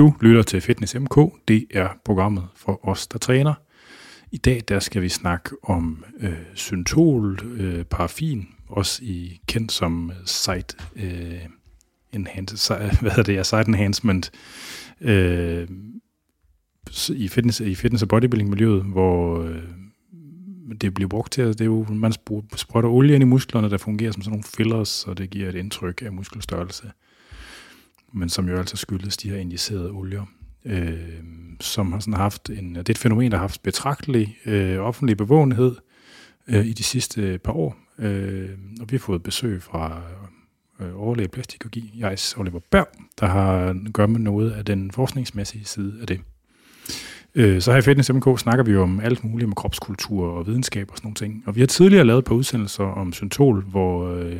Du lytter til Fitness MK. Det er programmet for os, der træner. I dag der skal vi snakke om øh, syntol, øh, paraffin, også i kendt som øh, site, øh, enhance, hvad hedder det, site enhancement øh, i fitness, i fitness og bodybuilding miljøet, hvor øh, det bliver brugt til, det er jo, man sprøjter olie ind i musklerne, der fungerer som sådan nogle fillers, og det giver et indtryk af muskelstørrelse men som jo altså skyldes de her injicerede olier, øh, som har sådan haft en, det er et fænomen, der har haft betragtelig øh, offentlig bevågenhed øh, i de sidste par år. Øh, og vi har fået besøg fra øh, overlæge plastikkirurgi, Jais Oliver Berg, der har gør med noget af den forskningsmæssige side af det. Øh, så her i Fitness MK snakker vi jo om alt muligt med kropskultur og videnskab og sådan nogle ting. Og vi har tidligere lavet på udsendelser om syntol, hvor øh,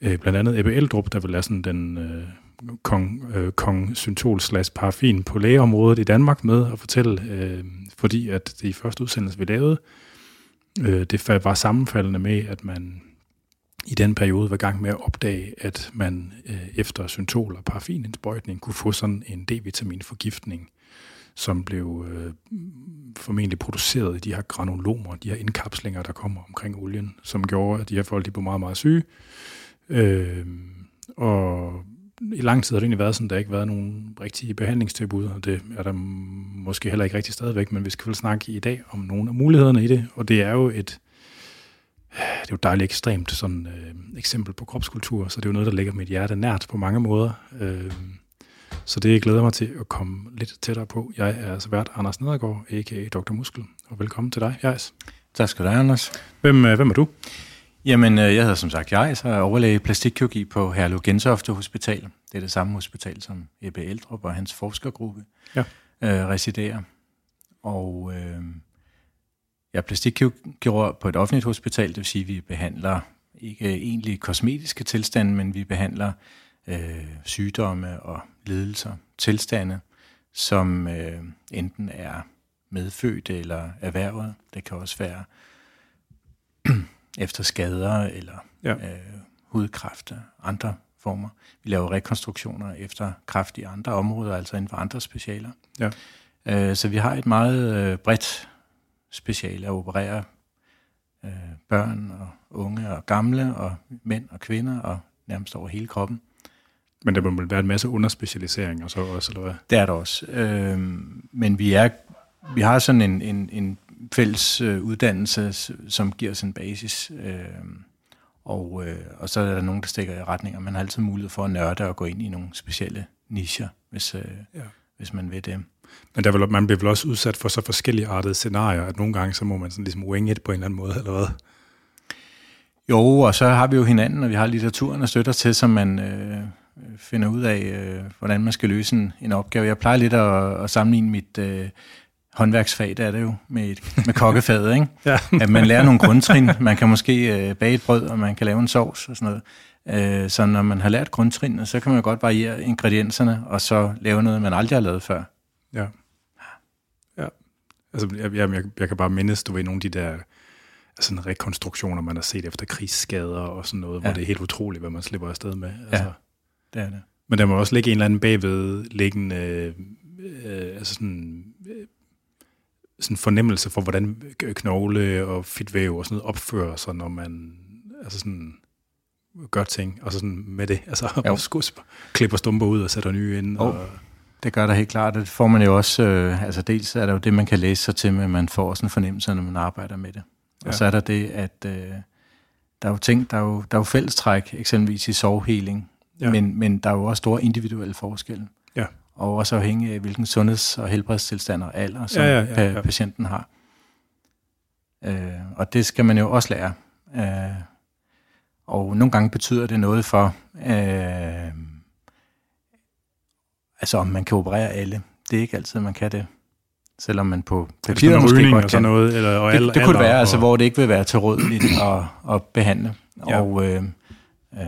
øh, blandt andet Ebbe Eldrup, der vil lade sådan den øh, kong, øh, kong syntol slash paraffin på lægeområdet i Danmark med at fortælle, øh, fordi at det i første udsendelse, vi lavede, øh, det var sammenfaldende med, at man i den periode var i gang med at opdage, at man øh, efter syntol og paraffinindsprøjtning kunne få sådan en D-vitaminforgiftning, som blev øh, formentlig produceret i de her granulomer, de her indkapslinger, der kommer omkring olien, som gjorde, at de her folk de blev meget, meget syge. Øh, og i lang tid har det egentlig været sådan, at der ikke været nogen rigtige behandlingstilbud, og det er der måske heller ikke rigtig stadigvæk, men vi skal vel snakke i dag om nogle af mulighederne i det, og det er jo et, det er jo dejligt ekstremt sådan øh, eksempel på kropskultur, så det er jo noget, der ligger mit hjerte nært på mange måder. Øh, så det glæder mig til at komme lidt tættere på. Jeg er altså vært Anders Nedergaard, a.k.a. Dr. Muskel, og velkommen til dig, Jais. Tak skal du have, Anders. Hvem, øh, hvem er du? Jamen, øh, jeg hedder som sagt jeg, så er overlæge plastikkirurgi på Herlev Gentofte Hospital. Det er det samme hospital, som Ebbe Eldrup og hans forskergruppe ja. øh, residerer. Og øh, jeg er plastikkirurg på et offentligt hospital, det vil sige, at vi behandler ikke egentlig kosmetiske tilstande, men vi behandler øh, sygdomme og lidelser, tilstande, som øh, enten er medfødte eller erhvervet. Det kan også være efter skader eller ja. øh, hudkræft og andre former. Vi laver rekonstruktioner efter kræft i andre områder, altså inden for andre specialer. Ja. Øh, så vi har et meget øh, bredt speciale at operere øh, børn og unge og gamle og mænd og kvinder og nærmest over hele kroppen. Men der må være en masse underspecialisering og så også, eller hvad? Det er der også. Øh, men vi er vi har sådan en, en, en fælles øh, uddannelse, som giver os en basis. Øh, og, øh, og så er der nogen, der stikker i retninger. Man har altid mulighed for at nørde og gå ind i nogle specielle nicher, hvis, øh, ja. hvis man vil det. Men der vil, man bliver vel også udsat for så forskellige artede scenarier, at nogle gange så må man sådan ligesom wing it på en eller anden måde, eller hvad? Jo, og så har vi jo hinanden, og vi har litteraturen og støtter til, så man øh, finder ud af, øh, hvordan man skal løse en, en opgave. Jeg plejer lidt at, at sammenligne mit, øh, håndværksfag, det er det jo, med, et, med kokkefaget, ikke? ja. At man lærer nogle grundtrin. Man kan måske øh, bage et brød, og man kan lave en sovs og sådan noget. Øh, så når man har lært grundtrinene, så kan man godt variere ingredienserne, og så lave noget, man aldrig har lavet før. Ja. Ja. Altså, jeg, jeg, jeg kan bare mindes, du ved, nogle af de der sådan rekonstruktioner, man har set efter krigsskader og sådan noget, ja. hvor det er helt utroligt, hvad man slipper afsted med. Altså. Ja, det er det. Men der må også ligge en eller anden bagved liggende øh, øh, altså sådan, øh, sådan fornemmelse for, hvordan knogle og fedtvæv og sådan noget opfører sig, når man altså sådan, gør ting, og så sådan med det, altså jo. skus, klipper stumper ud og sætter nye ind. Og, det gør der helt klart. Det får man jo også, øh, altså dels er der jo det, man kan læse sig til, men man får også en fornemmelse, når man arbejder med det. Og ja. så er der det, at øh, der er jo ting, der er jo, der er jo fællestræk, eksempelvis i sovhealing, ja. men, men der er jo også store individuelle forskelle. Og også afhængig af, hvilken sundheds- og helbredstilstand og alder, som ja, ja, ja, ja. patienten har. Øh, og det skal man jo også lære. Øh, og nogle gange betyder det noget for, øh, altså om man kan operere alle. Det er ikke altid, man kan det. Selvom man på papiret måske godt kan. noget, eller, og det, det kunne det være, og... altså, hvor det ikke vil være tilrådeligt at, at behandle. Ja. Og øh, øh,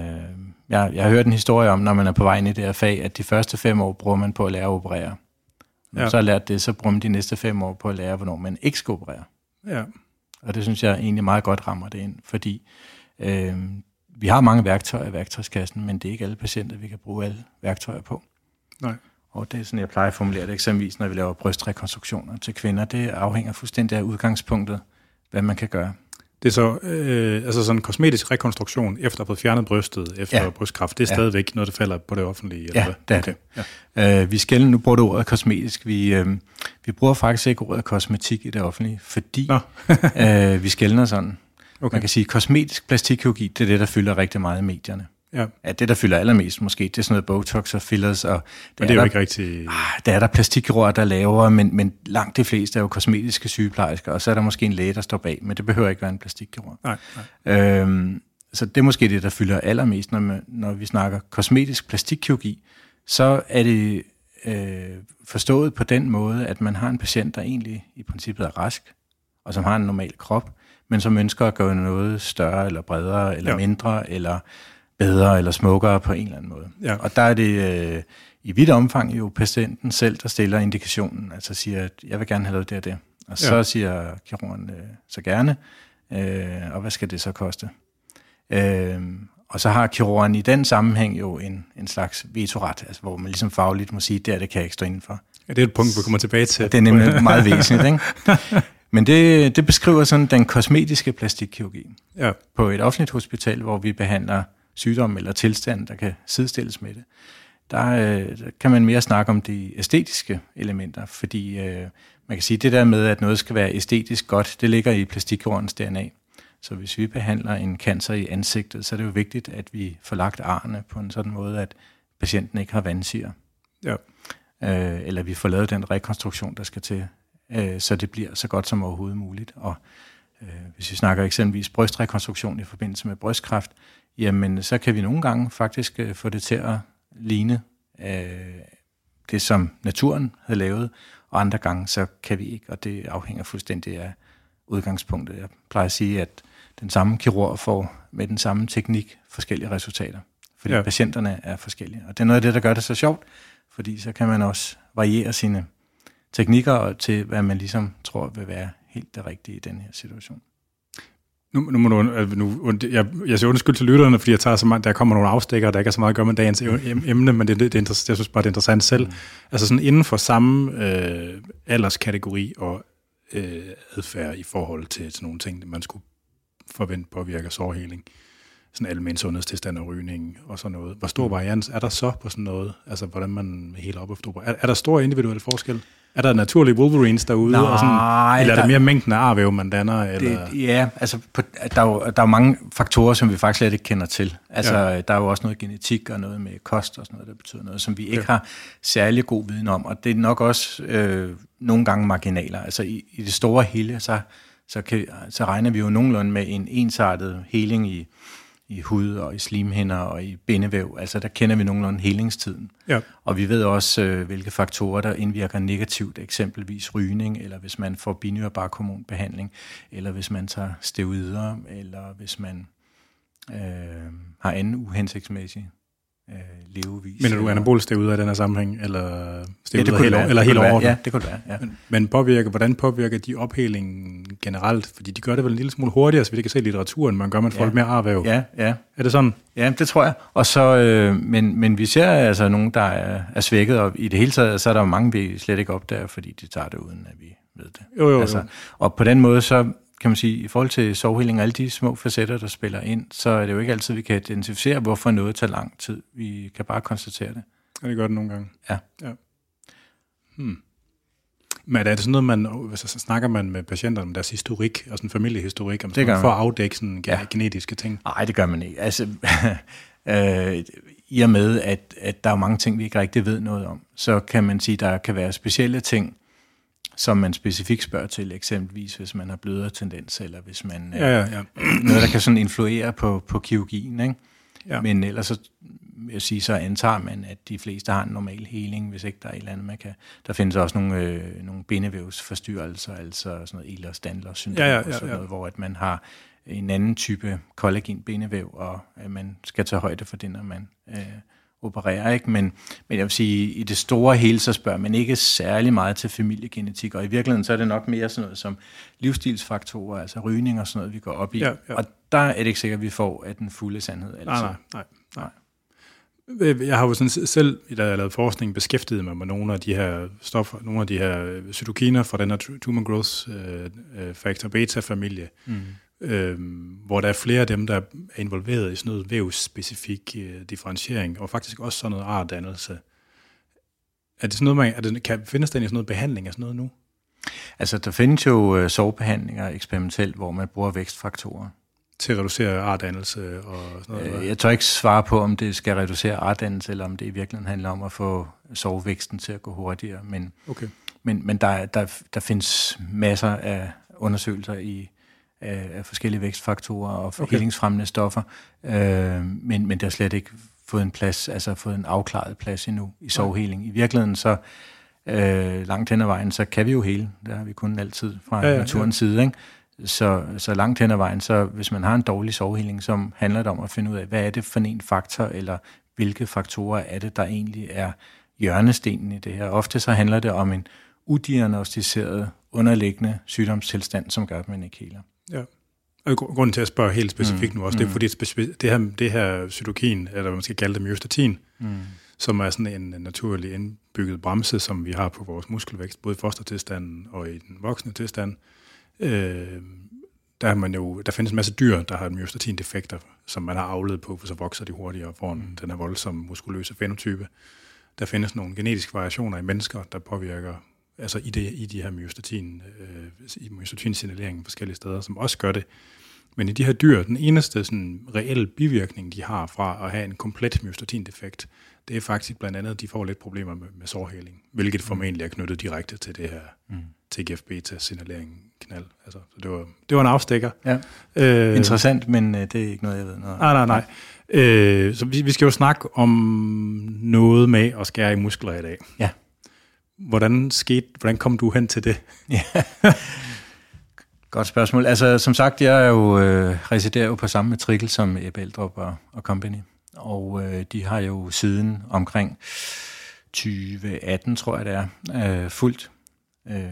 jeg, jeg har hørt en historie om, når man er på vej ind i det her fag, at de første fem år bruger man på at lære at operere. Når ja. så har lært det, så bruger man de næste fem år på at lære, hvornår man ikke skal operere. Ja. Og det synes jeg egentlig meget godt rammer det ind, fordi øh, vi har mange værktøjer i værktøjskassen, men det er ikke alle patienter, vi kan bruge alle værktøjer på. Nej. Og det er sådan, jeg plejer at formulere det eksempelvis, når vi laver brystrekonstruktioner til kvinder. Det afhænger fuldstændig af udgangspunktet, hvad man kan gøre. Det er så øh, altså sådan en kosmetisk rekonstruktion efter at have fjernet brystet efter ja. brystkræft. Det er ja. stadigvæk noget, der falder på det offentlige? Eller ja, hvad? det er okay. det. Ja. Øh, vi skal nu bruge det ordet kosmetisk. Vi, øh, vi bruger faktisk ikke ordet kosmetik i det offentlige, fordi øh, vi skældner sådan. Okay. Man kan sige, at kosmetisk plastikkirurgi, det er det, der fylder rigtig meget i medierne. Ja. ja, det der fylder allermest måske, det er sådan noget Botox og fillers. Og det men det er, er jo ikke rigtig... Ah, der er der plastikrør, der laver, men, men langt de fleste er jo kosmetiske sygeplejersker, og så er der måske en læge, der står bag, men det behøver ikke være en plastikrør. Nej, nej. Øhm, så det er måske det, der fylder allermest, når, man, når vi snakker kosmetisk plastikkirurgi, så er det øh, forstået på den måde, at man har en patient, der egentlig i princippet er rask, og som har en normal krop, men som ønsker at gøre noget større, eller bredere, eller ja. mindre, eller bedre eller smukkere på en eller anden måde. Ja. Og der er det øh, i vidt omfang jo patienten selv, der stiller indikationen, altså siger, at jeg vil gerne have lavet det og det. Og så ja. siger kirurgen øh, så gerne, øh, og hvad skal det så koste? Øh, og så har kirurgen i den sammenhæng jo en, en slags vetoret, altså hvor man ligesom fagligt må sige, det er det kan jeg ikke stå indenfor. Ja, det er et punkt, vi kommer tilbage til. Det er nemlig meget væsentligt, ikke? Men det, det beskriver sådan den kosmetiske plastikkirurgi ja. på et offentligt hospital, hvor vi behandler sygdom eller tilstand, der kan sidestilles med det. Der, øh, der kan man mere snakke om de æstetiske elementer, fordi øh, man kan sige, det der med, at noget skal være æstetisk godt, det ligger i plastikjordens DNA. Så hvis vi behandler en cancer i ansigtet, så er det jo vigtigt, at vi får lagt arne på en sådan måde, at patienten ikke har vandsiger. Ja. Øh, eller vi får lavet den rekonstruktion, der skal til, øh, så det bliver så godt som overhovedet muligt. Og øh, hvis vi snakker eksempelvis brystrekonstruktion i forbindelse med brystkræft, jamen så kan vi nogle gange faktisk øh, få det til at ligne øh, det, som naturen havde lavet, og andre gange så kan vi ikke, og det afhænger fuldstændig af udgangspunktet. Jeg plejer at sige, at den samme kirurg får med den samme teknik forskellige resultater, fordi ja. patienterne er forskellige. Og det er noget af det, der gør det så sjovt, fordi så kan man også variere sine teknikker til, hvad man ligesom tror vil være helt det rigtige i den her situation. Nu, nu må du, øh, nu, jeg, jeg siger undskyld til lytterne, fordi jeg tager så meget, der kommer nogle afstikker, der ikke er så meget at gøre med dagens emne, men det, det, det, jeg synes bare, det er interessant selv. Mm. Altså sådan inden for samme øh, alderskategori og øh, adfærd i forhold til, til nogle ting, man skulle forvente påvirker sårheling, sådan almindelig sundhedstilstand og rygning og sådan noget. Hvor stor mm. varians er der så på sådan noget? Altså hvordan man helt op efter er, er der stor individuel forskel? Er der naturlige Wolverines derude? Nej, og sådan, eller er der, der mere mængden af arvæv, man danner? Eller? Det, ja, altså på, der, er jo, der er jo mange faktorer, som vi faktisk slet ikke kender til. Altså ja. der er jo også noget genetik og noget med kost og sådan noget, der betyder noget, som vi ikke ja. har særlig god viden om. Og det er nok også øh, nogle gange marginaler. Altså i, i det store hele, så, så, kan, så regner vi jo nogenlunde med en ensartet heling i i hud og i slimhinder og i bindevæv. Altså der kender vi nogenlunde helingstiden. Ja. Og vi ved også, øh, hvilke faktorer, der indvirker negativt, eksempelvis rygning, eller hvis man får binyrbarkhormonbehandling, eller hvis man tager steroider, eller hvis man øh, har anden uhensigtsmæssig øh, levevis. Men er du anabol ud af den her sammenhæng, eller ja, det hele, være. eller helt over? Ja, det kunne det være. Ja. Men, men påvirker, hvordan påvirker de ophælingen generelt? Fordi de gør det vel en lille smule hurtigere, så vi kan se i litteraturen, man gør, man får ja. lidt mere arvæv. Ja, ja. Er det sådan? Ja, det tror jeg. Og så, øh, men, men vi ser altså nogen, der er, er svækket, og i det hele taget, så er der mange, vi slet ikke opdager, fordi de tager det uden, at vi ved det. Jo, jo, altså, jo. Og på den måde, så kan man sige, i forhold til sovheling og alle de små facetter, der spiller ind, så er det jo ikke altid, vi kan identificere, hvorfor noget tager lang tid. Vi kan bare konstatere det. Ja, det gør det nogle gange. Ja. ja. Hmm. Men er det sådan noget, man, så snakker man med patienterne om deres historik, og sådan familiehistorik, om det gør for at afdække sådan ja. genetiske ting? Nej, det gør man ikke. Altså, øh, I og med, at, at der er mange ting, vi ikke rigtig ved noget om, så kan man sige, at der kan være specielle ting, som man specifikt spørger til, eksempelvis hvis man har blødertendens, eller hvis man... Ja, ja, ja. Noget, der kan sådan influere på, på kirurgien, ikke? Ja. Men ellers så vil jeg sige, så antager man, at de fleste har en normal heling, hvis ikke der er et eller andet, man kan... Der findes også nogle, øh, nogle bindevævsforstyrrelser, altså sådan noget Ehlers-Danlos syndrom, ja, ja, ja, ja. og sådan noget, hvor at man har en anden type kollagen bindevæv, og at man skal tage højde for det, når man øh, operere. Ikke? Men, men jeg vil sige, i det store hele, så spørger man ikke særlig meget til familiegenetik, og i virkeligheden så er det nok mere sådan noget som livsstilsfaktorer, altså rygning og sådan noget, vi går op i. Ja, ja. Og der er det ikke sikkert, at vi får af den fulde sandhed. Altså. Nej, nej, nej. nej. Øh, jeg har jo sådan selv, da jeg lavede forskning, beskæftiget mig med nogle af de her stoffer, nogle af de her cytokiner fra den her tumor growth factor beta-familie, mm. Øhm, hvor der er flere af dem, der er involveret i sådan noget vævsspecifik øh, differentiering, og faktisk også sådan noget artdannelse. Er det sådan noget, man, er det, kan, findes der sådan noget behandling af sådan noget nu? Altså, der findes jo øh, sovebehandlinger eksperimentelt, hvor man bruger vækstfaktorer. Til at reducere artdannelse og sådan noget? Øh, jeg tør ikke svare på, om det skal reducere artdannelse, eller om det i virkeligheden handler om at få sovevæksten til at gå hurtigere. Men, okay. men, men der, der, der findes masser af undersøgelser i af, af forskellige vækstfaktorer og okay. helingsfremmende stoffer, øh, men, men det har slet ikke fået en plads, altså fået en afklaret plads endnu i sovheling. I virkeligheden så øh, langt hen ad vejen, så kan vi jo hele. Det har vi kun altid fra ja, ja, naturens ja. side. Ikke? Så, så langt hen ad vejen, så hvis man har en dårlig sovheling, så handler det om at finde ud af, hvad er det for en faktor, eller hvilke faktorer er det, der egentlig er hjørnestenen i det her. Ofte så handler det om en udiagnostiseret underliggende sygdomstilstand, som gør, at man ikke heler. Ja. Og grunden til at spørge helt specifikt mm. nu også, mm. det er fordi det her, det her cytokin, eller hvad man skal kalde det, myostatin, mm. som er sådan en naturlig indbygget bremse, som vi har på vores muskelvækst, både i fostertilstanden og i den voksne tilstand. Øh, der, er man jo, der findes en masse dyr, der har myostatin-defekter, som man har afledt på, for så vokser de hurtigere og får en, mm. den her voldsomme muskuløse fenotype. Der findes nogle genetiske variationer i mennesker, der påvirker altså i, det, i de her myostatin, øh, i myostatin-signaleringen forskellige steder, som også gør det. Men i de her dyr, den eneste sådan, reelle bivirkning, de har fra at have en komplet myostatin-defekt, det er faktisk blandt andet, at de får lidt problemer med, med sårheling, hvilket mm. formentlig er knyttet direkte til det her mm. TGF-beta-signalering knald. Altså, så det var, det var en afstikker. Ja. Øh, Interessant, men øh, det er ikke noget, jeg ved noget Nej, nej, nej. Øh, så vi, vi skal jo snakke om noget med at skære i muskler i dag. Ja. Hvordan, skete, hvordan kom du hen til det? Ja. Godt spørgsmål. Altså, som sagt, jeg er jo øh, residerer jo på samme matrikel som Ebbe Eldrup og, og Company. Og øh, de har jo siden omkring 2018, tror jeg det er, øh, fuldt øh,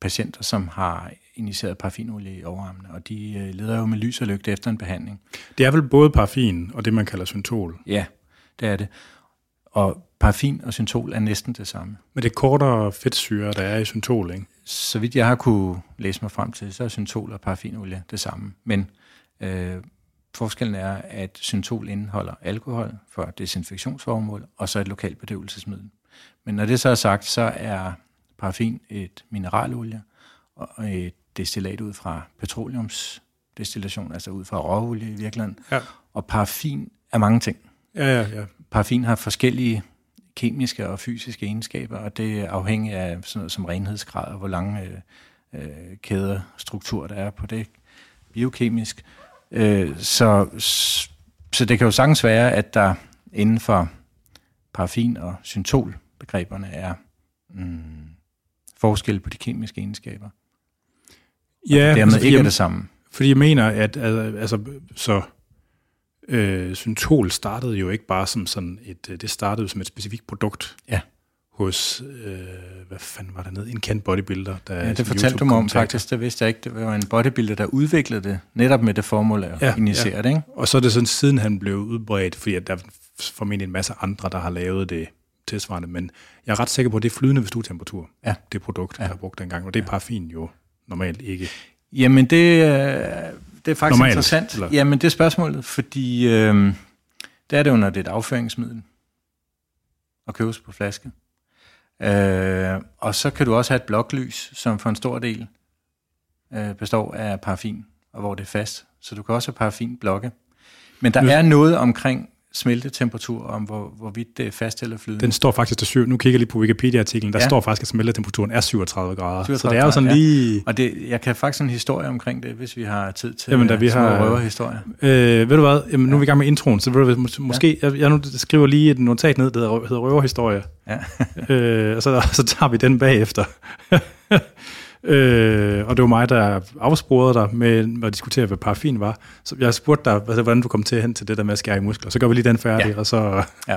patienter, som har initieret paraffinolie i overarmene, og de øh, leder jo med lys og lygte efter en behandling. Det er vel både paraffin og det, man kalder syntol? Ja, det er det. Og paraffin og syntol er næsten det samme. Men det er kortere fedtsyre, der er i syntol, ikke? Så vidt jeg har kunne læse mig frem til, så er syntol og paraffinolie det samme. Men øh, forskellen er, at syntol indeholder alkohol for desinfektionsformål, og så et lokalt bedøvelsesmiddel. Men når det så er sagt, så er paraffin et mineralolie, og et destillat ud fra petroleumsdestillation, altså ud fra råolie i virkeligheden. Ja. Og paraffin er mange ting. Ja, ja, ja. Paraffin har forskellige kemiske og fysiske egenskaber, og det er afhængigt af sådan noget som renhedsgrad og hvor lange øh, øh, kæderstruktur der er på det biokemisk. Øh, så, så det kan jo sagtens være, at der inden for paraffin og syntolbegreberne er mm, forskel på de kemiske egenskaber. Ja, og dermed altså, ikke er det samme. Fordi jeg mener, at altså, så Øh, Syntol startede jo ikke bare som sådan et, øh, det startede som et specifikt produkt. Ja. Hos, øh, hvad fanden var der nede? En kendt bodybuilder. Der ja, det fortalte du mig om faktisk, det vidste jeg ikke. Det var en bodybuilder, der udviklede det, netop med det formål at ja, initiere ja. det, ikke? Og så er det sådan, siden han blev udbredt, fordi at der er formentlig en masse andre, der har lavet det tilsvarende, men jeg er ret sikker på, at det er flydende ved stuetemperatur, ja. det produkt, ja. jeg har brugt dengang, og det er ja. paraffin jo normalt ikke. Jamen det, det er faktisk Normalt, interessant. Eller? Jamen, det er spørgsmålet, fordi øh, det er det jo, når det er et afføringsmiddel og købes på flaske. Øh, og så kan du også have et bloklys, som for en stor del øh, består af paraffin, og hvor det er fast. Så du kan også have paraffin-blokke. Men der er noget omkring smeltetemperatur, om hvor, hvorvidt det er fast eller flydende? Den står faktisk til syv. Nu kigger jeg lige på Wikipedia-artiklen. Der ja. står faktisk, at smeltetemperaturen er 37 grader. 37 så det er jo sådan lige... Ja. Og det, jeg kan faktisk en historie omkring det, hvis vi har tid til Jamen, da vi har røverhistorier. Øh, ved du hvad? Jamen, nu er vi i gang med introen, så ved du, måske... Ja. Jeg, jeg nu skriver lige et notat ned, der hedder røverhistorie. Ja. øh, og så, så tager vi den bagefter. Øh, og det var mig, der afsporede dig med at diskutere, hvad paraffin var. Så jeg spurgte dig, hvordan du kom til hen til det der med at skære i muskler. Så gør vi lige den færdig, ja. og så... Ja.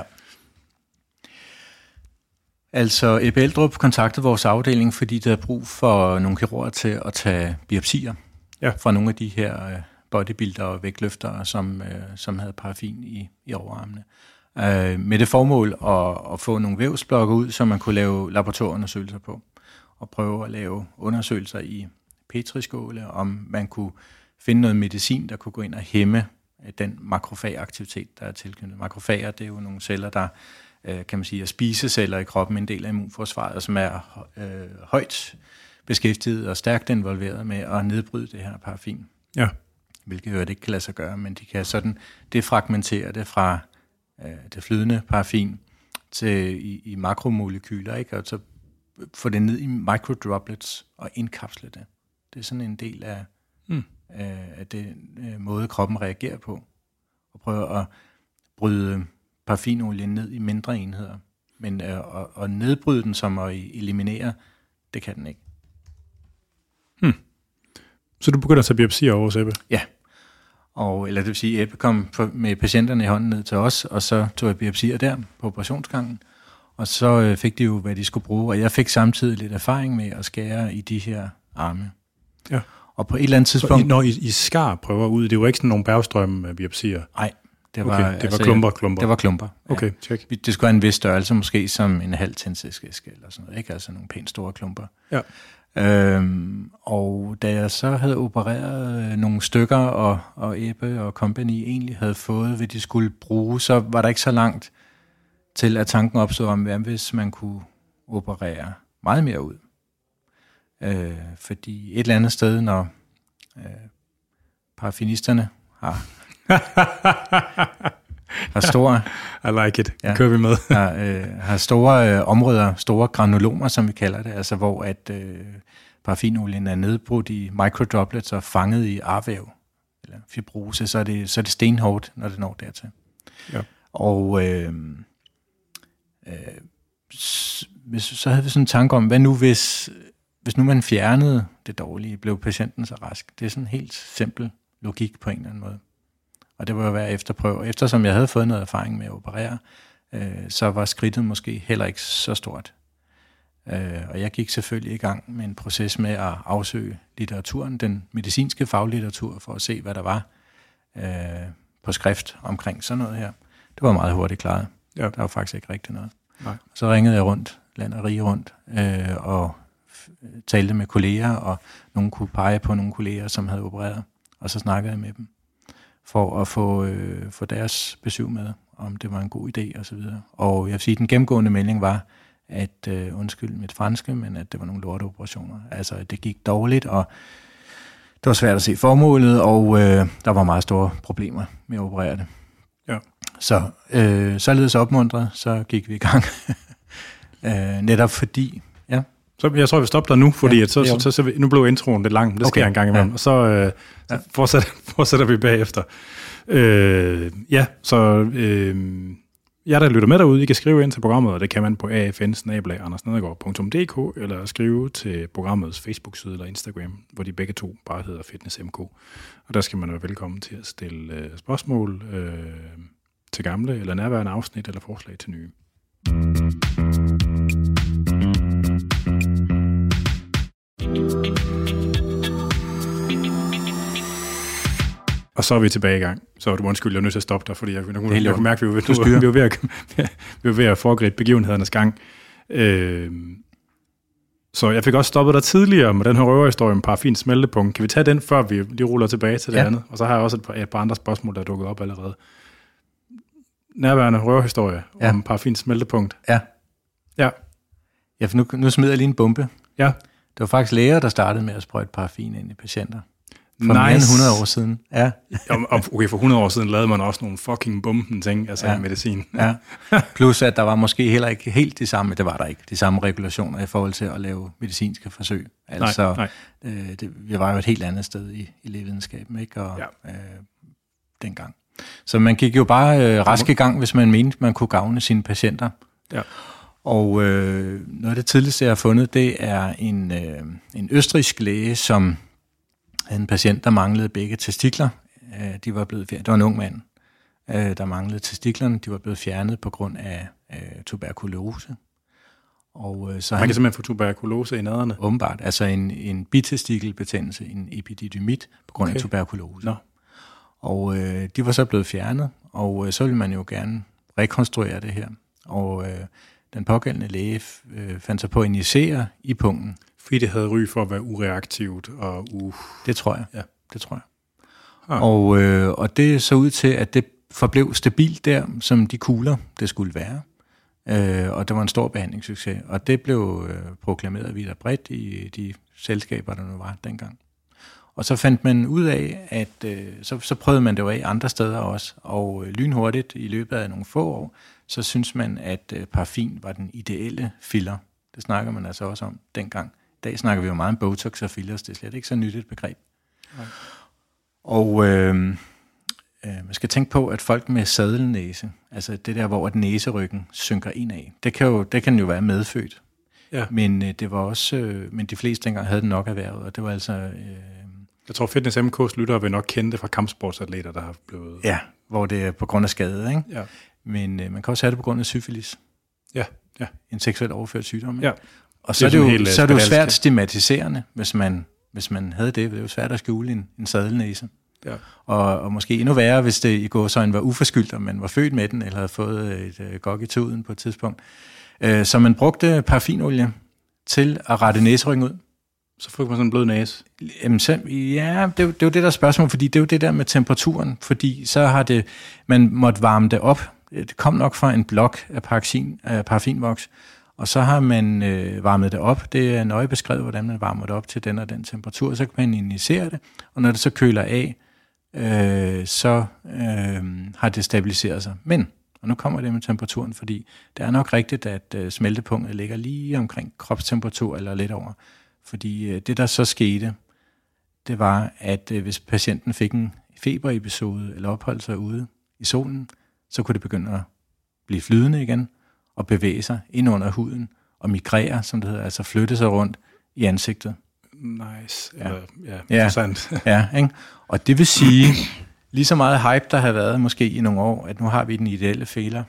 Altså, Ebbe Eldrup kontaktede vores afdeling, fordi der er brug for nogle kirurger til at tage biopsier ja. fra nogle af de her øh, bodybuilder og vægtløftere, som, øh, som havde paraffin i, i overarmene. Øh, med det formål at, at få nogle vævsblokke ud, som man kunne lave laboratorieundersøgelser på, og prøve at lave undersøgelser i petriskåle, om man kunne finde noget medicin, der kunne gå ind og hæmme øh, den makrofagaktivitet, der er tilknyttet. Makrofager, det er jo nogle celler, der øh, kan man sige, er spiseceller i kroppen, en del af immunforsvaret, som er øh, højt beskæftiget og stærkt involveret med at nedbryde det her paraffin. Ja. Hvilket jo ikke kan lade sig gøre, men de kan sådan defragmentere det fra øh, det flydende paraffin til i, i makromolekyler, ikke? og så få det ned i microdroplets og indkapsle det. Det er sådan en del af, mm. af det øh, måde, kroppen reagerer på. Og prøve at bryde paraffinolien ned i mindre enheder. Men øh, at, at nedbryde den som at eliminere, det kan den ikke. Hmm. Så du begynder at tage biopsier over Ebbe? Ja. Og, eller det vil sige, Ebbe kom med patienterne i hånden ned til os, og så tog jeg biopsier der på operationsgangen. Og så øh, fik de jo, hvad de skulle bruge, og jeg fik samtidig lidt erfaring med at skære i de her arme. Ja. Og på et eller andet tidspunkt... Så når I, I skar prøver ud, det var ikke sådan nogle bærstrømme biopsier? Nej, det var, okay, det var altså, klumper, klumper. Det var klumper. Okay, ja. check. Det skulle have en vis størrelse, måske som en halv tændstiksæske eller sådan noget, ikke? Altså nogle pænt store klumper. Ja. Øhm, og da jeg så havde opereret øh, nogle stykker, og, og Ebbe og company egentlig havde fået, hvad de skulle bruge, så var der ikke så langt til, at tanken opstod om, hvad hvis man kunne operere meget mere ud. Øh, fordi et eller andet sted, når øh, parafinisterne har har store... I like it. Ja, kører vi med. har, øh, har store øh, områder, store granulomer, som vi kalder det, altså hvor at øh, paraffinolien er nedbrudt i microdroplets og fanget i arvæv, eller fibrose, så er det, så er det stenhårdt, når det når dertil. Ja. Og øh, øh, hvis, så havde vi sådan en tanke om, hvad nu hvis, hvis nu man fjernede det dårlige, blev patienten så rask? Det er sådan en helt simpel logik på en eller anden måde og det var jo være efterprøve. Eftersom jeg havde fået noget erfaring med at operere, øh, så var skridtet måske heller ikke så stort. Øh, og jeg gik selvfølgelig i gang med en proces med at afsøge litteraturen, den medicinske faglitteratur, for at se, hvad der var øh, på skrift omkring sådan noget her. Det var meget hurtigt klaret. Ja. Der var faktisk ikke rigtig noget. Nej. Så ringede jeg rundt, land og rige rundt, øh, og talte med kolleger, og nogen kunne pege på nogle kolleger, som havde opereret, og så snakkede jeg med dem for at få, øh, få deres besøg med, om det var en god idé og så videre. Og jeg vil sige, at den gennemgående melding var, at øh, undskyld mit franske, men at det var nogle lorteoperationer. Altså, det gik dårligt, og det var svært at se formålet, og øh, der var meget store problemer med at operere det. Ja. Så øh, således opmuntret, så gik vi i gang. øh, netop fordi, ja. Så jeg tror, vi stopper der nu, fordi ja, at så, så, så, så, nu blev introen lidt lang, det okay. sker en gang imellem. Ja. Og så, øh, så ja. fortsætter, fortsætter vi bagefter. Øh, ja, så øh, jeg der lytter med derude, I kan skrive ind til programmet, og det kan man på afn eller skrive til programmets Facebook-side eller Instagram, hvor de begge to bare hedder FitnessMK. Og der skal man være velkommen til at stille øh, spørgsmål øh, til gamle eller nærværende afsnit eller forslag til nye. Og så er vi tilbage i gang. Så du undskyld, jeg er nødt til at stoppe dig, fordi jeg, jeg, jeg, jeg kunne mærke, at vi var, vi, var ved at, vi var ved at foregribe begivenhedernes gang. Øh, så jeg fik også stoppet dig tidligere med den her røverhistorie om paraffin smeltepunkt. Kan vi tage den, før vi lige ruller tilbage til det ja. andet? Og så har jeg også et par, et par andre spørgsmål, der er dukket op allerede. Nærværende røverhistorie ja. om paraffin smeltepunkt. Ja. Ja. Ja, for nu, nu smider jeg lige en bombe. Ja. Det var faktisk læger, der startede med at sprøjte paraffin ind i patienter. For nice. mere end 100 år siden. Ja. okay, for 100 år siden lavede man også nogle fucking bomben ting, altså ja. medicin. Ja. Plus at der var måske heller ikke helt de samme, det var der ikke, de samme regulationer i forhold til at lave medicinske forsøg. Altså, nej, nej. Øh, det, vi var jo et helt andet sted i, i lægevidenskaben, ikke? Og, ja. øh, dengang. Så man gik jo bare øh, rask i gang, hvis man mente, man kunne gavne sine patienter. Ja. Og øh, noget af det tidligste, jeg har fundet, det er en, øh, en østrisk læge, som havde en patient, der manglede begge testikler. Øh, de var blevet fjernet. Det var en ung mand, øh, der manglede testiklerne. De var blevet fjernet på grund af øh, tuberkulose. Og, øh, så Man han, kan simpelthen få tuberkulose i naderne? Åbenbart. Altså en, en bitestikelbetændelse, en epididymit, på grund okay. af tuberkulose. Nå. Og øh, de var så blevet fjernet, og øh, så ville man jo gerne rekonstruere det her. Og øh, den pågældende læge øh, fandt sig på at injicere i punkten. Fordi det havde ry for at være ureaktivt og u... Det tror jeg. Ja. Det tror jeg. Ah. Og, øh, og det så ud til, at det forblev stabilt der, som de kugler, det skulle være. Øh, og det var en stor behandlingssucces. Og det blev øh, proklameret videre bredt i de selskaber, der nu var dengang. Og så fandt man ud af, at øh, så, så prøvede man det jo af andre steder også, og øh, lynhurtigt i løbet af nogle få år, så synes man, at øh, paraffin var den ideelle filler. Det snakker man altså også om dengang. Dag snakker vi jo meget om Botox og fillers, det er slet ikke så nyt et begreb. Nej. Og øh, øh, man skal tænke på, at folk med sadelnæse, altså det der, hvor at næseryggen synker ind af, det kan jo, det kan jo være medfødt. Ja. Men øh, det var også, øh, men de fleste dengang havde den nok erhvervet, og det var altså... Øh, jeg tror, Fitness MK's lyttere vil nok kende det fra kampsportsatleter, der har blevet... Ja, hvor det er på grund af skade, ikke? Ja. Men øh, man kan også have det på grund af syfilis. Ja, ja. En seksuelt overført sygdom. Ikke? Ja. Og så det er, det jo, så er det jo svært stigmatiserende, hvis man, hvis man havde det. Det er jo svært at skjule en, en sadelnæse. Ja. Og, og måske endnu værre, hvis det i går så var uforskyldt, og man var født med den, eller havde fået et øh, gok i tuden på et tidspunkt. Øh, så man brugte paraffinolie til at rette næseryggen ud. Så fik man sådan en blød næse? Jamen, så, ja, det, det er jo det der spørgsmål, fordi det er jo det der med temperaturen, fordi så har det, man måtte varme det op. Det kom nok fra en blok af paraffin, af paraffinvoks, og så har man øh, varmet det op. Det er nøje beskrevet, hvordan man varmer det op til den og den temperatur. Så kan man injicere det, og når det så køler af, øh, så øh, har det stabiliseret sig. Men, og nu kommer det med temperaturen, fordi det er nok rigtigt, at øh, smeltepunktet ligger lige omkring kropstemperatur eller lidt over. Fordi øh, det, der så skete, det var, at øh, hvis patienten fik en feberepisode eller opholdt sig ude i solen, så kunne det begynde at blive flydende igen og bevæge sig ind under huden og migrere, som det hedder, altså flytte sig rundt i ansigtet. Nice. Ja, Eller, ja, ja interessant. ja, ikke? Og det vil sige, lige så meget hype, der har været måske i nogle år, at nu har vi den ideelle fæler.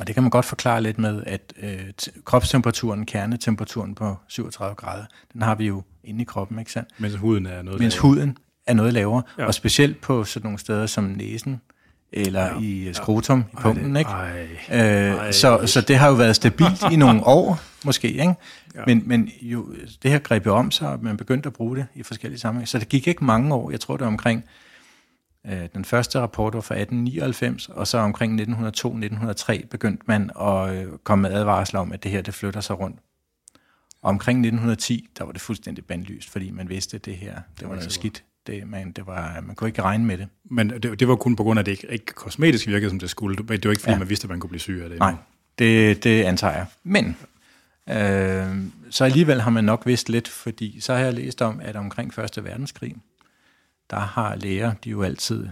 Og det kan man godt forklare lidt med, at øh, kropstemperaturen, kernetemperaturen på 37 grader, den har vi jo inde i kroppen, ikke sandt? Mens huden er noget Mens lavere. huden er noget lavere. Ja. Og specielt på sådan nogle steder som næsen, eller ja. i skrotum, ja. i punkten, ikke? Ej, ej, øh, så, så det har jo været stabilt i nogle år, måske, ikke? Ja. Men, men jo, det her greb jo om sig, og man begyndte at bruge det i forskellige sammenhænge. Så det gik ikke mange år, jeg tror det var omkring, øh, den første rapport var fra 1899, og så omkring 1902-1903 begyndte man at øh, komme med advarsler om, at det her, det flytter sig rundt. Og omkring 1910, der var det fuldstændig bandlyst, fordi man vidste, at det her, det var noget skidt. Det, man, det var, man kunne ikke regne med det. Men det, det var kun på grund af, at det ikke, ikke kosmetisk virkede, som det skulle. Det var ikke, fordi ja. man vidste, at man kunne blive syg af det. Nej, det, det antager jeg. Men, øh, så alligevel har man nok vidst lidt, fordi så har jeg læst om, at omkring Første Verdenskrig, der har læger, de jo altid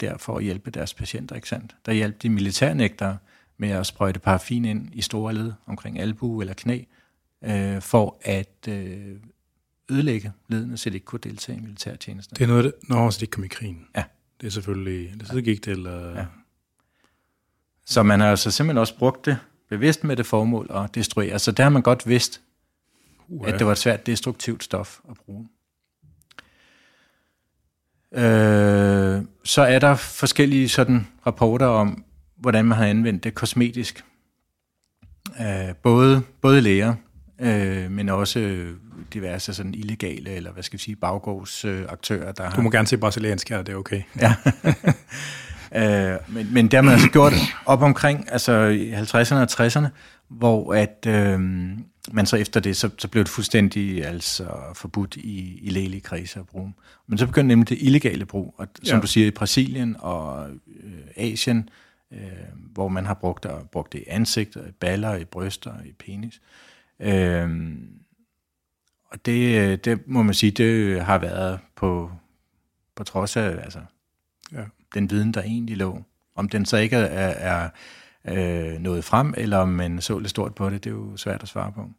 der for at hjælpe deres patienter, ikke sandt? Der hjalp de militærnægtere med at sprøjte paraffin ind i store led omkring albu eller knæ, øh, for at øh, ødelægge ledene, så de ikke kunne deltage i militærtjenesten. Det er noget, når så de ikke kom i krigen. Ja. Det er selvfølgelig, det så gik det, eller... Ja. Så man har altså simpelthen også brugt det bevidst med det formål at destruere. Så der har man godt vidst, uh, at det var et svært destruktivt stof at bruge. Øh, så er der forskellige sådan rapporter om, hvordan man har anvendt det kosmetisk. Øh, både, både læger, øh, men også diverse sådan illegale, eller hvad skal vi sige, baggårdsaktører, der Du må har... gerne se brasiliansk her, det er okay. ja. øh, men, men det har man altså gjort op omkring, altså i 50'erne og 60'erne, hvor at øh, man så efter det, så, så blev det fuldstændig altså forbudt i, i lægelige kredse at bruge. Men så begyndte nemlig det illegale brug, og som ja. du siger, i Brasilien og øh, Asien, øh, hvor man har brugt, og brugt det i ansigter, i baller, i bryster, i penis. Øh, og det, det må man sige, det har været på, på trods af altså, ja. den viden, der egentlig lå. Om den så ikke er, er øh, nået frem, eller om man så lidt stort på det, det er jo svært at svare på.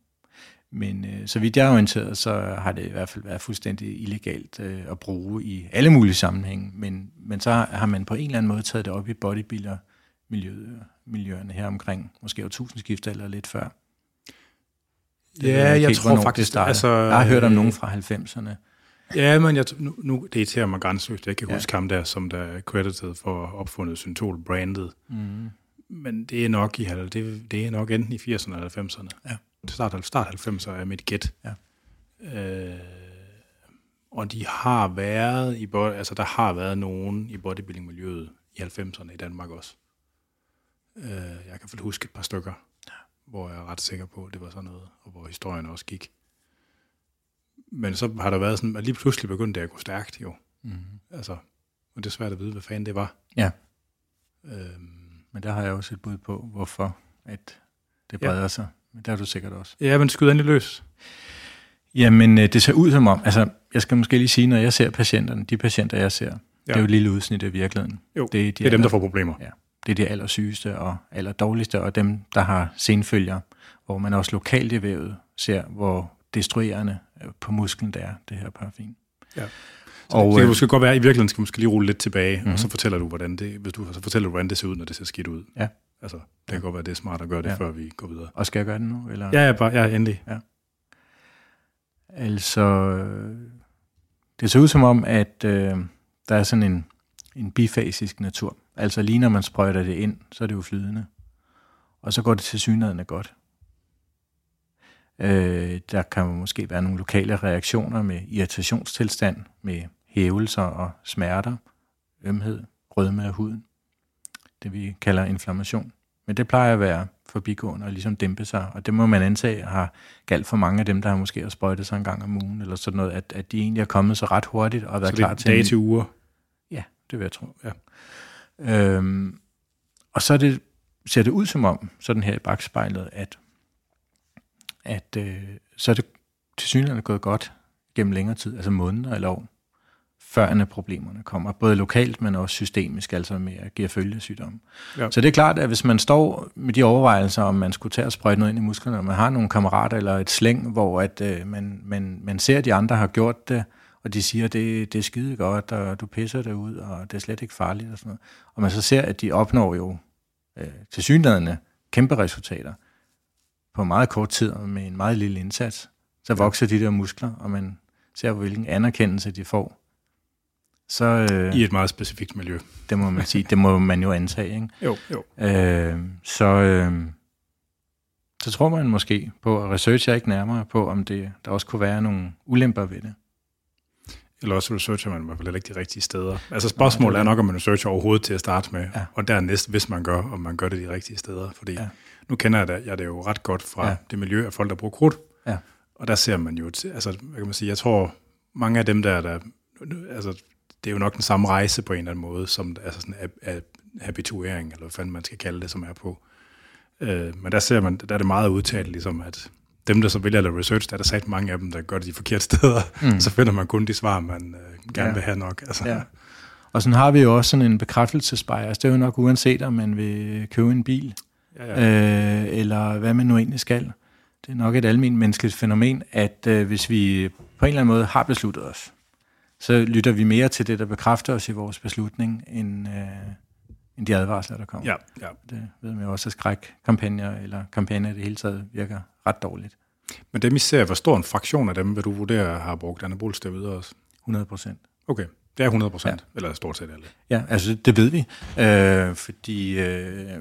Men øh, så vidt jeg er orienteret, så har det i hvert fald været fuldstændig illegalt øh, at bruge i alle mulige sammenhænge. Men, men så har man på en eller anden måde taget det op i bodybuilder-miljøerne her omkring, måske tusindskifter eller lidt før. Det ja, jeg tror faktisk, det Altså, jeg har hørt om nogen fra 90'erne. Ja, men jeg, nu, nu det irriterer mig grænseløst. Jeg kan ja. huske ham der, som der er credited for at opfundet Syntol-brandet. Mm. Men det er nok i det, det er nok enten i 80'erne eller 90'erne. Ja. Start, start 90'erne er mit gæt. Ja. Øh, og de har været i altså der har været nogen i bodybuilding-miljøet i 90'erne i Danmark også. Øh, jeg kan huske et par stykker. Hvor jeg er ret sikker på, at det var sådan noget, og hvor historien også gik. Men så har der været sådan, at lige pludselig begyndte det at gå stærkt jo. Mm-hmm. Altså, og det er svært at vide, hvad fanden det var. Ja. Øhm, men der har jeg også et bud på, hvorfor at det breder ja. sig. Men der er du sikkert også. Ja, men skyder endelig løs. Jamen, øh, det ser ud som om, altså, jeg skal måske lige sige, når jeg ser patienterne, de patienter, jeg ser, ja. det er jo et lille udsnit af virkeligheden. Jo, det er, de det er dem, der får problemer. Ja, det er de allersygeste og allerdårligste, og dem, der har senfølger, hvor man også lokalt i vævet ser, hvor destruerende øh, på musklen det er, det her paraffin. Ja. Så og, det kan øh, måske godt være, at i virkeligheden skal måske lige rulle lidt tilbage, mm-hmm. og så mhm. fortæller du, hvordan det, hvis du, så fortæller du, hvordan det ser ud, når det ser skidt ud. Ja. Altså, det ja. kan godt være, det er smart at gøre det, ja. før vi går videre. Og skal jeg gøre det nu? Eller? Ja, ja, bare, ja endelig. Ja. Altså, det ser ud som om, at øh, der er sådan en, en bifasisk natur. Altså lige når man sprøjter det ind, så er det jo flydende. Og så går det til synligheden godt. Øh, der kan måske være nogle lokale reaktioner med irritationstilstand, med hævelser og smerter, ømhed, rødme af huden. Det vi kalder inflammation. Men det plejer at være forbigående og ligesom dæmpe sig, og det må man antage har galt for mange af dem, der har måske har sprøjtet sig en gang om ugen, eller sådan noget, at, at de egentlig er kommet så ret hurtigt og været klar til... dage til uger? Ja, det vil jeg tro, ja. Øhm, og så det, ser det ud som om, sådan her i bagspejlet, at, at øh, så er det til synligheden gået godt gennem længere tid, altså måneder eller år førende problemerne kommer, både lokalt, men også systemisk, altså med at give følgesygdomme. Ja. Så det er klart, at hvis man står med de overvejelser, om man skulle tage og sprøjte noget ind i musklerne, og man har nogle kammerater eller et slæng, hvor at, øh, man, man, man ser, at de andre har gjort det, og de siger, det, det er skide godt, og du pisser det ud, og det er slet ikke farligt, og sådan noget. Og man så ser, at de opnår jo øh, til synligheden kæmpe resultater på meget kort tid, og med en meget lille indsats. Så vokser de der muskler, og man ser, hvilken anerkendelse de får så, øh, I et meget specifikt miljø. Det må man sige. Det må man jo antage. Ikke? Jo, jo. Øh, så, øh, så tror man måske på, at researcher ikke nærmere på, om det, der også kunne være nogle ulemper ved det. Eller også researcher man i hvert fald ikke de rigtige steder. Altså spørgsmålet er nok, om man researcher overhovedet til at starte med, ja. og dernæst, hvis man gør, om man gør det de rigtige steder. Fordi ja. nu kender jeg det, jeg det jo ret godt fra ja. det miljø af folk, der bruger krudt. Ja. Og der ser man jo, altså hvad kan man sige, jeg tror, mange af dem der, der altså det er jo nok den samme rejse på en eller anden måde, som altså sådan ab, habituering, eller hvad fanden man skal kalde det, som er på. Øh, men der ser man, der er det meget udtalt, ligesom at dem, der så vælger at lave research, der er der sat mange af dem, der gør det de forkerte steder, mm. så finder man kun de svar, man øh, gerne ja. vil have nok. Altså. Ja. Og sådan har vi jo også sådan en bekræftelsesbejr. Altså, det er jo nok uanset, om man vil købe en bil, ja, ja. Øh, eller hvad man nu egentlig skal. Det er nok et almindeligt menneskeligt fænomen, at øh, hvis vi på en eller anden måde har besluttet os, så lytter vi mere til det, der bekræfter os i vores beslutning, end, øh, end de advarsler, der kommer. Ja, ja. Det ved man jo også, at skrækkampagner eller kampagner i det hele taget virker ret dårligt. Men dem I ser, hvor stor en fraktion af dem vil du vurdere har brugt videre også? 100 procent. Okay, det er 100 procent, ja. eller stort set alle? Ja, altså det ved vi, øh, fordi øh,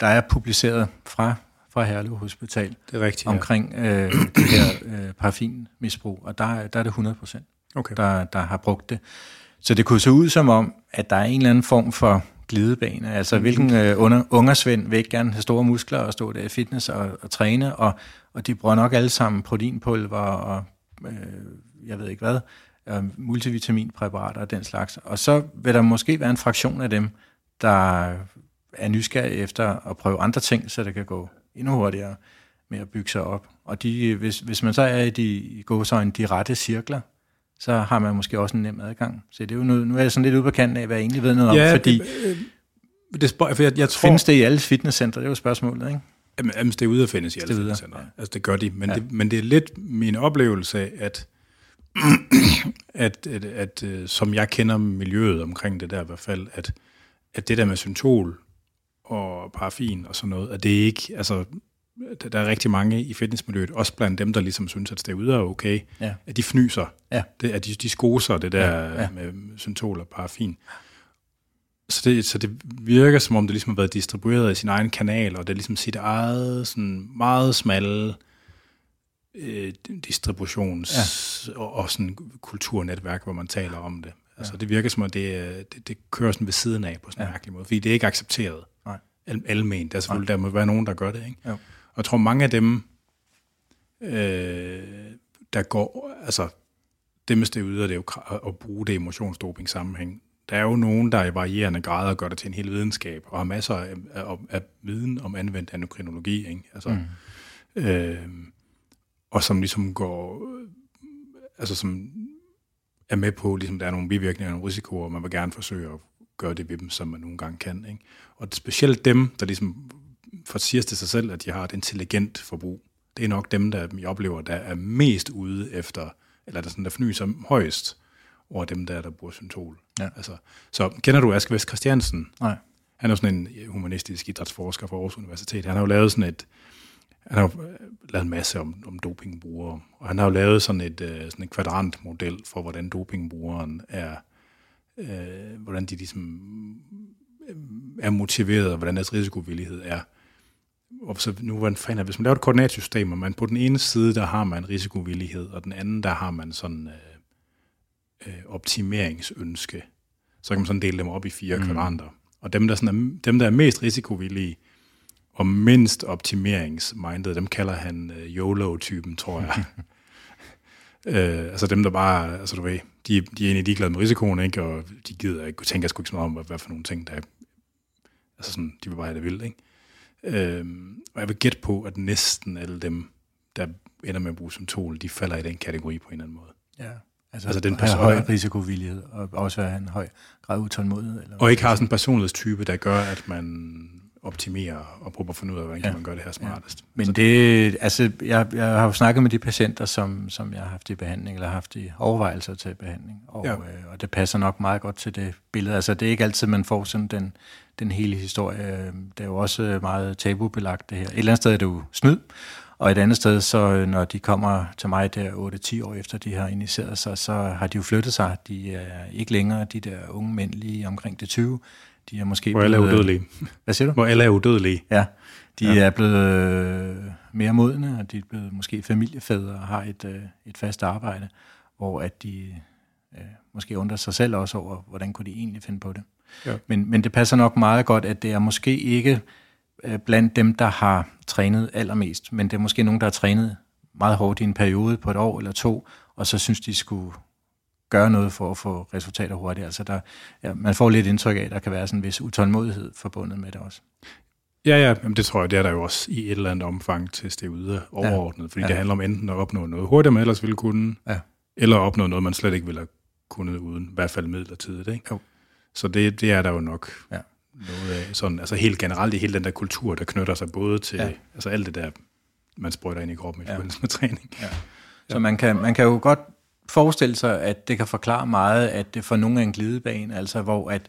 der er publiceret fra fra Herlev Hospital det er rigtigt, omkring ja. øh, det her øh, paraffinmisbrug, og der, der er det 100 procent okay. der, der har brugt det. Så det kunne se ud som om, at der er en eller anden form for glidebane. Altså, mm. hvilken øh, under, ungersvend vil ikke gerne have store muskler og stå der i fitness og, og træne, og, og de bruger nok alle sammen proteinpulver og øh, jeg ved ikke hvad, og multivitaminpræparater og den slags. Og så vil der måske være en fraktion af dem, der er nysgerrige efter at prøve andre ting, så det kan gå endnu hurtigere med at bygge sig op. Og de, hvis, hvis man så er i de, i de rette cirkler, så har man måske også en nem adgang. Så det er jo noget, nu er jeg sådan lidt ude på kanten af, hvad jeg egentlig ved noget ja, om, fordi det, øh, det, for jeg, jeg tror, findes det i alle fitnesscentre? Det er jo spørgsmålet, ikke? Jamen, jamen det er ude at findes i alle fitnesscentre. Ja. Altså, det gør de. Men, ja. det, men det er lidt min oplevelse af, at, at, at, at, at, som jeg kender miljøet omkring det der i hvert fald, at, at det der med syntol og paraffin og sådan noget, at det ikke, altså, der er rigtig mange i fitnessmiljøet, også blandt dem, der ligesom synes, at steroider er okay, ja. at de fnyser. Ja. Det, at de, de skoser det der ja. Ja. med syntol og paraffin. Så det, så det virker, som om det ligesom har været distribueret i sin egen kanal, og det er ligesom sit eget sådan meget smalle øh, distributions- ja. og, og sådan kulturnetværk, hvor man taler om det. Altså, ja. det virker som om, det, det, det kører sådan ved siden af på sådan en ja. mærkelig måde, fordi det er ikke accepteret. Nej. Almen. Der er selvfølgelig, Nej. der må være nogen, der gør det, ikke? Jo. Og jeg tror, mange af dem, øh, der går, altså, det med steroider, det er jo at bruge det i emotionsdoping sammenhæng. Der er jo nogen, der i varierende grader gør det til en hel videnskab, og har masser af, af, af viden om anvendt endokrinologi, ikke? Altså, mm. øh, og som ligesom går, altså som er med på, ligesom der er nogle bivirkninger og nogle risikoer, og man vil gerne forsøge at gøre det ved dem, som man nogle gange kan. Ikke? Og specielt dem, der ligesom siger til sig selv, at de har et intelligent forbrug, det er nok dem, der jeg oplever, der er mest ude efter, eller der, sådan, der fnyser højst over dem, der, der bruger syntol. Ja. Altså, så kender du Aske Vest Christiansen? Nej. Han er jo sådan en humanistisk idrætsforsker fra Aarhus Universitet. Han har jo lavet sådan et, han har jo lavet en masse om, om dopingbrugere, og han har jo lavet sådan, et, uh, sådan en kvadrantmodel for, hvordan dopingbrugeren er, uh, hvordan de ligesom er motiveret, og hvordan deres risikovillighed er. Og så nu, hvordan fanden, hvis man laver et koordinatsystem, og man på den ene side, der har man risikovillighed, og den anden, der har man sådan uh, uh, optimeringsønske, så kan man sådan dele dem op i fire mm. kvadranter. Og dem der, sådan er, dem, der er mest risikovillige, og mindst optimeringsmindet, dem kalder han uh, YOLO-typen, tror jeg. uh, altså dem, der bare, altså du ved, de, de er egentlig ligeglade med risikoen, ikke? og de gider ikke, tænker sgu ikke så meget om, hvad, hvad for nogle ting, der er, altså sådan, de vil bare have det vildt, ikke? Uh, og jeg vil gætte på, at næsten alle dem, der ender med at bruge symptol, de falder i den kategori på en eller anden måde. Ja. Altså, altså den person, høj risikovillighed, og også have en høj grad utålmodighed. Eller og ikke har sådan en personlighedstype, der gør, at man optimere og prøve at finde ud af, hvordan ja. kan man gøre det her smartest. Ja. Men det, altså, jeg, jeg har jo snakket med de patienter, som, som jeg har haft i behandling, eller har haft i overvejelser til behandling, og, ja. øh, og det passer nok meget godt til det billede. Altså, det er ikke altid, man får sådan den, den hele historie. Det er jo også meget tabubelagt, det her. Et eller andet sted er det jo snyd, og et andet sted, så når de kommer til mig der 8-10 år efter, de har initieret sig, så har de jo flyttet sig. De er ikke længere de der unge mænd lige omkring det 20, de er måske Hvor alle er udødelige. Hvad siger du? Hvor alle er udødelige. Ja, de ja. er blevet øh, mere modne, og de er blevet måske familiefædre og har et, øh, et fast arbejde, hvor at de øh, måske undrer sig selv også over, hvordan kunne de egentlig finde på det. Ja. Men, men det passer nok meget godt, at det er måske ikke blandt dem, der har trænet allermest, men det er måske nogen, der har trænet meget hårdt i en periode på et år eller to, og så synes de skulle gøre noget for at få resultater hurtigt. Altså der, ja, man får lidt indtryk af, at der kan være sådan en vis utålmodighed forbundet med det også. Ja, ja, det tror jeg, det er der jo også i et eller andet omfang til steroider overordnet, ja. fordi ja. det handler om enten at opnå noget hurtigt, man ellers ville kunne, ja. eller opnå noget, man slet ikke ville have kunnet uden, i hvert fald midlertidigt. Ikke? Jo. Så det, det er der jo nok ja. noget af. Sådan, altså helt generelt i hele den der kultur, der knytter sig både til ja. altså alt det der, man sprøjter ind i kroppen i ja. forbindelse med træning. Ja. Så man kan, man kan jo godt forestille sig, at det kan forklare meget, at det for nogle er en glidebane, altså hvor at,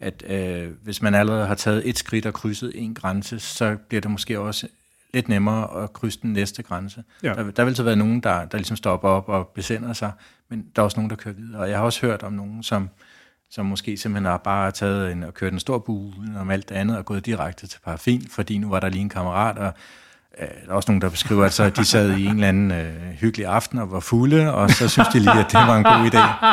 at øh, hvis man allerede har taget et skridt og krydset en grænse, så bliver det måske også lidt nemmere at krydse den næste grænse. Ja. Der, der vil så være nogen, der, der ligesom stopper op og besinder sig, men der er også nogen, der kører videre. Og jeg har også hørt om nogen, som, som måske simpelthen har bare taget en, og kørt en stor bue om alt det andet og gået direkte til paraffin, fordi nu var der lige en kammerat, og der er også nogen, der beskriver, at så de sad i en eller anden øh, hyggelig aften og var fulde, og så synes de lige, at det var en god idé.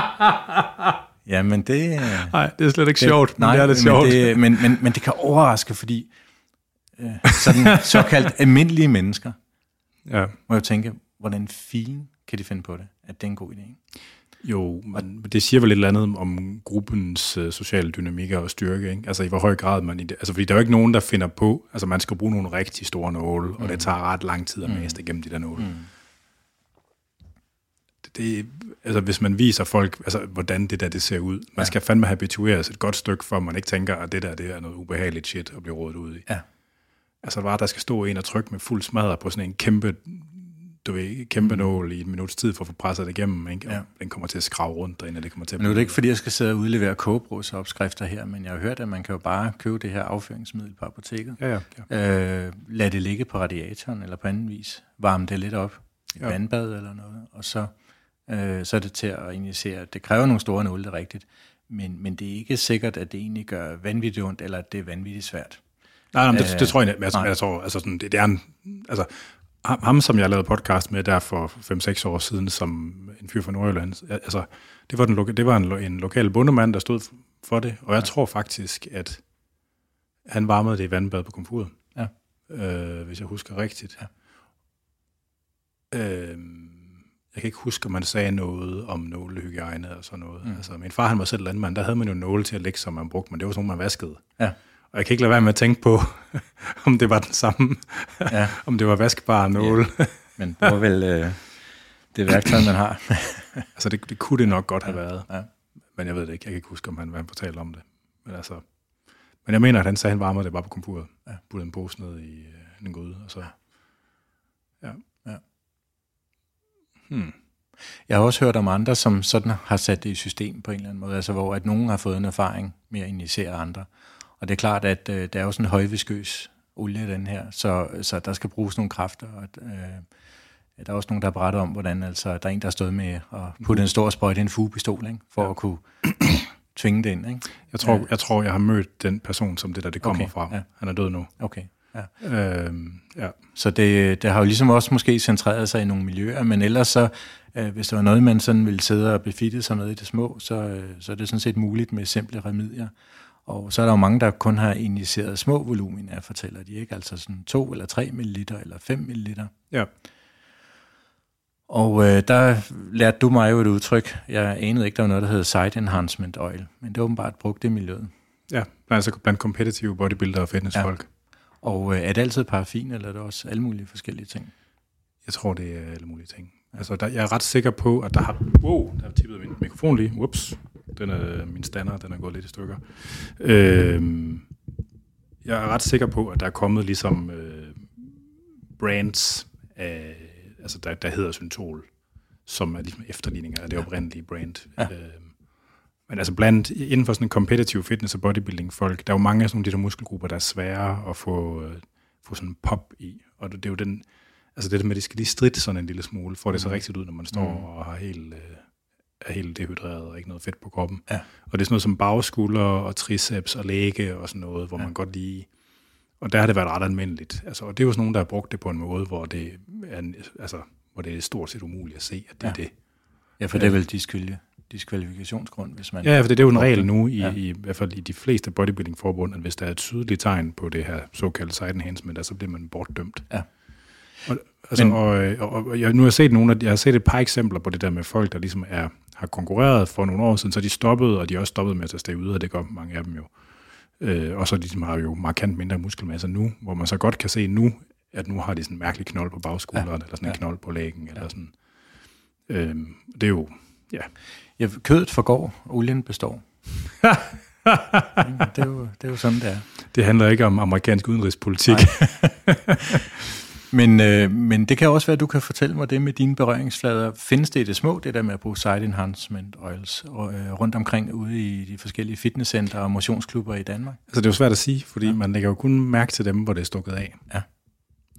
Jamen det... Øh, nej, det er slet ikke det, sjovt, men nej, det er sjovt. Men det, men, men, men det kan overraske, fordi øh, sådan såkaldt almindelige mennesker ja. må jo tænke, hvordan fin kan de finde på det, at det er en god idé. Ikke? Jo, men det siger vel et eller andet om gruppens uh, sociale dynamikker og styrke, ikke? Altså i hvor høj grad man... Altså fordi der er jo ikke nogen, der finder på... Altså man skal bruge nogle rigtig store nåle, mm. og det mm. tager ret lang tid at mm. mase igennem de der nåle. Mm. Det, det, altså hvis man viser folk, altså hvordan det der det ser ud, man ja. skal fandme habituere sig et godt stykke, for man ikke tænker, at det der det er noget ubehageligt shit at blive rådet ud i. Ja. Altså bare, der skal stå en og trykke med fuld smadre på sådan en kæmpe du ved, kæmpe mm. nål i et minuts tid for at få presset det igennem, ikke? Ja. den kommer til at skrave rundt derinde, og det kommer til at... Nu er det ikke, fordi jeg skal sidde og udlevere kogebrugsopskrifter her, men jeg har hørt, at man kan jo bare købe det her afføringsmiddel på apoteket. Ja, ja. ja. Øh, lad det ligge på radiatoren, eller på anden vis. Varme det lidt op. I ja. vandbad eller noget. Og så, øh, så er det til at injicere. Det kræver nogle store nåle, det er rigtigt. Men, men det er ikke sikkert, at det egentlig gør vanvittigt ondt, eller at det er vanvittigt svært. Nej, nej det, det tror jeg ikke. Jeg, jeg tror, altså, sådan, det, det er en, altså, ham, som jeg lavede podcast med der for 5-6 år siden, som en fyr fra Nordjylland, altså, det var, den, det var en, en lokal bundemand, der stod for det, og jeg ja. tror faktisk, at han varmede det i vandbad på komfuret. Ja. Øh, hvis jeg husker rigtigt. Ja. Øh, jeg kan ikke huske, om man sagde noget om nålehygiejne og sådan noget. Mm. Altså, min far han var selv landmand, der havde man jo nåle til at lægge, som man brugte, men det var sådan man vaskede. Ja. Og jeg kan ikke lade være med at tænke på, om det var den samme, ja. om det var vaskbare nåle. Ja. Men det var vel øh, det værktøj, man har. altså det, det kunne det nok godt have været. Ja. Men jeg ved det ikke. Jeg kan ikke huske, om han, hvad han fortalte om det. Men altså, men jeg mener, at han sagde, at han varmede det bare på komfuret. Ja. Puttede en pose ned i øh, en gryde, og så... Ja. ja. Hmm. Jeg har også hørt om andre, som sådan har sat det i system på en eller anden måde, altså hvor at nogen har fået en erfaring med at injicere andre. Og det er klart, at øh, der er jo sådan en højviskøs olie, den her, så, så der skal bruges nogle kræfter. Og, øh, der er også nogen, der har berettet om, hvordan altså, der er en, der har stået med at putte en stor sprøjte i en fugepistol, ikke, for ja. at kunne tvinge det ind. Ikke? Jeg, tror, ja. jeg tror, jeg har mødt den person, som det der det kommer okay. fra. Ja. Han er død nu. Okay. Ja. Øhm, ja. Så det, det har jo ligesom også måske centreret sig i nogle miljøer, men ellers så, øh, hvis der var noget, man sådan ville sidde og befitte sig med i det små, så, øh, så er det sådan set muligt med simple remedier. Og så er der jo mange, der kun har injiceret små voluminer, fortæller de, ikke? Altså sådan 2 eller 3 ml eller 5 ml. Ja. Og øh, der lærte du mig jo et udtryk. Jeg anede ikke, der var noget, der hed side enhancement oil, men det er åbenbart brugt i miljøet. Ja, altså blandt competitive bodybuilder og fitnessfolk. Ja. Og øh, er det altid paraffin, eller er det også alle mulige forskellige ting? Jeg tror, det er alle mulige ting. Altså, der, jeg er ret sikker på, at der har... Wow, der har tippet min mikrofon lige. Whoops. Den er, min stander, den er gået lidt i stykker. Øh, jeg er ret sikker på, at der er kommet ligesom øh, brands, af, altså der, der hedder Syntol, som er ligesom efterligninger af det oprindelige brand. Ja. Øh, men altså blandt, inden for sådan en competitive fitness og bodybuilding folk, der er jo mange af sådan de der muskelgrupper, der er svære at få, øh, få sådan en pop i. Og det er jo den, altså det der med, at de skal lige stridt sådan en lille smule, for det så mm. rigtigt ud, når man står mm. og har helt, øh, er helt dehydreret og ikke noget fedt på kroppen. Ja. Og det er sådan noget som bagskulder og triceps og læge og sådan noget, hvor ja. man godt lige... Og der har det været ret almindeligt. Altså, og det er jo sådan nogen, der har brugt det på en måde, hvor det er, altså, hvor det er stort set umuligt at se, at det ja. er det. Ja, for det er vel diskvalg diskvalifikationsgrund, hvis man... Ja, for det, det er jo en regel nu, i, ja. i, i hvert fald i de fleste bodybuilding-forbund, at hvis der er et tydeligt tegn på det her såkaldte side enhancement, så bliver man bortdømt. Ja. Og, altså, Men, og, og, og jeg, nu har jeg set nogle af, jeg har set et par eksempler på det der med folk, der ligesom er, har konkurreret for nogle år siden, så de stoppede, og de er også stoppet med at tage ud, og det gør mange af dem jo. Øh, og så de ligesom har jo markant mindre muskelmasse nu, hvor man så godt kan se nu, at nu har de sådan en mærkelig knold på bagskulderen, ja. eller sådan en ja. knold på lægen, eller ja. sådan. Øh, det er jo, ja. Ja, kødet forgår, olien består. det, er jo, det er jo sådan, det er. Det handler ikke om amerikansk udenrigspolitik. men, øh, men det kan også være, at du kan fortælle mig det med dine berøringsflader. Findes det i det små, det der med at bruge side enhancement oils og, øh, rundt omkring ude i de forskellige fitnesscenter og motionsklubber i Danmark? Altså det er jo svært at sige, fordi ja. man lægger jo kun mærke til dem, hvor det er stukket af. Ja.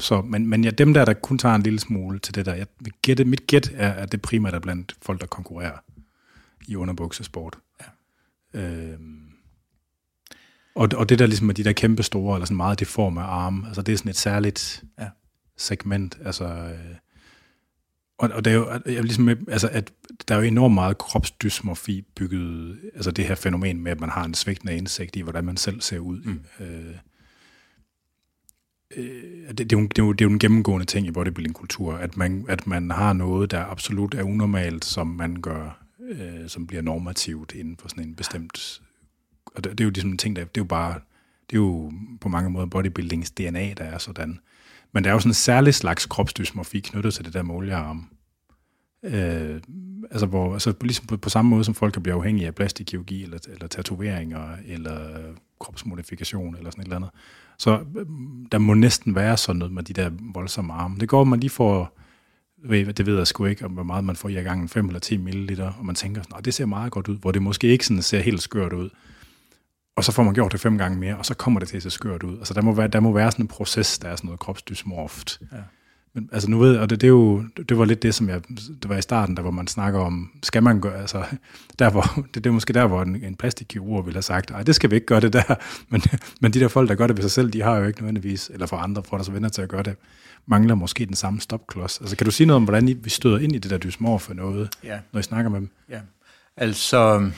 Så, men, men ja, dem der, der kun tager en lille smule til det der, jeg, gætte, mit gæt er, at det primært er blandt folk, der konkurrerer i underbuksesport. Ja. Øhm, og, og det der ligesom med de der kæmpe store, eller sådan meget deforme arme, altså det er sådan et særligt ja. Segment, altså... Øh, og, og det er jo jeg ligesom, altså, at der er jo enormt meget kropsdysmorfi bygget, altså det her fænomen med, at man har en svigtende indsigt i, hvordan man selv ser ud. Mm. Øh, øh, det, det, er jo, det, er jo, det er jo en gennemgående ting i bodybuilding-kultur, at man, at man har noget, der absolut er unormalt, som man gør øh, som bliver normativt inden for sådan en bestemt... Og det, det er jo ligesom en ting, der, det er jo bare... Det er jo på mange måder bodybuildings DNA, der er sådan. Men der er jo sådan en særlig slags kropsdysmorfi knyttet til det der måljearm. Øh, altså, hvor, altså ligesom på, på samme måde, som folk kan blive afhængige af plastikkirurgi, eller, eller tatoveringer, eller kropsmodifikation, eller sådan et eller andet. Så øh, der må næsten være sådan noget med de der voldsomme arme. Det går, man lige får det ved jeg sgu ikke, om hvor meget man får i gangen, 5 eller 10 ml, og man tænker sådan, det ser meget godt ud, hvor det måske ikke sådan ser helt skørt ud. Og så får man gjort det fem gange mere, og så kommer det til at se skørt ud. Altså der må være, der må være sådan en proces, der er sådan noget kropsdysmorft. Ja. Men altså nu ved og det, det, er jo, det var lidt det, som jeg, det var i starten, der hvor man snakker om, skal man gøre, altså, der hvor, det, det er måske der, hvor en, en plastikkirurg ville have sagt, nej, det skal vi ikke gøre det der, men, men de der folk, der gør det ved sig selv, de har jo ikke nødvendigvis, eller for andre, for deres venner til at gøre det, mangler måske den samme stopklods. Altså kan du sige noget om, hvordan I, vi støder ind i det der dysmor for noget, ja. når I snakker med dem? Ja, altså,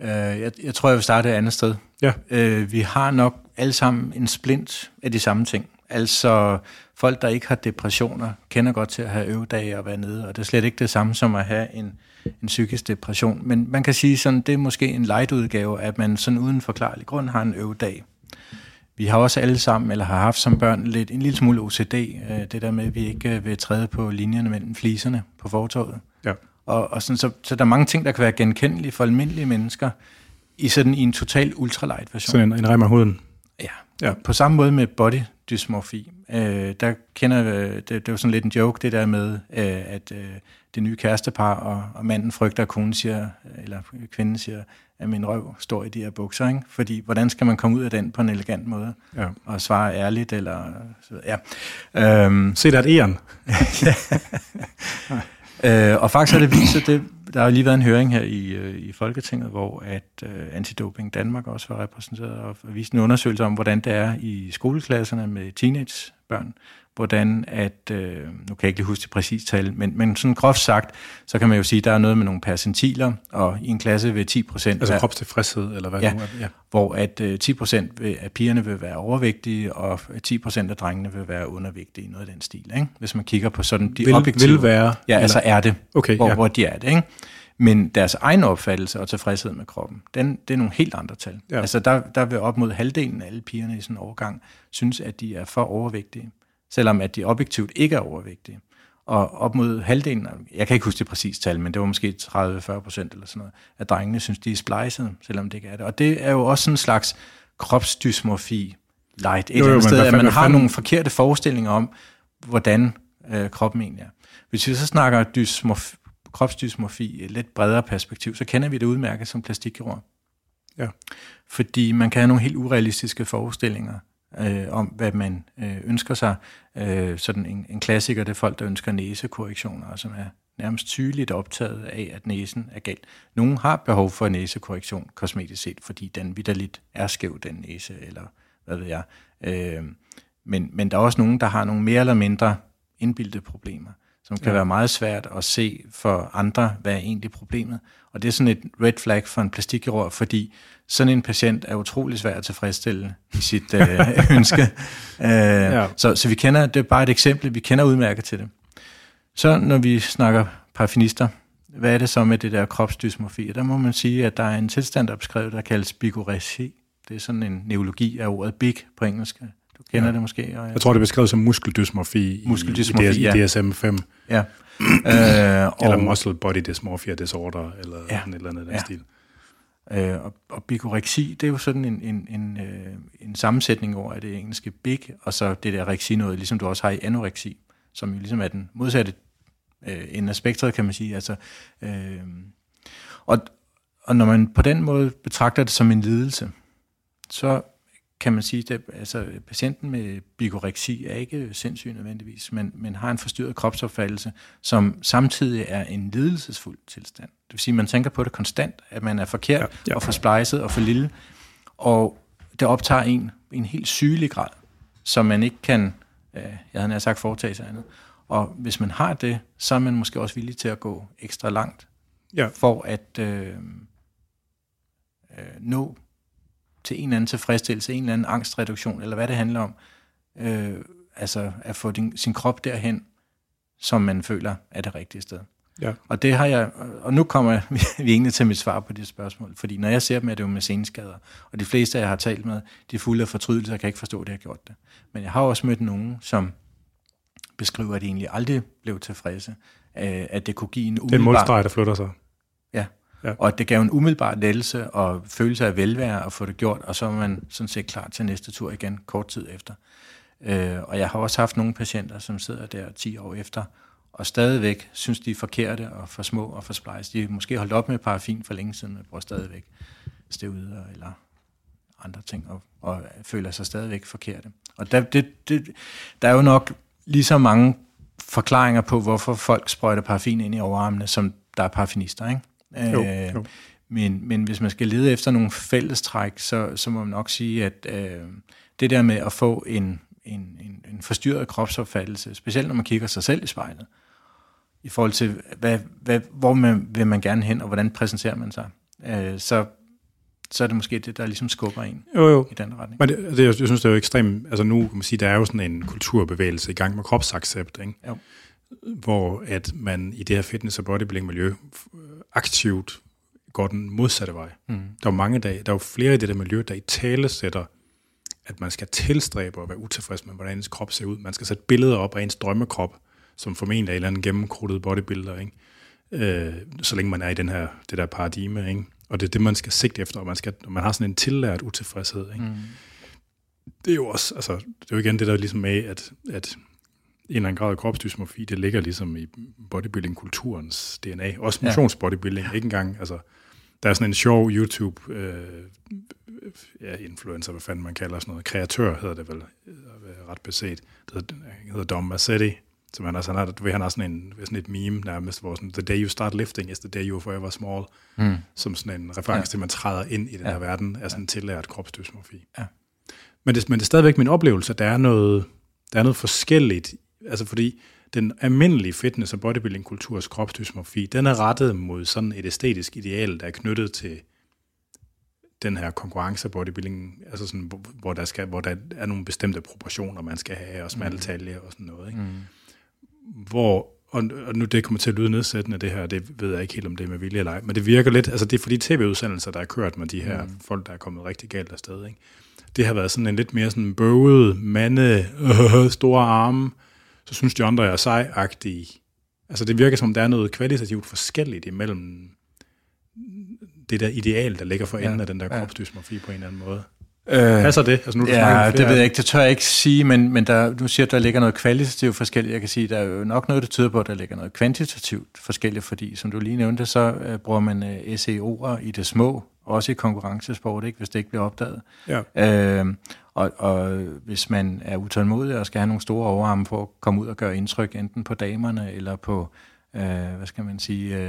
øh, jeg, jeg tror, jeg vil starte et andet sted. Ja. Øh, vi har nok alle sammen en splint af de samme ting. Altså, folk, der ikke har depressioner, kender godt til at have øvedage og være nede, og det er slet ikke det samme som at have en, en psykisk depression. Men man kan sige sådan, det er måske en light udgave, at man sådan uden forklarlig grund har en øvedag. Vi har også alle sammen, eller har haft som børn, lidt, en lille smule OCD, øh, det der med, at vi ikke øh, vil træde på linjerne mellem fliserne på fortorvet. Ja. Og, og sådan, så, så der er mange ting, der kan være genkendelige for almindelige mennesker, i sådan i en total ultralight version. Sådan en, en rem af huden? Ja. ja. På samme måde med body dysmorfi. Øh, der kender, øh, det, det var sådan lidt en joke, det der med, øh, at øh, det nye kærestepar, og, og manden frygter, at konen siger, eller kvinden siger, at min røv står i de her bukser, ikke? Fordi, hvordan skal man komme ud af den på en elegant måde? Ja. Og svare ærligt, eller... Så, ja. Øhm, Se der et æren. øh, og faktisk har det vist, sig, det, der har lige været en høring her i, øh, i Folketinget, hvor at øh, Antidoping Danmark også var repræsenteret og viste en undersøgelse om, hvordan det er i skoleklasserne med teenagebørn, hvordan at, øh, nu kan jeg ikke lige huske det præcis tal, men, men sådan groft sagt, så kan man jo sige, at der er noget med nogle percentiler, og i en klasse vil 10 procent... Altså kropstilfredshed, eller hvad ja, nu er ja. hvor at øh, 10 procent af pigerne vil være overvægtige, og 10 procent af drengene vil være undervægtige, noget af den stil, ikke? hvis man kigger på sådan de vil, objektive... Vil være... Ja, eller? altså er det, okay, hvor, ja. hvor de er det, ikke? Men deres egen opfattelse og tilfredshed med kroppen, den, det er nogle helt andre tal. Ja. Altså der, der vil op mod halvdelen af alle pigerne i sådan en overgang synes, at de er for overvægtige selvom at de objektivt ikke er overvægtige. Og op mod halvdelen, jeg kan ikke huske det præcise tal, men det var måske 30-40 procent eller sådan noget, af drengene synes, de er splicet, selvom det ikke er det. Og det er jo også en slags kropsdysmorfi light, et jo, eller andet sted, at man har nogle forkerte forestillinger om, hvordan øh, kroppen egentlig er. Hvis vi så snakker dysmorfi, kropsdysmorfi i et lidt bredere perspektiv, så kender vi det udmærket som plastikkirurg. Ja. Fordi man kan have nogle helt urealistiske forestillinger øh, om, hvad man øh, ønsker sig. Øh, sådan en, en klassiker, det er folk, der ønsker næsekorrektioner, som er nærmest tydeligt optaget af, at næsen er galt. Nogle har behov for næsekorrektion kosmetisk set, fordi den vidderligt er skæv, den næse, eller hvad ved jeg. Øh, men, men der er også nogen, der har nogle mere eller mindre indbildte problemer, som kan ja. være meget svært at se for andre, hvad er egentlig problemet. Og det er sådan et red flag for en plastikkirurg, fordi sådan en patient er utrolig svær at tilfredsstille i sit øh, ønske. Øh, ja. så, så vi kender, det er bare et eksempel, vi kender udmærket til det. Så når vi snakker parafinister, hvad er det så med det der kropsdysmorfi? Der må man sige, at der er en tilstand, der er beskrevet, der kaldes bigoresi. Det er sådan en neurologi af ordet big på engelsk. Du kender ja. det måske? Og jeg, tror, det er beskrevet som muskeldysmorfi, muskeldysmorfi i, i, ja. i DSM-5. Ja. øh, eller og, muscle body dysmorphia disorder, eller ja. en eller andet den ja. stil. Øh, og, og bikoreksi, det er jo sådan en, en, en, øh, en sammensætning over det engelske big, og så det der reksi noget, ligesom du også har i anoreksi, som jo ligesom er den modsatte øh, en af spektret, kan man sige. Altså, øh, og, og når man på den måde betragter det som en lidelse, så kan man sige, at altså, patienten med bikoreksi er ikke sindssyg nødvendigvis, men, men har en forstyrret kropsopfattelse, som samtidig er en lidelsesfuld tilstand. Det vil sige, at man tænker på det konstant, at man er forkert ja, ja. og for splejset og for lille, og det optager en en helt sygelig grad, som man ikke kan, øh, jeg havde nær sagt, foretage sig andet. Og hvis man har det, så er man måske også villig til at gå ekstra langt, ja. for at øh, øh, nå til en eller anden tilfredsstillelse, en eller anden angstreduktion, eller hvad det handler om. Øh, altså at få din, sin krop derhen, som man føler er det rigtige sted. Ja. Og det har jeg, og nu kommer vi egentlig til mit svar på det spørgsmål, fordi når jeg ser dem, er det jo med senskader, og de fleste, jeg har talt med, de er fulde af fortrydelse, og kan ikke forstå, at de har gjort det. Men jeg har også mødt nogen, som beskriver, at de egentlig aldrig blev tilfredse, at det kunne give en umiddelbar... Det er en målstreg, der flytter sig. Ja, Og det gav en umiddelbar lettelse og følelse af velvære at få det gjort, og så var man sådan set klar til næste tur igen kort tid efter. Øh, og jeg har også haft nogle patienter, som sidder der 10 år efter, og stadigvæk synes, de er forkerte og for små og for splice. De er måske holdt op med paraffin for længe siden, men bruger stadigvæk stevider eller andre ting, og, og føler sig stadigvæk forkerte. Og der, det, det, der er jo nok lige så mange forklaringer på, hvorfor folk sprøjter paraffin ind i overarmene, som der er paraffinister, ikke? Jo, øh, jo. Men, men hvis man skal lede efter nogle fællestræk, så, så må man nok sige, at øh, det der med at få en, en, en, en forstyrret kropsopfattelse, specielt når man kigger sig selv i spejlet, i forhold til, hvad, hvad, hvor man, vil man gerne hen, og hvordan præsenterer man sig, øh, så, så er det måske det, der ligesom skubber en jo, jo. i den retning. Men det, det, jeg synes, det er jo ekstremt, altså nu kan man sige, der er jo sådan en kulturbevægelse i gang med kropsaccept, ikke? Jo. hvor at man i det her fitness- og bodybuilding-miljø aktivt går den modsatte vej. Mm. Der er mange dage, der er jo flere i det der miljø, der i tale sætter, at man skal tilstræbe og være utilfreds med, hvordan ens krop ser ud. Man skal sætte billeder op af ens drømmekrop, som formentlig er en eller anden gennemkrudtet bodybuilder, ikke? Øh, så længe man er i den her, det der paradigme. Ikke? Og det er det, man skal sigte efter, og man, skal, og man har sådan en tillært utilfredshed. Ikke? Mm. Det er jo også, altså, det er jo igen det der ligesom med, at, at en eller anden grad af kropsdysmorfi, det ligger ligesom i bodybuilding-kulturens DNA. Også motionsbodybuilding, ja. ikke engang, altså, der er sådan en sjov YouTube øh, ja, influencer, hvad fanden man kalder sådan noget, kreatør hedder det vel, ret beset, det hedder, hedder Dom Massetti, som han, altså, han, har, han har sådan, en, sådan et meme nærmest, hvor sådan, the day you start lifting is the day you are forever small, mm. som sådan en reference ja. til, at man træder ind i den ja. her verden, er sådan en tillært kropsdysmorfi. Ja. Men, det, men det er stadigvæk min oplevelse, at der er noget, der er noget forskelligt, altså fordi den almindelige fitness- og bodybuilding-kulturs kropsdysmorfi, den er rettet mod sådan et æstetisk ideal, der er knyttet til den her konkurrence bodybuilding, altså sådan, hvor, der skal, hvor der er nogle bestemte proportioner, man skal have, og smaltalje mm. og sådan noget. Ikke? Mm hvor, og, og nu det kommer til at lyde nedsættende det her, det ved jeg ikke helt, om det er med vilje eller ej, men det virker lidt, altså det er for de tv-udsendelser, der er kørt med de her mm. folk, der er kommet rigtig galt afsted, ikke? det har været sådan en lidt mere sådan bøvet, mande, øh, store arme, så synes de andre er sejagtige. Altså det virker som, der er noget kvalitativt forskelligt imellem det der ideal, der ligger for enden ja, af den der kropsdysmorfi på en eller anden måde. Øh, Passer det? Altså, nu du ja, det ved jeg ikke, det tør jeg ikke sige, men, men der, nu siger du, der ligger noget kvalitativt forskelligt. Jeg kan sige, der er jo nok noget, der tyder på, at der ligger noget kvantitativt forskelligt, fordi som du lige nævnte, så uh, bruger man uh, SEO'er i det små, også i konkurrencesport, ikke, hvis det ikke bliver opdaget. Ja. Uh, og, og hvis man er utålmodig og skal have nogle store overarme for at komme ud og gøre indtryk, enten på damerne eller på, uh, hvad skal man sige... Uh,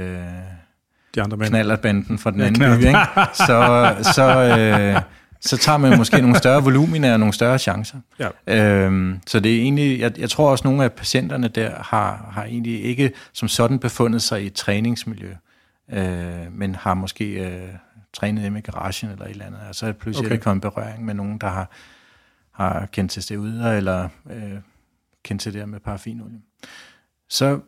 de andre mænd. Knallerbanden fra den anden ja, by, ikke? Så, så, uh, så tager man måske nogle større voluminer og nogle større chancer. Ja. Øhm, så det er egentlig, jeg, jeg tror også, at nogle af patienterne der har, har egentlig ikke som sådan befundet sig i et træningsmiljø, øh, men har måske øh, trænet dem i garagen eller et eller andet, og så er pludselig okay. kommet berøring med nogen, der har, har kendt til steroider eller øh, kendt til det her med paraffinolie. Så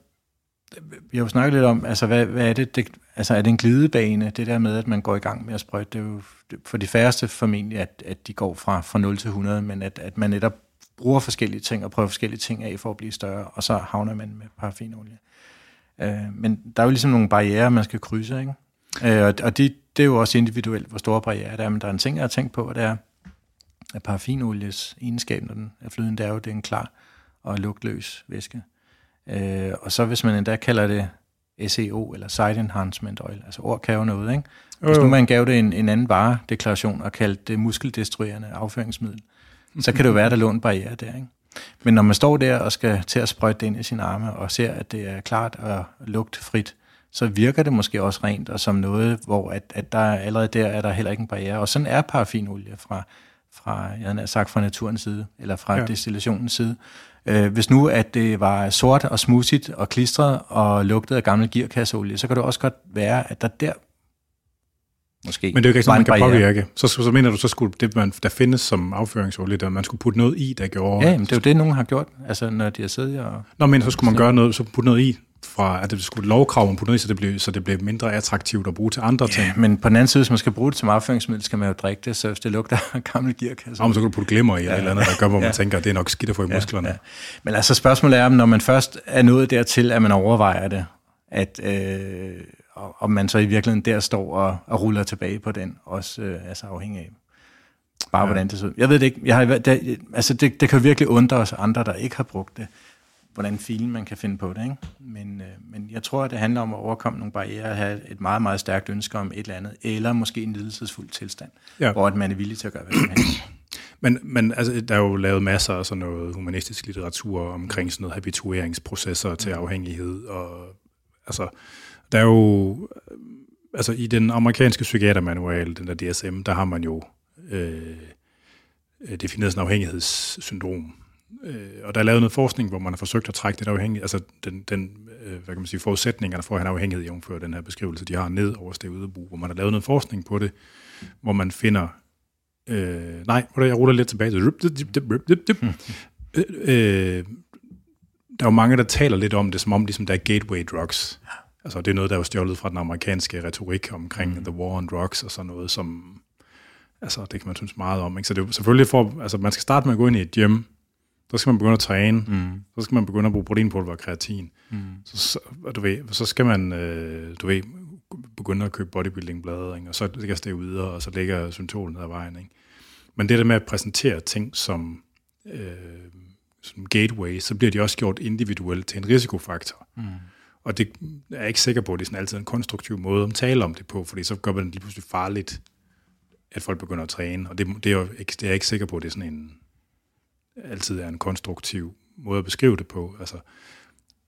øh, vi har jo snakket lidt om, altså hvad, hvad er det, det, altså er det en glidebane, det der med, at man går i gang med at sprøjte, det er jo for de færreste formentlig, at, at de går fra, fra 0 til 100, men at, at man netop bruger forskellige ting og prøver forskellige ting af for at blive større, og så havner man med paraffinolie. Øh, men der er jo ligesom nogle barriere, man skal krydse, ikke? Øh, og og det, det er jo også individuelt, hvor store barriere der er, men der er en ting, jeg har tænkt på, og det er, at paraffinolies egenskab, når den er flydende, det er jo, det er en klar og lugtløs væske. Øh, og så hvis man endda kalder det SEO, eller Site Enhancement Oil, altså ord kan jo noget, ikke? Hvis nu man gav det en, en anden varedeklaration og kaldte det muskeldestruerende afføringsmiddel, så kan det jo være, der lå en barriere der, ikke? Men når man står der og skal til at sprøjte det ind i sine arme, og ser, at det er klart og lugtfrit, så virker det måske også rent og som noget, hvor at, at der allerede der er der heller ikke en barriere. Og sådan er paraffinolie fra, fra jeg havde sagt, fra naturens side, eller fra ja. destillationens side. Øh, hvis nu at det var sort og smudsigt og klistret og lugtede af gammel gearkasseolie, så kan det også godt være, at der der måske Men det er jo ikke sådan, man kan påvirke. Så, så, så mener du, så skulle det, man, der findes som afføringsolie, der man skulle putte noget i, der gjorde... Ja, men det er jo det, nogen har gjort, altså når de har siddet og... Nå, men så skulle man gøre noget, så putte noget i, fra, at det skulle lovkrav, man putte noget i, så det, blev, så det blev mindre attraktivt at bruge til andre ja, ting. men på den anden side, hvis man skal bruge det som afføringsmiddel, skal man jo drikke det, så hvis det lugter af gammel gearkasse... Om så kan du putte glimmer i, ja, eller andet, der gør, hvor ja. man tænker, at det er nok skidt at få i ja, musklerne. Ja. Men altså spørgsmålet er, når man først er nået dertil, at man overvejer det, at, øh, om man så i virkeligheden der står og, og ruller tilbage på den, også øh, altså afhængig af bare ja. hvordan det ser ud. Jeg ved det ikke. Jeg har, det, altså det, det kan virkelig undre os andre, der ikke har brugt det hvordan filen man kan finde på det. Ikke? Men, øh, men jeg tror, at det handler om at overkomme nogle barriere, at have et meget, meget stærkt ønske om et eller andet, eller måske en lidelsesfuld tilstand, ja. hvor at man er villig til at gøre, hvad som helst. Men, men altså, der er jo lavet masser af sådan noget humanistisk litteratur omkring sådan noget habitueringsprocesser til mm. afhængighed. Og, altså, der er jo, altså i den amerikanske psykiatermanual, den der DSM, der har man jo øh, defineret sådan en afhængighedssyndrom. Øh, og der er lavet noget forskning, hvor man har forsøgt at trække det afhængighed, altså den, den øh, hvad kan man sige, forudsætningerne for at have en afhængighed, jævnfør den her beskrivelse, de har ned over det udebrug, hvor man har lavet noget forskning på det, hvor man finder Øh, nej, jeg ruller lidt tilbage. Øh, øh, der er jo mange, der taler lidt om det, som om ligesom, der er gateway drugs. Altså, det er noget, der er stjålet fra den amerikanske retorik omkring mm. the war on drugs og sådan noget, som altså, det kan man synes meget om. Ikke? Så det er selvfølgelig for, altså, man skal starte med at gå ind i et gym, så skal man begynde at træne, mm. så skal man begynde at bruge proteinpulver og kreatin. Mm. Så, så, du ved, så skal man, øh, du ved, begynder at købe bodybuilding-blade, ikke? og så ligger det videre, og så ligger symptomet ned ad vejen. Ikke? Men det der med at præsentere ting som, øh, som gateway, så bliver de også gjort individuelt til en risikofaktor. Mm. Og det er jeg ikke sikker på, at det er sådan altid en konstruktiv måde at tale om det på, fordi så gør man det lige pludselig farligt, at folk begynder at træne. Og det, det, er, jo, det er jeg ikke sikker på, at det er sådan en, altid er en konstruktiv måde at beskrive det på. Altså,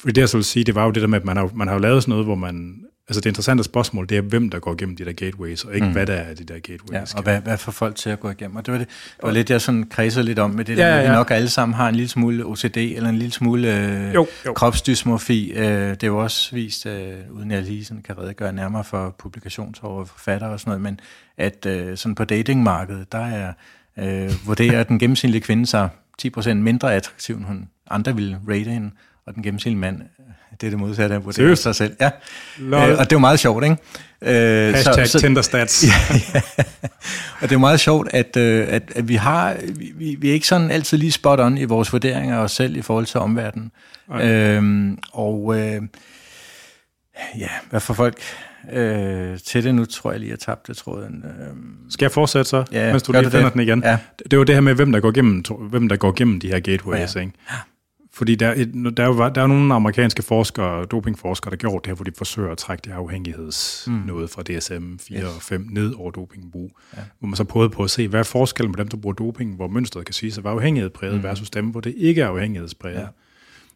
fordi det jeg så vil sige, det var jo det der med, at man har, man har jo lavet sådan noget, hvor man Altså det interessante spørgsmål, det er, hvem der går igennem de der gateways, og ikke mm. hvad der er de der gateways. Ja, og hvad, hvad får folk til at gå igennem? Og det var, det, det var lidt, jeg sådan kredsede lidt om med det ja, der, at vi nok alle sammen har en lille smule OCD, eller en lille smule øh, jo, jo. kropsdysmorfi. Øh, det er jo også vist, øh, uden jeg lige sådan kan redegøre nærmere for publikationsår og forfatter og sådan noget, men at øh, sådan på datingmarkedet, der er øh, vurderer den gennemsnitlige kvinde sig 10% mindre attraktiv, end hun andre ville rate hende, og den gennemsnitlige mand det er det modsatte af vurdere sig selv. Ja. Øh, og det er jo meget sjovt, ikke? Øh, Hashtag så, så, Tinderstats. ja, ja. Og det er meget sjovt, at, øh, at, at vi har vi, vi er ikke sådan altid lige spot on i vores vurderinger af os selv i forhold til omverdenen. Øhm, og øh, ja, hvad får folk øh, til det nu, tror jeg lige, jeg tabte tråden. Øh, Skal jeg fortsætte så, ja, mens du lige finder den igen? Ja. Det er jo det her med, hvem der går gennem, hvem der går gennem de her gateways, ja. ikke? Fordi der, der, er jo, der er nogle amerikanske forskere, dopingforskere, der gjort det her, hvor de forsøger at trække det afhængighedsnået mm. fra DSM 4 yes. og 5 ned over dopingbrug. Ja. Hvor man så prøvede på at se, hvad er forskellen på dem, der bruger doping, hvor mønstret kan sige sig, hvad er afhængighedspræget mm. versus dem, hvor det ikke er afhængighedspræget. Ja.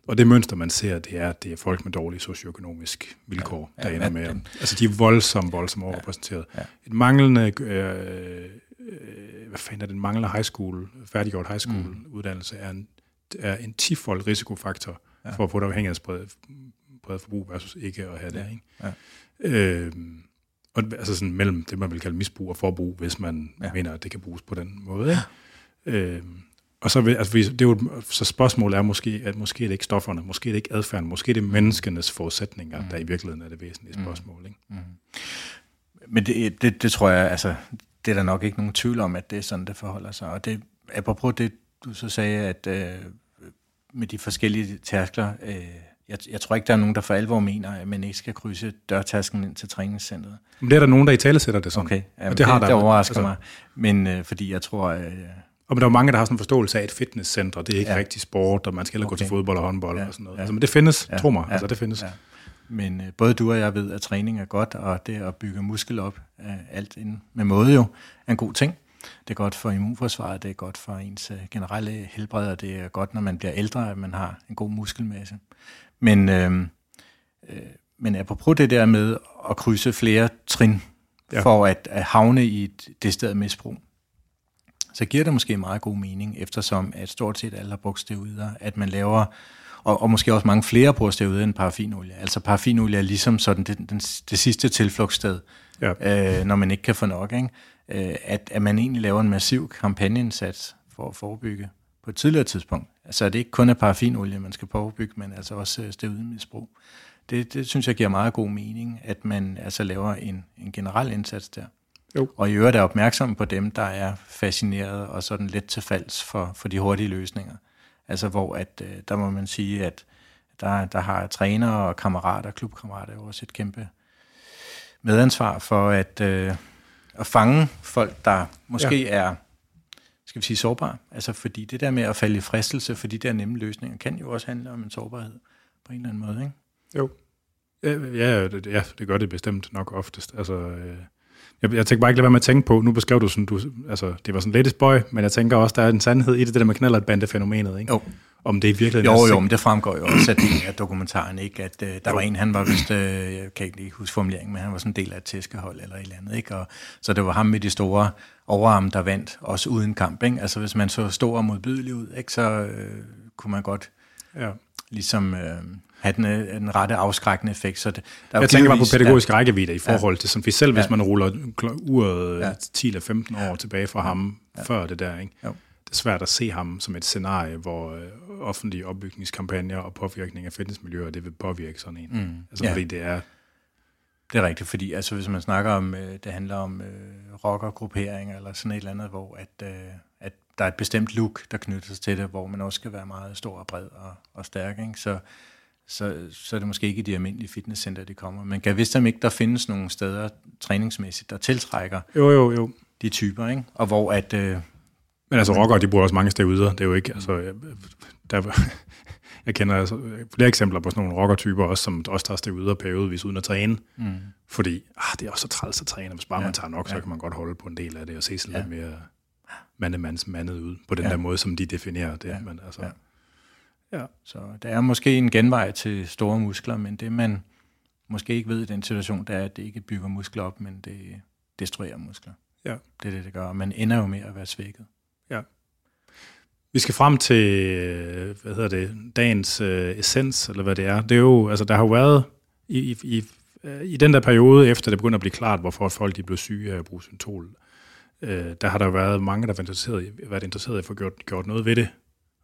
Og det mønster, man ser, det er, det er folk med dårlige socioøkonomisk vilkår, ja, der ender med. Den. Altså, de er voldsomt, voldsomt overrepræsenteret. Ja, ja. Et manglende, øh, øh, hvad fanden er det, en manglende high school, færdiggjort high school mm. uddannelse, er en er en tifold risikofaktor ja. for at få et afhængighedsbredt forbrug versus ikke at have det. Ikke? Ja. Øhm, og altså sådan mellem det, man vil kalde misbrug og forbrug, hvis man ja. mener, at det kan bruges på den måde. Ikke? Ja. Øhm, og så, vil, altså, det er jo, så spørgsmålet er måske, at måske er det ikke stofferne, måske er det ikke adfærden, måske er det menneskenes forudsætninger, mm. der i virkeligheden er det væsentlige mm. spørgsmål. Ikke? Mm. Men det, det, det tror jeg, altså, det er der nok ikke nogen tvivl om, at det er sådan, det forholder sig. Og det, apropos det, du så sagde, at øh, med de forskellige tærskler, øh, jeg, jeg tror ikke, der er nogen, der for alvor mener, at man ikke skal krydse dørtasken ind til træningscenteret. Men det er der nogen, der i tale sætter det sådan. Okay, ja, det, det, har der, det overrasker altså, mig. Men øh, fordi jeg tror... Øh, og men der er mange, der har sådan en forståelse af, at fitnesscenter, det er ikke ja. rigtig sport, og man skal heller okay. gå til fodbold og håndbold ja. og sådan noget. Ja. Altså, men det findes, ja. tro mig, ja. altså det findes. Ja. Men øh, både du og jeg ved, at træning er godt, og det at bygge muskel op, øh, alt ind med måde jo, er en god ting. Det er godt for immunforsvaret, det er godt for ens øh, generelle helbred, og det er godt, når man bliver ældre, at man har en god muskelmasse. Men, øh, øh, men apropos det der med at krydse flere trin ja. for at, at havne i et decideret misbrug, så giver det måske meget god mening, eftersom at stort set alle har brugt steroider, at man laver, og, og måske også mange flere bruger steroider end paraffinolie. Altså paraffinolie er ligesom sådan det, den, det sidste tilflugtssted, ja. øh, når man ikke kan få nok. Ikke? øh, at, at man egentlig laver en massiv kampagneindsats for at forebygge på et tidligere tidspunkt. Altså at det ikke kun er paraffinolie, man skal forebygge, men altså også øh, steroidmisbrug. Det, det synes jeg giver meget god mening, at man altså laver en, en generel indsats der. Jo. Og i øvrigt er opmærksom på dem, der er fascineret og sådan lidt til falds for, for de hurtige løsninger. Altså hvor at, øh, der må man sige, at der, der har trænere og kammerater, klubkammerater jo også et kæmpe medansvar for at, øh, at fange folk, der måske ja. er skal vi sige, sårbar. Altså fordi det der med at falde i fristelse for de der nemme løsninger, kan jo også handle om en sårbarhed på en eller anden måde, ikke? Jo. Ja, det, ja, det gør det bestemt nok oftest. Altså, øh, jeg, jeg tænker bare ikke lade være med at tænke på, nu beskrev du sådan, du, altså, det var sådan lidt boy, men jeg tænker også, der er en sandhed i det, det der med knaller bandefænomenet, ikke? Jo. Om det i virkeligheden Jo, jo, men det fremgår jo også af, dokumentaren, ikke? At øh, der jo. var en, han var vist, øh, jeg kan ikke lige huske formuleringen, men han var sådan en del af et tæskehold eller et eller andet, ikke? Og, så det var ham med de store overarme, der vandt, også uden kamp, ikke? Altså hvis man så stor og modbydelig ud, ikke? Så øh, kunne man godt ja. ligesom... Øh, have den, øh, den rette afskrækkende effekt. Så det, der jeg tænker bare på pædagogisk ja, rækkevidde i forhold ja, til, som vi selv, hvis ja, man ruller uret ja, 10 eller 15 år tilbage fra ham ja, før det der, ikke? Jo. det er svært at se ham som et scenarie, hvor øh, offentlige opbygningskampagner og påvirkning af fitnessmiljøer, det vil påvirke sådan en. Mm, altså ja. fordi det er... Det er rigtigt, fordi altså, hvis man snakker om, øh, det handler om øh, rockergrupperinger eller sådan et eller andet, hvor at, øh, at der er et bestemt look, der knytter sig til det, hvor man også skal være meget stor og bred og, og stærk, ikke? så så, så er det måske ikke i de almindelige fitnesscenter, det kommer. Men kan vidst ikke, der findes nogle steder træningsmæssigt, der tiltrækker jo, jo, jo. de typer, ikke? Og hvor at... Øh, men altså rockere, de bruger også mange steder Det er jo ikke, altså, jeg, der, jeg kender altså flere eksempler på sådan nogle rockertyper også, som også tager steder periodevis uden at træne. Mm. Fordi ah, det er også så træls at træne. Hvis bare ja. man tager nok, så ja. kan man godt holde på en del af det og se sådan ja. lidt mere mandemands mandet ud, på den ja. der måde, som de definerer det. Ja. Men altså, ja. Ja. Så der er måske en genvej til store muskler, men det man måske ikke ved i den situation, det er, at det ikke bygger muskler op, men det destruerer muskler. Ja. Det er det, det gør. Man ender jo med at være svækket. Ja. Vi skal frem til, hvad hedder det, dagens øh, essens, eller hvad det er. Det er jo, altså der har jo været, i, i, i, i den der periode, efter det begynder at blive klart, hvorfor folk de blev syge af at bruge syntol, øh, der har der været mange, der har været interesseret, været interesseret i at få gjort, gjort noget ved det.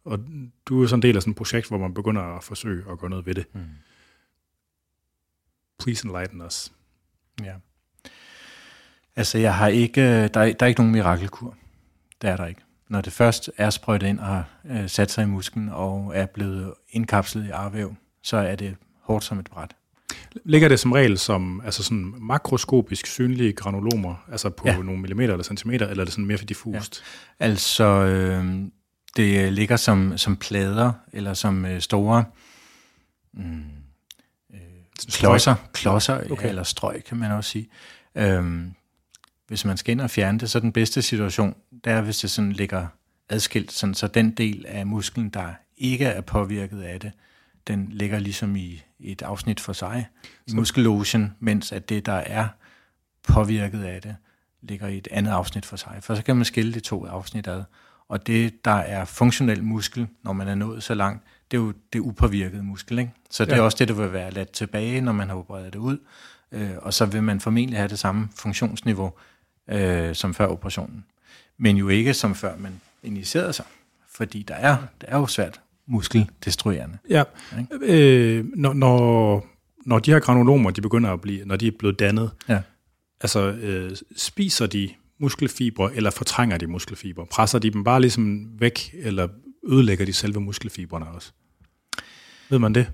Og du er sådan en del af sådan et projekt, hvor man begynder at forsøge at gøre noget ved det. Mm. Please enlighten us. Ja. Altså, jeg har ikke, der, er, der er ikke nogen mirakelkur. Det er der ikke. Når det først er sprøjtet ind og øh, sat sig i musklen og er blevet indkapslet i arvæv, så er det hårdt som et bræt. Ligger det som regel som altså sådan makroskopisk synlige granulomer, altså på ja. nogle millimeter eller centimeter, eller er det sådan mere diffust? Ja. Altså, øh, det ligger som, som plader, eller som øh, store mm, øh, klodser, klodser okay. eller strøg, kan man også sige. Øhm, hvis man skal ind og fjerne det, så den bedste situation, der er, hvis det sådan ligger adskilt, sådan, så den del af musklen, der ikke er påvirket af det, den ligger ligesom i, i et afsnit for sig, i muskellogen, mens at det, der er påvirket af det, ligger i et andet afsnit for sig. For så kan man skille de to afsnit ad. Og det, der er funktionel muskel, når man er nået så langt, det er jo det upåvirkede muskel. Ikke? Så det ja. er også det, der vil være ladt tilbage, når man har opereret det ud. Øh, og så vil man formentlig have det samme funktionsniveau øh, som før operationen. Men jo ikke som før man injicerede sig. Fordi der er, det er jo svært muskeldestruerende. Ja. Øh, når, når, når de her granulomer, de begynder at blive, når de er blevet dannet, ja. altså øh, spiser de muskelfibre, eller fortrænger de muskelfibre? Presser de dem bare ligesom væk, eller ødelægger de selve muskelfibrene også? Ved man det?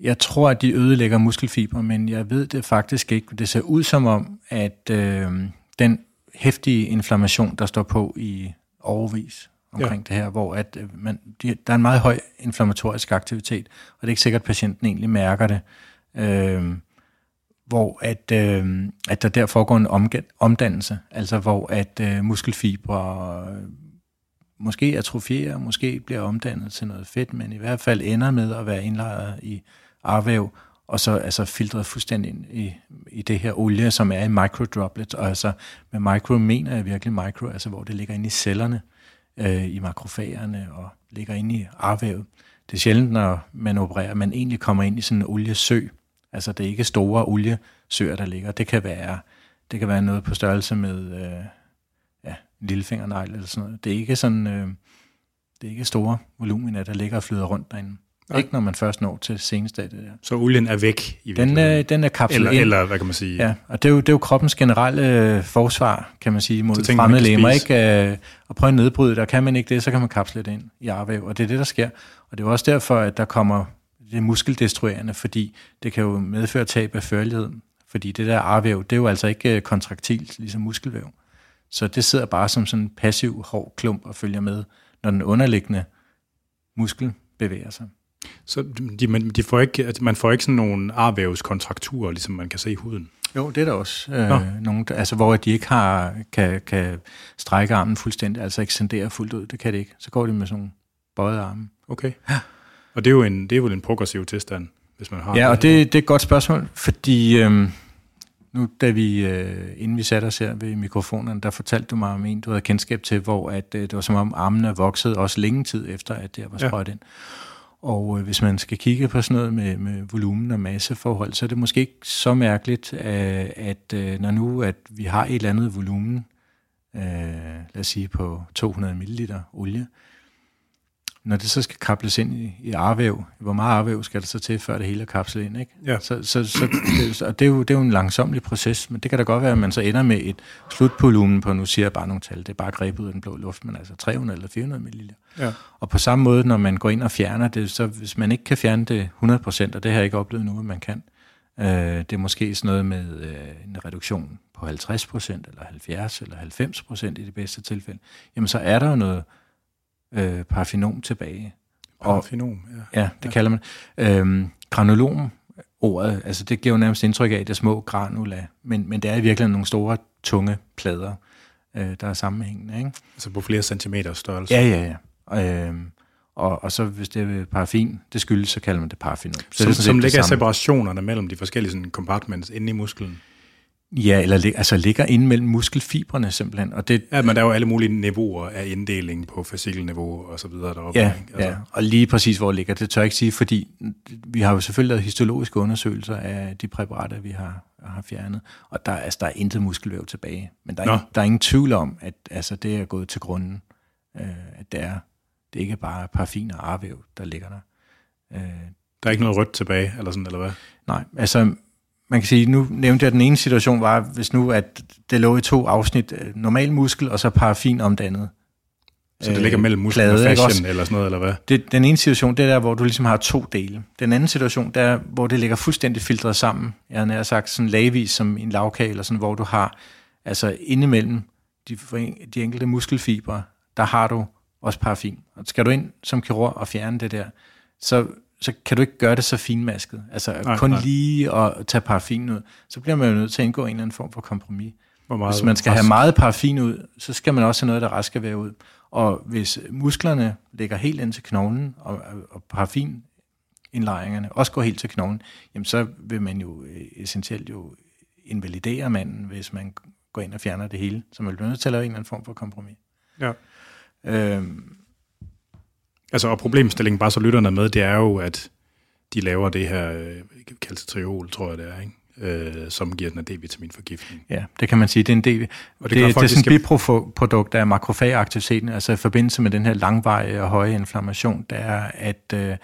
Jeg tror, at de ødelægger muskelfibre, men jeg ved det faktisk ikke. Det ser ud som om, at øh, den hæftige inflammation, der står på i overvis omkring ja. det her, hvor at, øh, man, de, der er en meget høj inflammatorisk aktivitet, og det er ikke sikkert, at patienten egentlig mærker det. Øh, hvor at, øh, at der der foregår en omdannelse, altså hvor at øh, muskelfibre øh, måske atrofierer, måske bliver omdannet til noget fedt, men i hvert fald ender med at være indlejret i arvæv, og så altså filtreret fuldstændig ind i, i det her olie, som er i microdroplets, og altså med micro mener jeg virkelig micro, altså hvor det ligger inde i cellerne, øh, i makrofagerne, og ligger inde i arvævet. Det er sjældent, når man opererer, man egentlig kommer ind i sådan en oliesø, Altså det er ikke store oliesøer, der ligger. Det kan være, det kan være noget på størrelse med øh, ja, lillefingernegl eller sådan noget. Det er ikke sådan, øh, det er ikke store voluminer, der ligger og flyder rundt derinde. Nej. Ikke når man først når til seneste der. Så olien er væk i den, er, den er kapslet eller, ind. Eller hvad kan man sige? Ja, og det er jo, det er jo kroppens generelle øh, forsvar, kan man sige, mod fremmede lemmer. Ikke? Øh, at prøve at nedbryde det, og kan man ikke det, så kan man kapsle det ind i arvæv, og det er det, der sker. Og det er også derfor, at der kommer det er muskeldestruerende, fordi det kan jo medføre tab af førlighed. Fordi det der arvæv, det er jo altså ikke øh, kontraktilt, ligesom muskelvæv. Så det sidder bare som sådan en passiv hård klump og følger med, når den underliggende muskel bevæger sig. Så de, man, de får ikke, man får ikke sådan nogle arvævskontrakturer, ligesom man kan se i huden? Jo, det er der også. Øh, nogle, altså, hvor de ikke har, kan, kan strække armen fuldstændig, altså ekscendere fuldt ud. Det kan det ikke. Så går de med sådan nogle bøjede arme. Okay. Ja. Og det er jo en, det er jo en progressiv tilstand, hvis man har Ja, og det, det er et godt spørgsmål, fordi øhm, nu, da vi, øh, inden vi satte os her ved mikrofonerne, der fortalte du mig om en, du havde kendskab til, hvor at, øh, det var som om armene voksede også længe tid efter, at det var sprøjt ja. ind. Og øh, hvis man skal kigge på sådan noget med, med volumen og masseforhold, så er det måske ikke så mærkeligt, øh, at øh, når nu at vi har et eller andet volumen, øh, lad os sige på 200 ml olie, når det så skal kables ind i, i arvæv, hvor meget arvæv skal der så til, før det hele er kapslet ind, ikke? Ja. Så, så, så det, og det, er jo, det er jo en langsomlig proces, men det kan da godt være, at man så ender med et slutvolumen på, nu siger jeg bare nogle tal, det er bare grebet ud af den blå luft, men altså 300 eller 400 ml. Ja. Og på samme måde, når man går ind og fjerner det, så hvis man ikke kan fjerne det 100%, og det har jeg ikke oplevet nu, at man kan, øh, det er måske sådan noget med øh, en reduktion på 50% eller 70 eller 90% i det bedste tilfælde, jamen så er der jo noget øh, parafinom tilbage. Parafinom, ja. Ja, det ja. kalder man. Øhm, granulom, ordet, altså det giver jo nærmest indtryk af, at det er små granula, men, men det er i virkeligheden nogle store, tunge plader, øh, der er sammenhængende. Ikke? Altså på flere centimeter størrelse. Ja, ja, ja. Øhm, og, og så hvis det er paraffin, det skyldes, så kalder man det parafinom. Så som, det som ligger separationerne mellem de forskellige sådan, compartments inde i musklen. Ja, eller altså ligger inde mellem muskelfibrene simpelthen. Og det, ja, men der er jo alle mulige niveauer af inddeling på fascikelniveau og så videre deroppe. Ja, altså. ja, og lige præcis hvor det ligger, det tør jeg ikke sige, fordi vi har jo selvfølgelig lavet histologiske undersøgelser af de præparater, vi har, har fjernet, og der, altså, der er intet muskelvæv tilbage. Men der er, ingen, der er ingen tvivl om, at altså, det er gået til grunden, øh, at det er, det er ikke bare paraffin og arvæv, der ligger der. Øh, der er ikke noget rødt tilbage, eller sådan, eller hvad? Nej, altså man kan sige, nu nævnte jeg, at den ene situation var, hvis nu at det lå i to afsnit, øh, normal muskel og så paraffin om det andet. Så det ligger mellem muskel og fascian eller sådan noget, eller hvad? Det, den ene situation, det er der, hvor du ligesom har to dele. Den anden situation, det er, hvor det ligger fuldstændig filtreret sammen. Jeg har sagt sådan lagvis som en lavkage, eller sådan, hvor du har, altså indimellem de, de enkelte muskelfibre, der har du også paraffin. Og skal du ind som kirurg og fjerne det der, så så kan du ikke gøre det så finmasket. Altså nej, kun nej. lige at tage paraffin ud. Så bliver man jo nødt til at indgå en eller anden form for kompromis. Hvor meget hvis man skal rask. have meget paraffin ud, så skal man også have noget, der rask skal være ud. Og hvis musklerne ligger helt ind til knoglen, og, og paraffin indlejringerne også går helt til knoglen, jamen så vil man jo øh, essentielt jo invalidere manden, hvis man går ind og fjerner det hele. Så man bliver nødt til at lave en eller anden form for kompromis. Ja. Øhm, Altså, og problemstillingen, bare så lytterne med, det er jo, at de laver det her øh, kalcitriol, tror jeg det er, ikke? Øh, som giver den en D-vitaminforgiftning. Ja, det kan man sige, det er en D. Og det, det, det, det er sådan et biprodukt af makrofagaktiviteten, altså i forbindelse med den her langvarige og høje inflammation, der er, at, øh,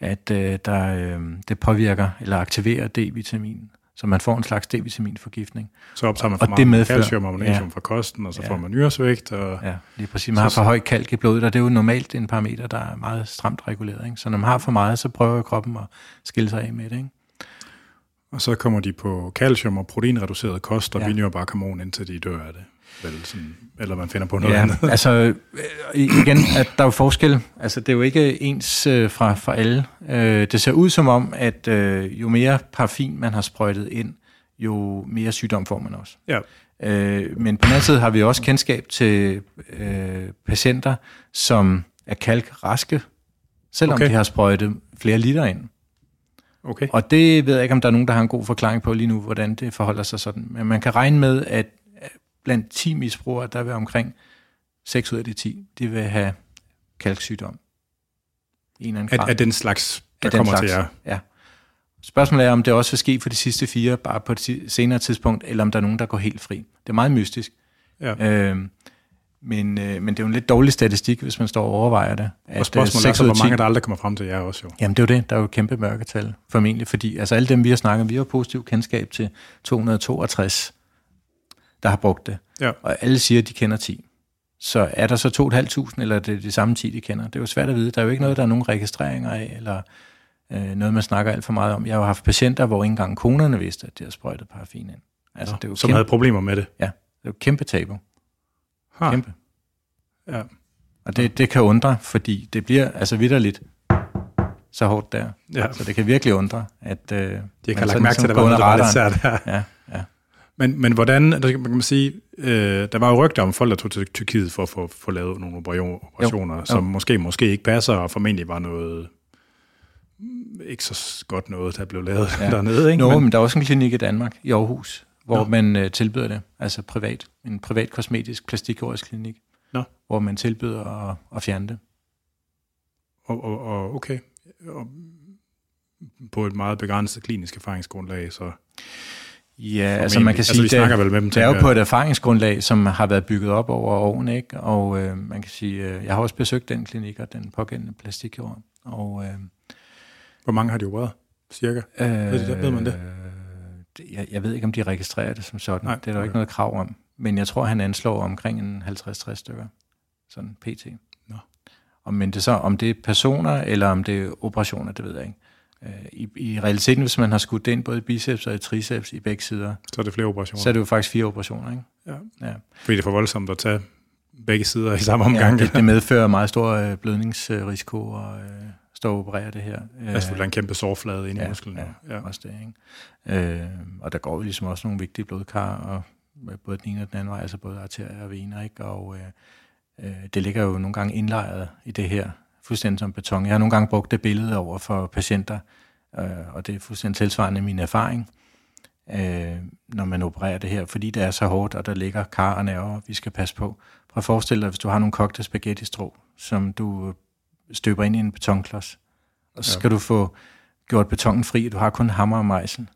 at øh, der, det påvirker eller aktiverer D-vitamin så man får en slags D-vitaminforgiftning. Så optager man for og meget det medfører, calcium og magnesium ja, fra kosten, og så ja, får man nyresvægt. Og ja, lige præcis. Man har for høj kalk i blodet, og det er jo normalt en parameter, der er meget stramt reguleret. Ikke? Så når man har for meget, så prøver kroppen at skille sig af med det. Ikke? Og så kommer de på calcium og proteinreduceret kost og ja. vinyrbarkamon, indtil de dør af det. Vel, sådan, eller man finder på noget ja, andet. altså øh, igen, at der er jo forskel. Altså det er jo ikke ens øh, fra, fra alle. Øh, det ser ud som om, at øh, jo mere paraffin man har sprøjtet ind, jo mere sygdom får man også. Ja. Øh, men på den anden side har vi også kendskab til øh, patienter, som er kalkraske, selvom okay. de har sprøjtet flere liter ind. Okay. Og det ved jeg ikke, om der er nogen, der har en god forklaring på lige nu, hvordan det forholder sig sådan. Men man kan regne med, at blandt 10 misbrugere, der vil omkring 6 ud af de 10, de vil have kalksygdom. En af, af den slags, der af kommer slags, til jer? Ja. Spørgsmålet er, om det også vil ske for de sidste fire, bare på et senere tidspunkt, eller om der er nogen, der går helt fri. Det er meget mystisk. Ja. Øhm, men, øh, men det er jo en lidt dårlig statistik, hvis man står og overvejer det. At, og spørgsmålet øh, er så, hvor mange der aldrig kommer frem til jer også jo. Jamen det er jo det, der er jo et kæmpe mørketal, formentlig, fordi altså alle dem, vi har snakket, vi har positiv kendskab til 262 der har brugt det. Ja. Og alle siger, at de kender 10. Så er der så 2.500, eller er det de samme 10, de kender? Det er jo svært at vide. Der er jo ikke noget, der er nogen registreringer af, eller øh, noget, man snakker alt for meget om. Jeg har jo haft patienter, hvor ikke engang konerne vidste, at de har sprøjtet paraffin ind. Altså, ja, det er jo som kæmpe, havde problemer med det? Ja, det er jo kæmpe tabu. Ha. Kæmpe. Ja. Og det, det kan undre, fordi det bliver altså vidderligt så hårdt der. Ja. Så det kan virkelig undre, at... Øh, de kan have lagt mærke til, at der var noget, lidt sært. Ja, ja. Men, men hvordan, der kan man sige, øh, der var jo rygter om folk, der tog til Tyrkiet for at få, få lavet nogle operationer, jo, som jo. måske måske ikke passer, og formentlig var noget ikke så godt noget, der blev lavet ja. dernede. Ikke? Nå, men, men der er også en klinik i Danmark, i Aarhus, hvor Nå. man øh, tilbyder det, altså privat, en privat kosmetisk plastikkirurgisk klinik, Nå. hvor man tilbyder at, at fjerne det. Og, og, og okay, og på et meget begrænset klinisk erfaringsgrundlag, så... Ja, altså man kan altså, sige, altså, vi snakker vel med dem, det er jo på et erfaringsgrundlag, som har været bygget op over årene, ikke? og øh, man kan sige, øh, jeg har også besøgt den klinik og den pågældende plastikkirurg, og... Øh, Hvor mange har de opereret, cirka? Øh, ved, det, ved man det? jeg, jeg ved ikke, om de registrerer det som sådan. Nej, det er der okay. ikke noget krav om. Men jeg tror, han anslår omkring en 50-60 stykker. Sådan pt. Nå. Og men det så, om det er personer, eller om det er operationer, det ved jeg ikke. Øh, I, I realiteten, hvis man har skudt ind både i biceps og i triceps i begge sider, så er det flere operationer. Så er det jo faktisk fire operationer, ikke? Ja. ja. Fordi det er for voldsomt at tage begge sider i samme omgang. Ja, det, det medfører meget stor øh, blødningsrisiko og øh, stå og operere det her. Altså, du en kæmpe sårflade ind i ja, musklen. Ja, ja, også det, ikke? Øh, og der går jo ligesom også nogle vigtige blodkar, og både den ene og den anden vej, altså både arterier og vener, ikke? Og øh, øh, det ligger jo nogle gange indlejret i det her, fuldstændig som beton. Jeg har nogle gange brugt det billede over for patienter, øh, og det er fuldstændig tilsvarende min erfaring, øh, når man opererer det her, fordi det er så hårdt, og der ligger kar og nerver, vi skal passe på. Prøv at forestille dig, hvis du har nogle kogte spaghetti-strå, som du støber ind i en betonklods. Og så skal ja. du få gjort betongen fri, du har kun hammer og mejsel.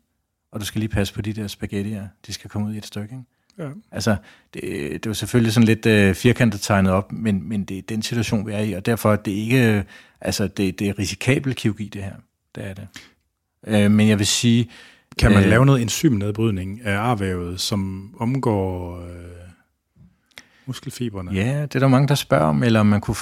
Og du skal lige passe på de der spaghettier, de skal komme ud i et stykke. Ikke? Ja. Altså, det, det er jo selvfølgelig sådan lidt øh, firkantet tegnet op, men, men det er den situation, vi er i, og derfor er det ikke, øh, altså det, det er risikabel kirurgi, det her. Det er det. Øh, men jeg vil sige... Kan man øh, lave noget enzymnedbrydning af arvævet, som omgår øh, muskelfiberne? Ja, det er der mange, der spørger om, eller man kunne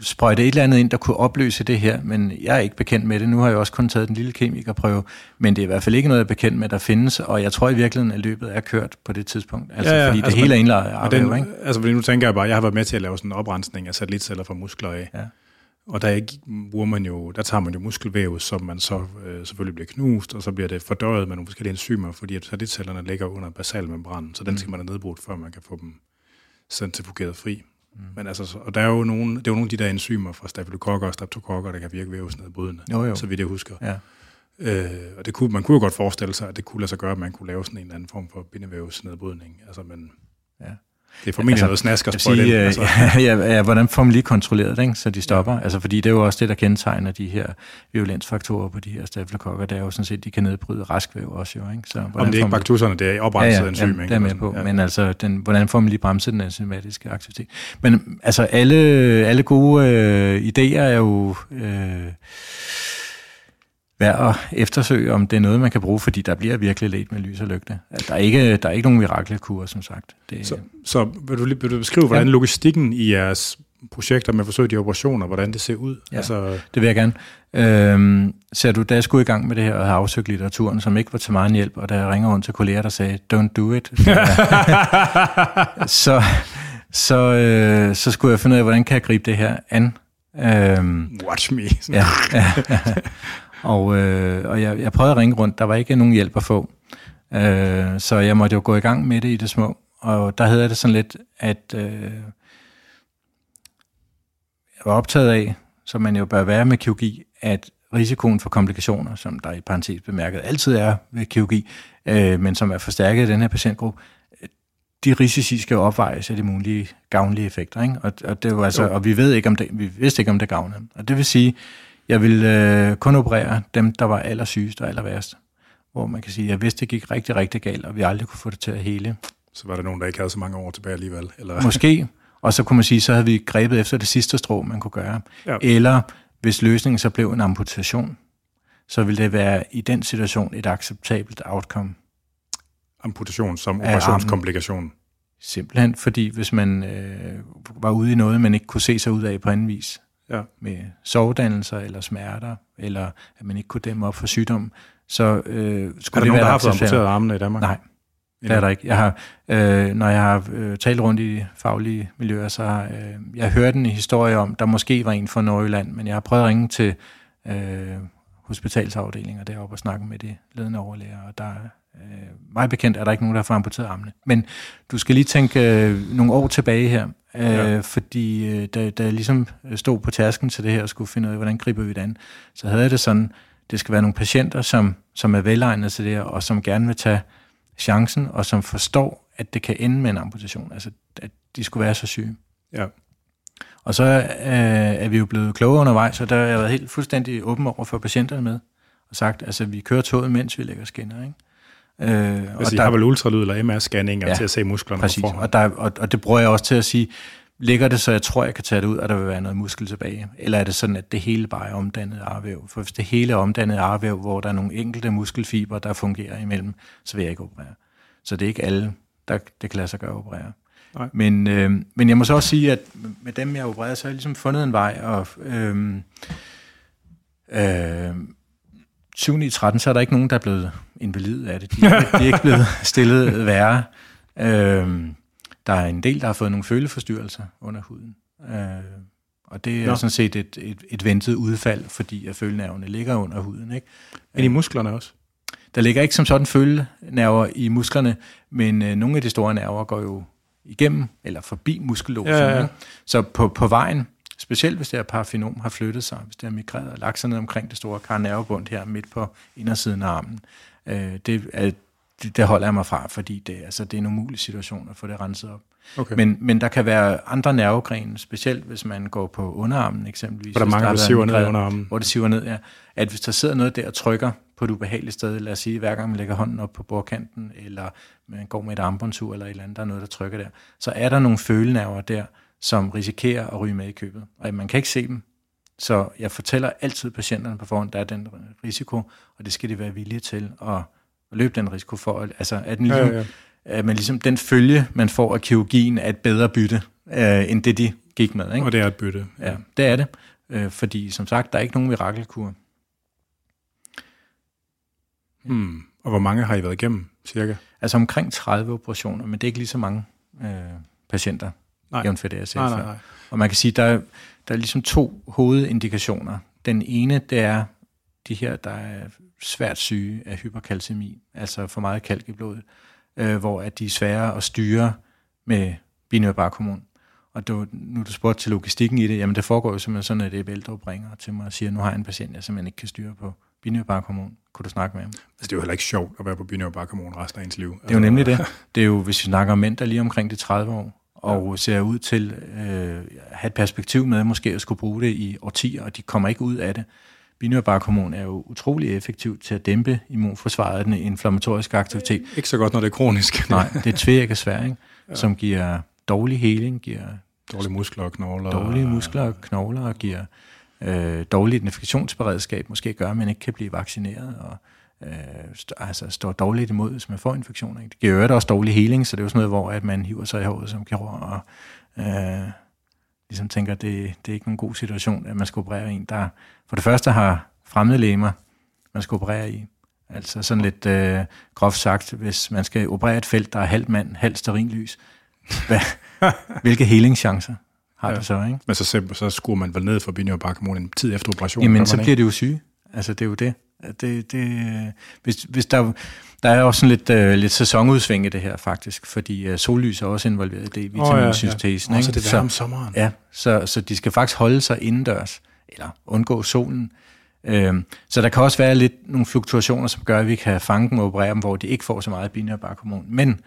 sprøjte et eller andet ind, der kunne opløse det her, men jeg er ikke bekendt med det. Nu har jeg også kun taget den lille kemikerprøve, men det er i hvert fald ikke noget, jeg er bekendt med, der findes, og jeg tror i virkeligheden, at løbet er kørt på det tidspunkt. Altså, ja, ja, fordi altså, det hele er af den, ikke? Altså, fordi nu tænker jeg bare, jeg har været med til at lave sådan en oprensning af satellitceller fra muskler af. Ja. Og der, bruger man jo, der tager man jo muskelvæv, som man så øh, selvfølgelig bliver knust, og så bliver det fordøjet med nogle forskellige enzymer, fordi at satellitcellerne ligger under basalmembranen, så den mm. skal man have nedbrudt, før man kan få dem centrifugeret fri. Mm. Men altså, og der er jo nogle, det er jo nogle af de der enzymer fra stafylokokker og streptokokker, der kan virke vævsnedbrydende, jo, jo. så vidt jeg husker. Ja. Øh, og det kunne, man kunne jo godt forestille sig, at det kunne lade sig gøre, at man kunne lave sådan en eller anden form for bindevævsnedbrydning. Altså, men, ja. Det er formentlig altså, noget snask at sige. Øh, altså. ja, ja, ja, hvordan får man lige kontrolleret det, ikke? så de stopper? Ja. Altså, fordi det er jo også det, der kendetegner de her violensfaktorer på de her stafylokokker. Det er jo sådan set, de kan nedbryde raskvæv også. Jo, ikke? Så, Om det er ikke baktuserne, det er oprenset ja, ja, enzym. Ja, det er med på. Ja. Men altså, den, hvordan får man lige bremset den enzymatiske aktivitet? Men altså, alle, alle gode øh, idéer er jo... Øh, værd at eftersøge, om det er noget, man kan bruge, fordi der bliver virkelig let med lys og lygte. Der er ikke, der er ikke nogen mirakelkur, som sagt. Det, så, så vil, du, vil du beskrive, hvordan ja. logistikken i jeres projekter med forsøg de operationer, hvordan det ser ud? Ja, altså... det vil jeg gerne. Øhm, ser du, da jeg skulle i gang med det her og have afsøgt litteraturen, som ikke var til meget hjælp, og da jeg ringer rundt til kolleger, der sagde, don't do it, så, så, øh, så skulle jeg finde ud af, hvordan kan jeg gribe det her an? Øhm, Watch me. ja, ja, ja. Og, øh, og jeg, jeg prøvede at ringe rundt, der var ikke nogen hjælp at få. Øh, så jeg måtte jo gå i gang med det i det små. Og der havde det sådan lidt, at øh, jeg var optaget af, som man jo bør være med kirurgi, at risikoen for komplikationer, som der i parentes bemærket altid er ved kirurgi, øh, men som er forstærket i den her patientgruppe, de risici skal opvejes af de mulige gavnlige effekter. Ikke? Og, og, det var altså, og vi, ved ikke, om det, vi vidste ikke, om det gavnede. Og det vil sige, jeg ville øh, kun operere dem, der var allersygest og aller værst. Hvor man kan sige, at jeg vidste, det gik rigtig, rigtig galt, og vi aldrig kunne få det til at hele. Så var der nogen, der ikke havde så mange år tilbage alligevel? Eller? Måske. Og så kunne man sige, så havde vi grebet efter det sidste strå, man kunne gøre. Ja. Eller hvis løsningen så blev en amputation, så ville det være i den situation et acceptabelt outcome. Amputation som operationskomplikation? Simpelthen, fordi hvis man øh, var ude i noget, man ikke kunne se sig ud af på anden vis, ja. med sovdannelser eller smerter, eller at man ikke kunne dæmme op for sygdom, så øh, skulle er der det nogen, være der har fået amputeret armene i Danmark? Nej. det er der ikke. Jeg har, øh, når jeg har øh, talt rundt i faglige miljøer, så har øh, jeg hørt en historie om, der måske var en fra Nordjylland, men jeg har prøvet at ringe til øh, hospitalsafdelinger deroppe og snakke med de ledende overlæger, og der øh, meget bekendt er der ikke nogen, der har fået amputeret armene. Men du skal lige tænke øh, nogle år tilbage her, øh, ja. fordi øh, da, da jeg ligesom stod på tasken til det her og skulle finde ud af, hvordan griber vi det an, så havde jeg det sådan, det skal være nogle patienter, som, som er velegnede til det her, og som gerne vil tage chancen, og som forstår, at det kan ende med en amputation, altså at de skulle være så syge. Ja. Og så øh, er vi jo blevet kloge undervejs, og der har jeg været helt fuldstændig åben over for patienterne med, og sagt, altså vi kører toget, mens vi lægger skinner, ikke? Øh, altså, og der, har vel ultralyd eller MR-scanninger ja, til at se musklerne præcis, og, der, og, og det bruger jeg også til at sige, ligger det så, jeg tror, jeg kan tage det ud, og der vil være noget muskel tilbage? Eller er det sådan, at det hele bare er omdannet arvæv? For hvis det hele er omdannet arvæv, hvor der er nogle enkelte muskelfiber, der fungerer imellem, så vil jeg ikke operere. Så det er ikke alle, der det kan lade sig gøre at operere. Nej. Men, øh, men jeg må så også sige, at med dem, jeg har opereret, så har jeg ligesom fundet en vej, og øh, øh, 7 i 13, så er der ikke nogen, der er blevet invalid af det. De, de er ikke blevet stillet værre. Øh, der er en del, der har fået nogle føleforstyrrelser under huden. Øh, og det er Nå. sådan set et, et, et ventet udfald, fordi at følenervene ligger under huden. Ikke? Men i musklerne også? Der ligger ikke som sådan følenerver i musklerne, men øh, nogle af de store nerver går jo igennem eller forbi muskellosen. Ja, ja, ja. Så på, på vejen, specielt hvis det her parafinom har flyttet sig, hvis det har migreret og lagt sig ned omkring det store karnervebund her midt på indersiden af armen, øh, det, er, det, det holder jeg mig fra, fordi det, altså, det er en umulig situation at få det renset op. Okay. Men, men der kan være andre nervegrene, specielt hvis man går på underarmen eksempelvis. Hvor der mange, der siver ned under armen. Hvor det siver ned, ja. At hvis der sidder noget der og trykker på et ubehageligt sted, lad os sige, hver gang man lægger hånden op på bordkanten, eller man går med et armbåndsur eller et eller andet, der er noget, der trykker der, så er der nogle følenerver der, som risikerer at ryge med i købet. Og man kan ikke se dem. Så jeg fortæller altid patienterne på forhånd, der er den risiko, og det skal de være villige til at løbe den risiko for, altså at, ligesom, ja, ja, ja. at man ligesom, den følge, man får af kirurgien, er et bedre bytte, øh, end det de gik med. Ikke? Og det er et bytte. Ja, det er det. Øh, fordi som sagt, der er ikke nogen mirakelkur. Hmm. Og hvor mange har I været igennem, cirka? Altså omkring 30 operationer, men det er ikke lige så mange øh, patienter, nej. jævnt det, jeg sagde nej, nej, nej. Og man kan sige, der der er ligesom to hovedindikationer. Den ene, det er de her, der er svært syge af hyperkalcemi, altså for meget kalk i blodet, øh, hvor at de er svære at styre med binyrbarkhormon. Og du, nu du spurgte til logistikken i det, jamen det foregår jo simpelthen sådan, at det er ældre bringer til mig og siger, nu har jeg en patient, jeg simpelthen ikke kan styre på binyrbarkhormon. Kunne du snakke med ham? Altså, det er jo heller ikke sjovt at være på binyrbarkhormon resten af ens liv. Det er jo nemlig det. Det er jo, hvis vi snakker om mænd, der lige omkring de 30 år, og ja. ser ud til øh, at have et perspektiv med, måske at skulle bruge det i årtier, og de kommer ikke ud af det. Binyrbarkhormon er jo utrolig effektivt til at dæmpe immunforsvaret, den inflammatoriske aktivitet. Ikke så godt, når det er kronisk. Nej, det er tvækket ikke? Ja. som giver dårlig heling, giver dårlige muskler og knogler. Dårlige muskler og knogler, og giver øh, dårligt infektionsberedskab, måske gør, at man ikke kan blive vaccineret, og øh, st- altså står dårligt imod, hvis man får infektioner. Det giver jo også dårlig healing, så det er jo sådan noget, hvor at man hiver sig i håret som kirurg, og øh, ligesom tænker, at det, det er ikke nogen god situation, at man skal operere en, der for det første har fremmede lægemer, man skal operere i. Altså sådan lidt øh, groft sagt, hvis man skal operere et felt, der er halvt mand, halvt sterinlys, hvad, hvilke helingschancer har ja. det så, ikke? Men så, så skruer man vel ned for binyrbarkhormon en tid efter operationen? Jamen, så bliver det jo syge. Altså, det er jo det. Det, det hvis, hvis der, der er også sådan lidt, uh, lidt sæsonudsving i det her, faktisk, fordi uh, sollys er også involveret i det, vitaminsyntesen. Oh, ja, ja. Også det er om sommeren. Ja, så, så de skal faktisk holde sig indendørs, eller undgå solen. Uh, så der kan også være lidt nogle fluktuationer, som gør, at vi kan fange dem og operere dem, hvor de ikke får så meget binyrbarkhormon. Men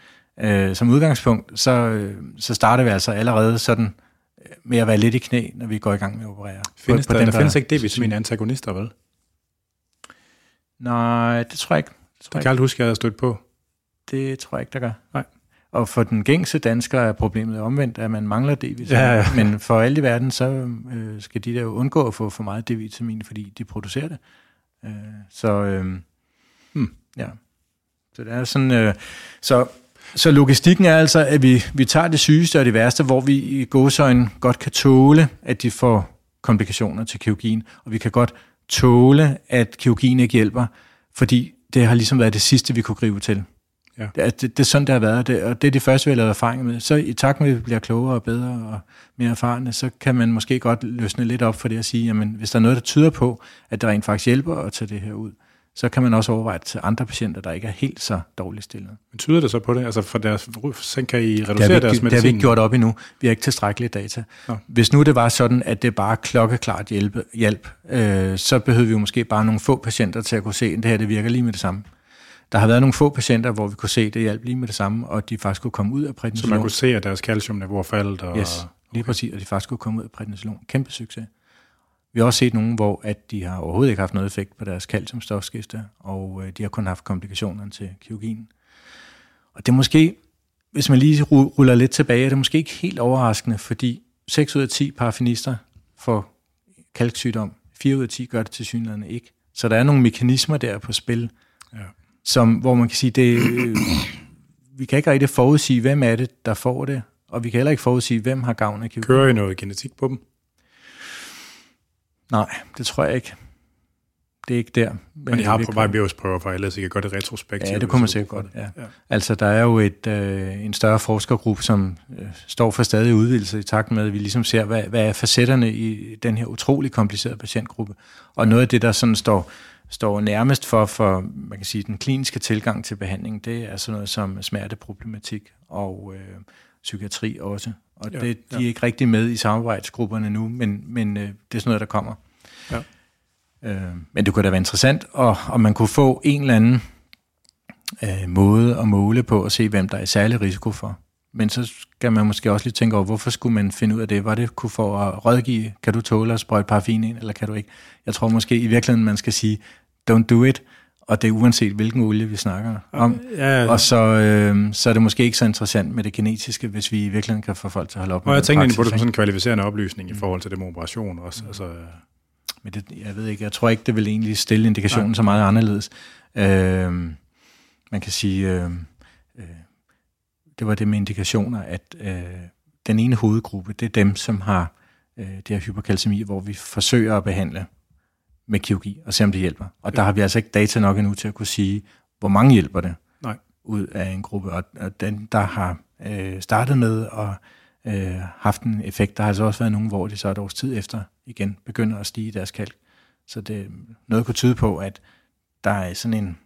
uh, som udgangspunkt, så, uh, så starter vi altså allerede sådan med at være lidt i knæ, når vi går i gang med at operere. Findes på, på der, den, der, der findes ikke D-vitamin antagonister, vel? Nej, det tror jeg ikke. Det, tror det kan jeg aldrig huske, at jeg havde stødt på. Det tror jeg ikke, der gør. Nej. Og for den gængse dansker er problemet omvendt, at man mangler D-vitamin. Ja, ja. Men for alle i verden, så øh, skal de der jo undgå at få for meget D-vitamin, fordi de producerer det. Øh, så øh, hmm. ja. Så det er sådan... Øh, så så logistikken er altså, at vi, vi tager det sygeste og det værste, hvor vi i godsøjne godt kan tåle, at de får komplikationer til kirurgien, og vi kan godt tåle, at kirurgien ikke hjælper, fordi det har ligesom været det sidste, vi kunne gribe til. Ja. Det, det, det er sådan, det har været, det, og det er det første, vi har lavet erfaring med. Så i takt med, at vi bliver klogere og bedre og mere erfarne, så kan man måske godt løsne lidt op for det at sige, jamen hvis der er noget, der tyder på, at det rent faktisk hjælper at tage det her ud, så kan man også overveje til andre patienter, der ikke er helt så dårligt stillet. Men tyder det så på det? Altså for deres, så kan I reducere det vi, deres medicin? Det har vi ikke gjort op endnu. Vi har ikke tilstrækkelige data. Nå. Hvis nu det var sådan, at det bare klokkeklart hjælp, hjælp øh, så behøver vi jo måske bare nogle få patienter til at kunne se, at det her det virker lige med det samme. Der har været nogle få patienter, hvor vi kunne se, at det hjalp lige med det samme, og de faktisk kunne komme ud af prednisolon. Så man kunne se, at deres calciumniveau faldet? Og... Yes, lige okay. præcis, og de faktisk kunne komme ud af prednisolon. Kæmpe succes. Vi har også set nogen, hvor at de har overhovedet ikke haft noget effekt på deres calciumstofskifte, og øh, de har kun haft komplikationer til kirurgien. Og det er måske, hvis man lige ruller lidt tilbage, er det måske ikke helt overraskende, fordi 6 ud af 10 parafinister får kalksygdom. 4 ud af 10 gør det til synligheden ikke. Så der er nogle mekanismer der på spil, ja. som, hvor man kan sige, det, øh, vi kan ikke rigtig forudsige, hvem er det, der får det, og vi kan heller ikke forudsige, hvem har gavn af kirurgi. Kører I noget genetik på dem? Nej, det tror jeg ikke. Det er ikke der. Men I har på vej prøver for alle, så I kan gøre det retrospektivt. Ja, det kunne man sikkert godt, ja. ja. Altså, der er jo et, øh, en større forskergruppe, som øh, står for stadig udvidelse i takt med, at vi ligesom ser, hvad, hvad er facetterne i den her utrolig komplicerede patientgruppe. Og noget af det, der sådan står, står nærmest for, for man kan sige, den kliniske tilgang til behandling, det er sådan noget som smerteproblematik og øh, psykiatri også. Og ja, det, de er ja. ikke rigtig med i samarbejdsgrupperne nu, men, men øh, det er sådan noget, der kommer. Ja. Øh, men det kunne da være interessant, og, og man kunne få en eller anden øh, måde at måle på og se, hvem der er særlig risiko for. Men så skal man måske også lige tænke over, hvorfor skulle man finde ud af det? Var det kunne få at rådgive, kan du tåle at sprøjte paraffin ind, eller kan du ikke? Jeg tror måske i virkeligheden, man skal sige, don't do it, og det er uanset hvilken olie vi snakker om. Ja, ja. Og så, øh, så er det måske ikke så interessant med det genetiske, hvis vi i virkeligheden kan få folk til at holde op med Og jeg tænker egentlig på det som sådan en kvalificerende oplysning i forhold til det med operation også. Mm. Altså, men det, jeg ved ikke, jeg tror ikke, det vil egentlig stille indikationen Nej. så meget anderledes. Øh, man kan sige, øh, øh, det var det med indikationer, at øh, den ene hovedgruppe, det er dem, som har øh, det her hyperkalcemi, hvor vi forsøger at behandle med kirurgi og se, om det hjælper. Og der har vi altså ikke data nok endnu til at kunne sige, hvor mange hjælper det Nej. ud af en gruppe. Og, og den, der har øh, startet med at øh, haft en effekt, der har altså også været nogen, hvor de så et års tid efter igen begynder at stige deres kalk. Så det noget kunne tyde på, at der er sådan en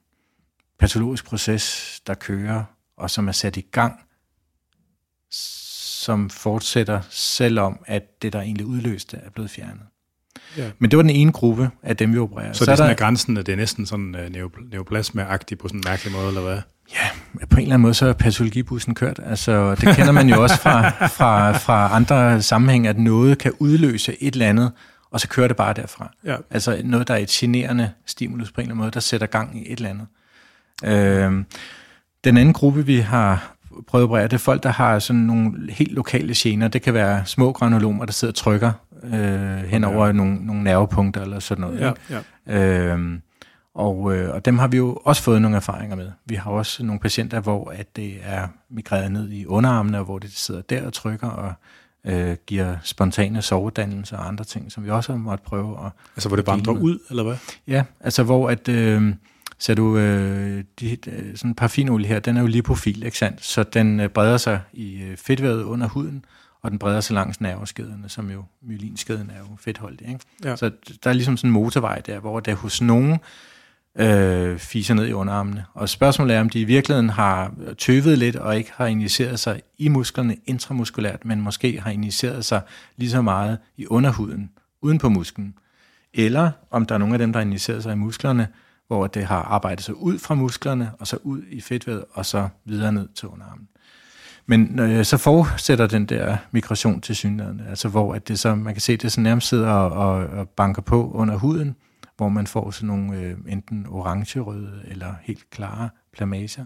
patologisk proces, der kører, og som er sat i gang, som fortsætter, selvom at det, der egentlig udløste, er blevet fjernet. Ja. Men det var den ene gruppe af dem, vi opererer. Så, så det er sådan der, grænsen, at det er næsten sådan uh, neoplasma-agtigt på sådan en mærkelig måde, eller hvad? Ja, på en eller anden måde, så er patologibussen kørt. Altså, det kender man jo også fra, fra, fra andre sammenhænge, at noget kan udløse et eller andet, og så kører det bare derfra. Ja. Altså noget, der er et generende stimulus på en eller anden måde, der sætter gang i et eller andet. Øh, den anden gruppe, vi har prøvet at operere, det er folk, der har sådan nogle helt lokale gener. Det kan være små granulomer, der sidder og trykker øh, hen over ja. nogle, nogle nervepunkter eller sådan noget. Ja, ja. Øh, og, øh, og dem har vi jo også fået nogle erfaringer med. Vi har også nogle patienter, hvor at det er migreret ned i underarmene, og hvor det sidder der og trykker og øh, giver spontane sovedannelser og andre ting, som vi også har måttet prøve at... Altså hvor det vandrer ud, eller hvad? Ja, altså hvor at... Øh, så du, øh, de, øh, sådan en parfinolie her, den er jo lipofil, ikke sandt? Så den øh, breder sig i øh, fedtvævet under huden, og den breder sig langs nerveskederne, som jo, myelinskeden er jo fedtholdig, ikke? Ja. Så der er ligesom sådan en motorvej der, hvor det hos nogen øh, fiser ned i underarmene. Og spørgsmålet er, om de i virkeligheden har tøvet lidt og ikke har injiceret sig i musklerne intramuskulært, men måske har injiceret sig lige så meget i underhuden, uden på musklen. Eller om der er nogle af dem, der har injiceret sig i musklerne, hvor det har arbejdet sig ud fra musklerne, og så ud i fedtvævet, og så videre ned til underarmen. Men øh, så fortsætter den der migration til synligheden, altså hvor at det så, man kan se, det så nærmest sidder og, og banker på under huden, hvor man får sådan nogle øh, enten orange-røde eller helt klare plamager.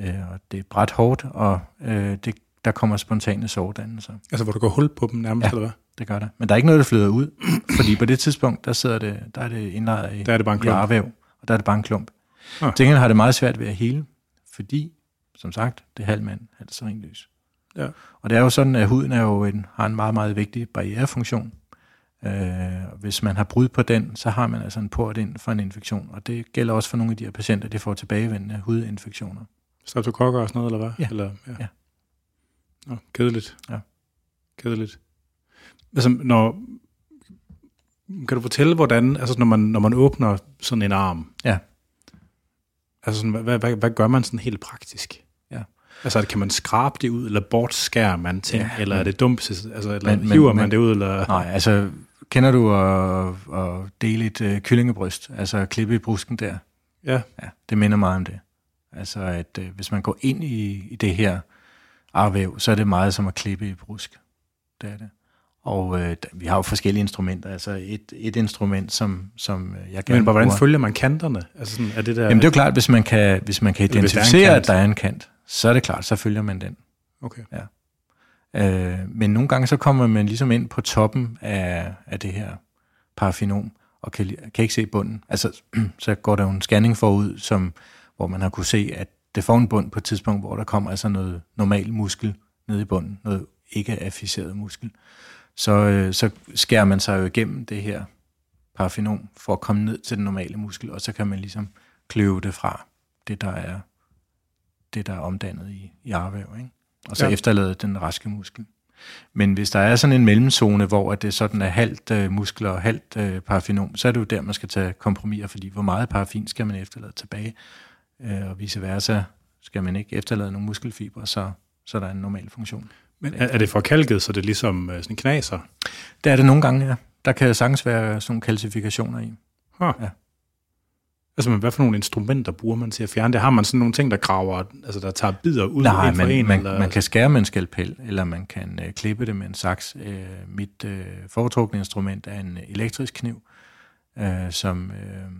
Øh, og det er bræt hårdt, og øh, det, der kommer spontane sårdannelser. Altså hvor du går hul på dem nærmest, ja, eller hvad? det gør der. Men der er ikke noget, der flyder ud, fordi på det tidspunkt, der, sidder det, der er det indlejret i, der er det bare en klump. arvæv, og der er det bare en klump. Ah. Til har det meget svært ved at hele, fordi, som sagt, det er halv mand, halv serinløs. Ja. Og det er jo sådan, at huden er jo en, har en meget, meget vigtig barrierefunktion. Øh, hvis man har brud på den, så har man altså en port ind for en infektion, og det gælder også for nogle af de her patienter, der får tilbagevendende hudinfektioner. Streptokokker og sådan noget, eller hvad? Ja. Eller, ja. Ja. Nå, kedeligt. Ja. Kedeligt. Altså, når, kan du fortælle, hvordan, altså når man, når man åbner sådan en arm, Ja. altså sådan, hvad, hvad, hvad gør man sådan helt praktisk? Altså, kan man skrabe det ud, eller bortskære man ting, ja, eller er men- det dumt, altså, eller Men- men, men- hiver man det ud, eller? Nej, altså, kender du at, at dele et øh, kyllingebryst? Altså klippe i brusken der? Ja, Ja, det minder meget om det. Altså, at øh, hvis man går ind i, i det her arvæv, så er det meget som at klippe i brusk. Det er det. Og øh, vi har jo forskellige instrumenter. Altså et, et instrument, som, som øh, jeg gerne men hvordan bruger- følger man kanterne? Altså sådan, er det der... Jamen det er jo klart, hvis man kan, hvis man kan er identificere, kant. at der er en kant, så er det klart, så følger man den. Okay. Øh, men nogle gange så kommer man ligesom ind på toppen af, af det her parafinom, og kan, kan ikke se bunden. Altså, så går der jo en scanning forud, som, hvor man har kunne se, at det får en bund på et tidspunkt, hvor der kommer altså noget normal muskel nede i bunden, noget ikke afficeret muskel. Så, øh, så skærer man sig jo igennem det her parafinom for at komme ned til den normale muskel, og så kan man ligesom kløve det fra det, der er, det, der er omdannet i, i arvæv, ikke? og så Ja. efterlade den raske muskel. Men hvis der er sådan en mellemzone, hvor at det sådan er halvt øh, muskler og halvt øh, parafinom, så er det jo der, man skal tage kompromiser, fordi hvor meget parafin skal man efterlade tilbage, øh, og vice versa skal man ikke efterlade nogle muskelfiber, så, så der er en normal funktion. Men er, er det forkalket, så det ligesom øh, sådan knaser? Der er det nogle gange, ja. Der kan sagtens være sådan nogle kalcifikationer i. Huh. Ja. Altså, men hvad for nogle instrumenter bruger man til at fjerne det? Har man sådan nogle ting, der graver, altså der tager bidder ud Nej, en man, en? man, eller? man kan skære med en skalpel, eller man kan øh, klippe det med en saks. Øh, mit øh, foretrukne instrument er en elektrisk kniv, øh, som, øh,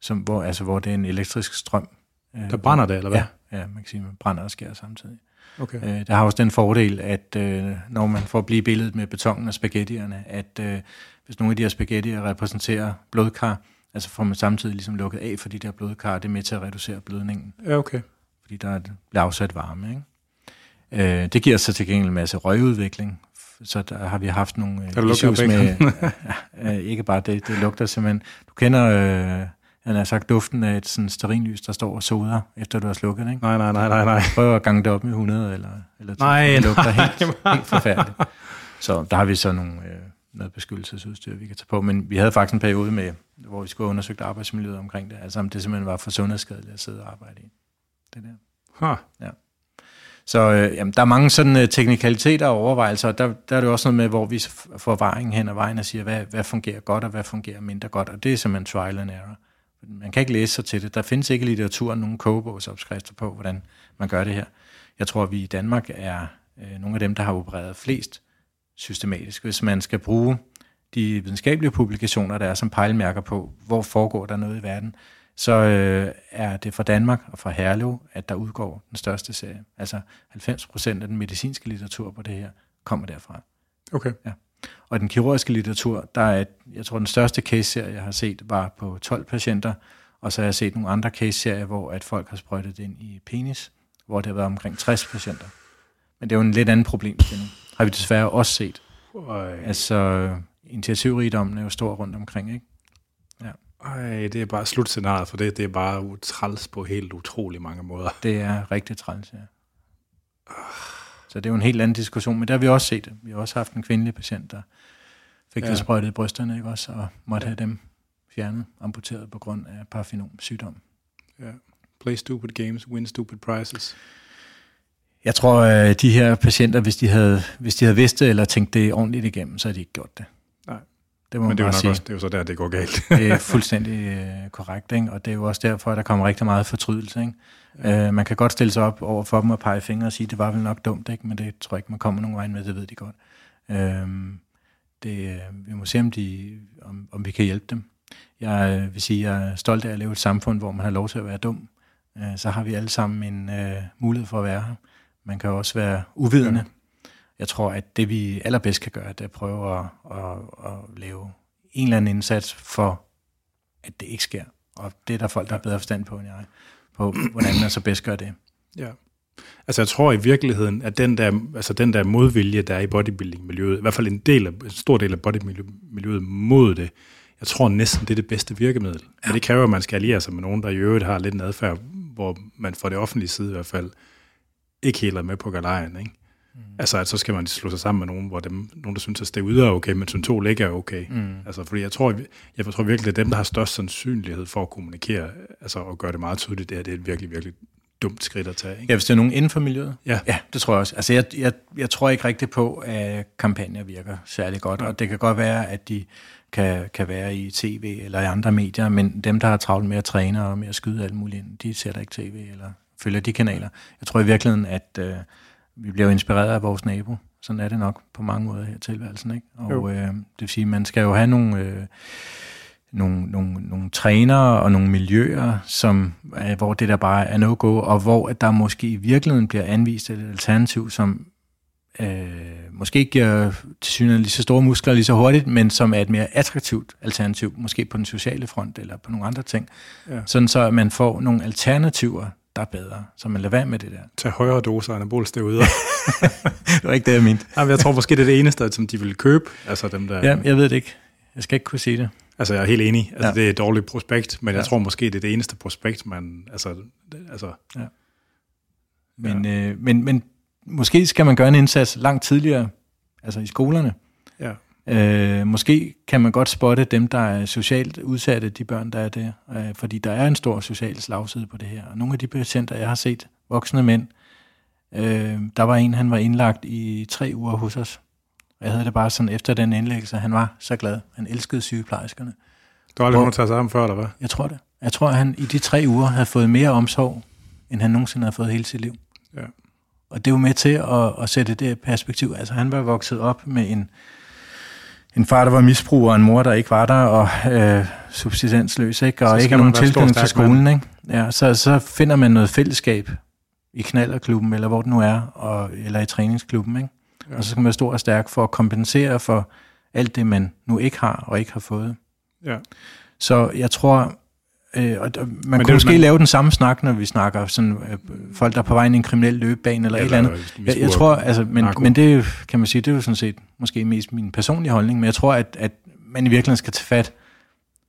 som hvor, altså, hvor det er en elektrisk strøm. Øh, Der brænder det, eller hvad? Ja, ja, man kan sige, at man brænder og skærer samtidig. Okay. Øh, det har også den fordel, at øh, når man får blive billedet med betongen og spaghettierne, at øh, hvis nogle af de her spaghettier repræsenterer blodkar, altså får man samtidig ligesom lukket af for de der blodkar, det er med til at reducere blødningen Ja, okay. fordi der er- bliver afsat varme. Ikke? Øh, det giver så til gengæld en masse røgudvikling, så der har vi haft nogle øh, du lugte issues med, øh, ikke bare det, det lugter simpelthen, du kender, øh, han har sagt duften af et sådan stearinlys, der står og soder, efter du har slukket, ikke? Nej, nej, nej, nej, nej. Prøv at gange det op med 100 eller, eller 1000. Nej, det lugter nej, helt, helt forfærdeligt. Så der har vi så nogle, øh, noget beskyttelsesudstyr, vi kan tage på, men vi havde faktisk en periode med, hvor vi skulle have undersøgt arbejdsmiljøet omkring det, altså om det simpelthen var for sundhedsskadeligt at sidde og arbejde i. Det der. Huh. Så øh, jamen, der er mange sådan øh, teknikaliteter og overvejelser, og der, der er det også noget med, hvor vi får vejen hen ad vejen og siger, hvad, hvad fungerer godt, og hvad fungerer mindre godt, og det er simpelthen trial and error. Man kan ikke læse sig til det. Der findes ikke i litteraturen nogen kogebogsopskrifter på, hvordan man gør det her. Jeg tror, vi i Danmark er øh, nogle af dem, der har opereret flest systematisk. Hvis man skal bruge de videnskabelige publikationer, der er som pejlemærker på, hvor foregår der noget i verden, så øh, er det fra Danmark og fra Herlev, at der udgår den største serie. Altså 90 procent af den medicinske litteratur på det her kommer derfra. Okay. Og den kirurgiske litteratur, der er, jeg tror, den største case-serie, jeg har set, var på 12 patienter, og så har jeg set nogle andre case-serier, hvor at folk har sprøjtet ind i penis, hvor det har været omkring 60 patienter. Men det er jo en lidt anden problemstilling. Har vi desværre også set. Øj, Altså, initiativrigdommen er jo stor rundt omkring, ikke? Ej, det er bare slutscenariet for det. Det er bare træls på helt utrolig mange måder. Det er rigtig træls, ja. Så det er jo en helt anden diskussion, men der har vi også set det. Vi har også haft en kvindelig patient, der fik Ja. ja. sprøjtet i brysterne, ikke også, og måtte ja. have dem fjernet, amputeret på grund af parafinom sygdom. Ja. Play stupid games, win stupid prizes. Jeg tror, at de her patienter, hvis de havde, hvis de havde vidst det, eller tænkt det ordentligt igennem, så havde de ikke gjort det. Nej. Det må Men det er jo nok sige. også, det er jo så der, det går galt. Det er fuldstændig øh, korrekt, ikke? og det er jo også derfor, at der kommer rigtig meget fortrydelse. Ikke? Ja. Øh, man kan godt stille sig op over for dem og pege fingre og sige, det var vel nok dumt, ikke? men det tror jeg ikke, man kommer nogen vej med, det ved de godt. Øh, det, øh, vi må se, om, de, om, om vi kan hjælpe dem. Jeg øh, vil sige, jeg er stolt af at leve et samfund, hvor man har lov til at være dum. Øh, så har vi alle sammen en øh, mulighed for at være her. Man kan også være uvidende. Ja. Jeg tror, at det vi allerbedst kan gøre, det er at prøve at, at, at lave en eller anden indsats for, at det ikke sker. Og det er der folk, der har bedre forstand på end jeg, på hvordan man så bedst gør det. Ja. Altså jeg tror i virkeligheden, at den der, altså den der modvilje, der er i bodybuilding-miljøet, i hvert fald en, del af, en stor del af bodybuilding-miljøet mod det, jeg tror næsten, det er det bedste virkemiddel. Ja. Men det kræver, at man skal alliere sig med nogen, der i øvrigt har lidt en adfærd, hvor man fra det offentlige side i hvert fald ikke helt er med på galejen, ikke? Mm. Altså, at så skal man slå sig sammen med nogen, hvor dem, nogen der synes, at det er okay, men syntol ikke er okay. Mm. Altså, fordi jeg tror, jeg tror virkelig, at dem, der har størst sandsynlighed for at kommunikere, altså at gøre det meget tydeligt, det er, det er et virkelig, virkelig dumt skridt at tage. Ikke? Ja, hvis det er nogen inden for miljøet? Ja. ja, det tror jeg også. Altså, jeg, jeg, jeg tror ikke rigtigt på, at kampagner virker særlig godt, ja. og det kan godt være, at de kan, kan være i tv eller i andre medier, men dem, der har travlt med at træne og med at skyde alt muligt ind, de ser ikke tv eller følger de kanaler. Jeg tror i virkeligheden, at øh, vi bliver inspireret af vores nabo. Sådan er det nok på mange måder her tilværelsen. Ikke? Og øh, det vil sige, man skal jo have nogle... Øh, nogle, nogle, nogle trænere og nogle miljøer, som, hvor det der bare er no-go, og hvor der måske i virkeligheden bliver anvist et alternativ, som øh, måske ikke giver til lige så store muskler lige så hurtigt, men som er et mere attraktivt alternativ, måske på den sociale front eller på nogle andre ting. Ja. Sådan så, at man får nogle alternativer, der er bedre, så man lader være med det der. Tag højere doser anabol steroider. det var ikke det, jeg mente. Jamen, jeg tror måske, det er det eneste, som de vil købe, altså dem der... Ja, jeg ved det ikke. Jeg skal ikke kunne sige det. Altså, jeg er helt enig. Altså, ja. det er et dårligt prospekt, men ja. jeg tror måske, det er det eneste prospekt, man... Altså, det, altså ja. Men, ja. Øh, men, men måske skal man gøre en indsats langt tidligere, altså i skolerne. Ja. Øh, måske kan man godt spotte dem, der er socialt udsatte, de børn, der er der. Øh, fordi der er en stor social slagside på det her. Og nogle af de patienter, jeg har set, voksne mænd, øh, der var en, han var indlagt i tre uger hos os. Og jeg havde det bare sådan, efter den indlæggelse, han var så glad. Han elskede sygeplejerskerne. Du har aldrig nogen taget sig ham før, eller hvad? Jeg tror det. Jeg tror, at han i de tre uger havde fået mere omsorg, end han nogensinde havde fået hele sit liv. Ja. Og det er jo med til at, at sætte det perspektiv. Altså han var vokset op med en, en far, der var misbruger, og en mor, der ikke var der, og øh, subsistensløs, ikke? og ikke nogen tilknytning til skolen. Ikke? Ja, så, så finder man noget fællesskab i knallerklubben, eller hvor det nu er, og, eller i træningsklubben. Ikke? Ja. Og så skal man være stor og stærk for at kompensere for alt det, man nu ikke har og ikke har fået. Ja. Så jeg tror, øh, og man Men kunne det, måske man... lave den samme snak, når vi snakker sådan, øh, folk, der er på vej ind i en kriminel løbebane eller, eller et eller andet. Jeg, jeg tror, altså, men, men det kan man sige, det er jo sådan set måske mest min personlige holdning, men jeg tror, at, at man i virkeligheden skal tage fat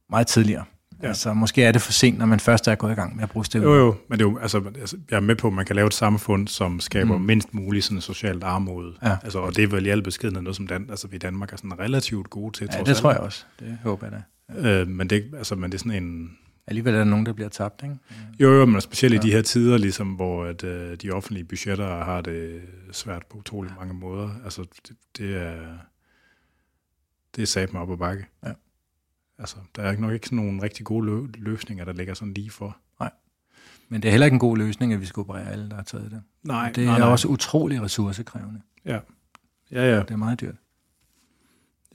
meget tidligere. Ja. Altså, måske er det for sent, når man først er gået i gang med at bruge stedet. Jo, jo, men det er jo, altså, altså, jeg er med på, at man kan lave et samfund, som skaber mm. mindst muligt sådan socialt armod. Ja. Altså, og det er vel i alle beskedende noget, som Dan, altså, vi i Danmark er sådan relativt gode til. Ja, det tror jeg også. Det håber jeg da. Ja. Øh, men, det, altså, men det er sådan en... Alligevel er der nogen, der bliver tabt, ikke? Jo, jo, men specielt ja. i de her tider, ligesom, hvor at, uh, de offentlige budgetter har det svært på utrolig mange måder. Altså, det, det er... Det er sat mig op ad bakke. Ja. Altså, der er nok ikke sådan nogle rigtig gode lø- løsninger, der ligger sådan lige for. Nej. Men det er heller ikke en god løsning, at vi skal operere alle, der har taget det. Nej. Det er nej, nej. også utrolig ressourcekrævende. Ja. Ja, ja. Det er meget dyrt.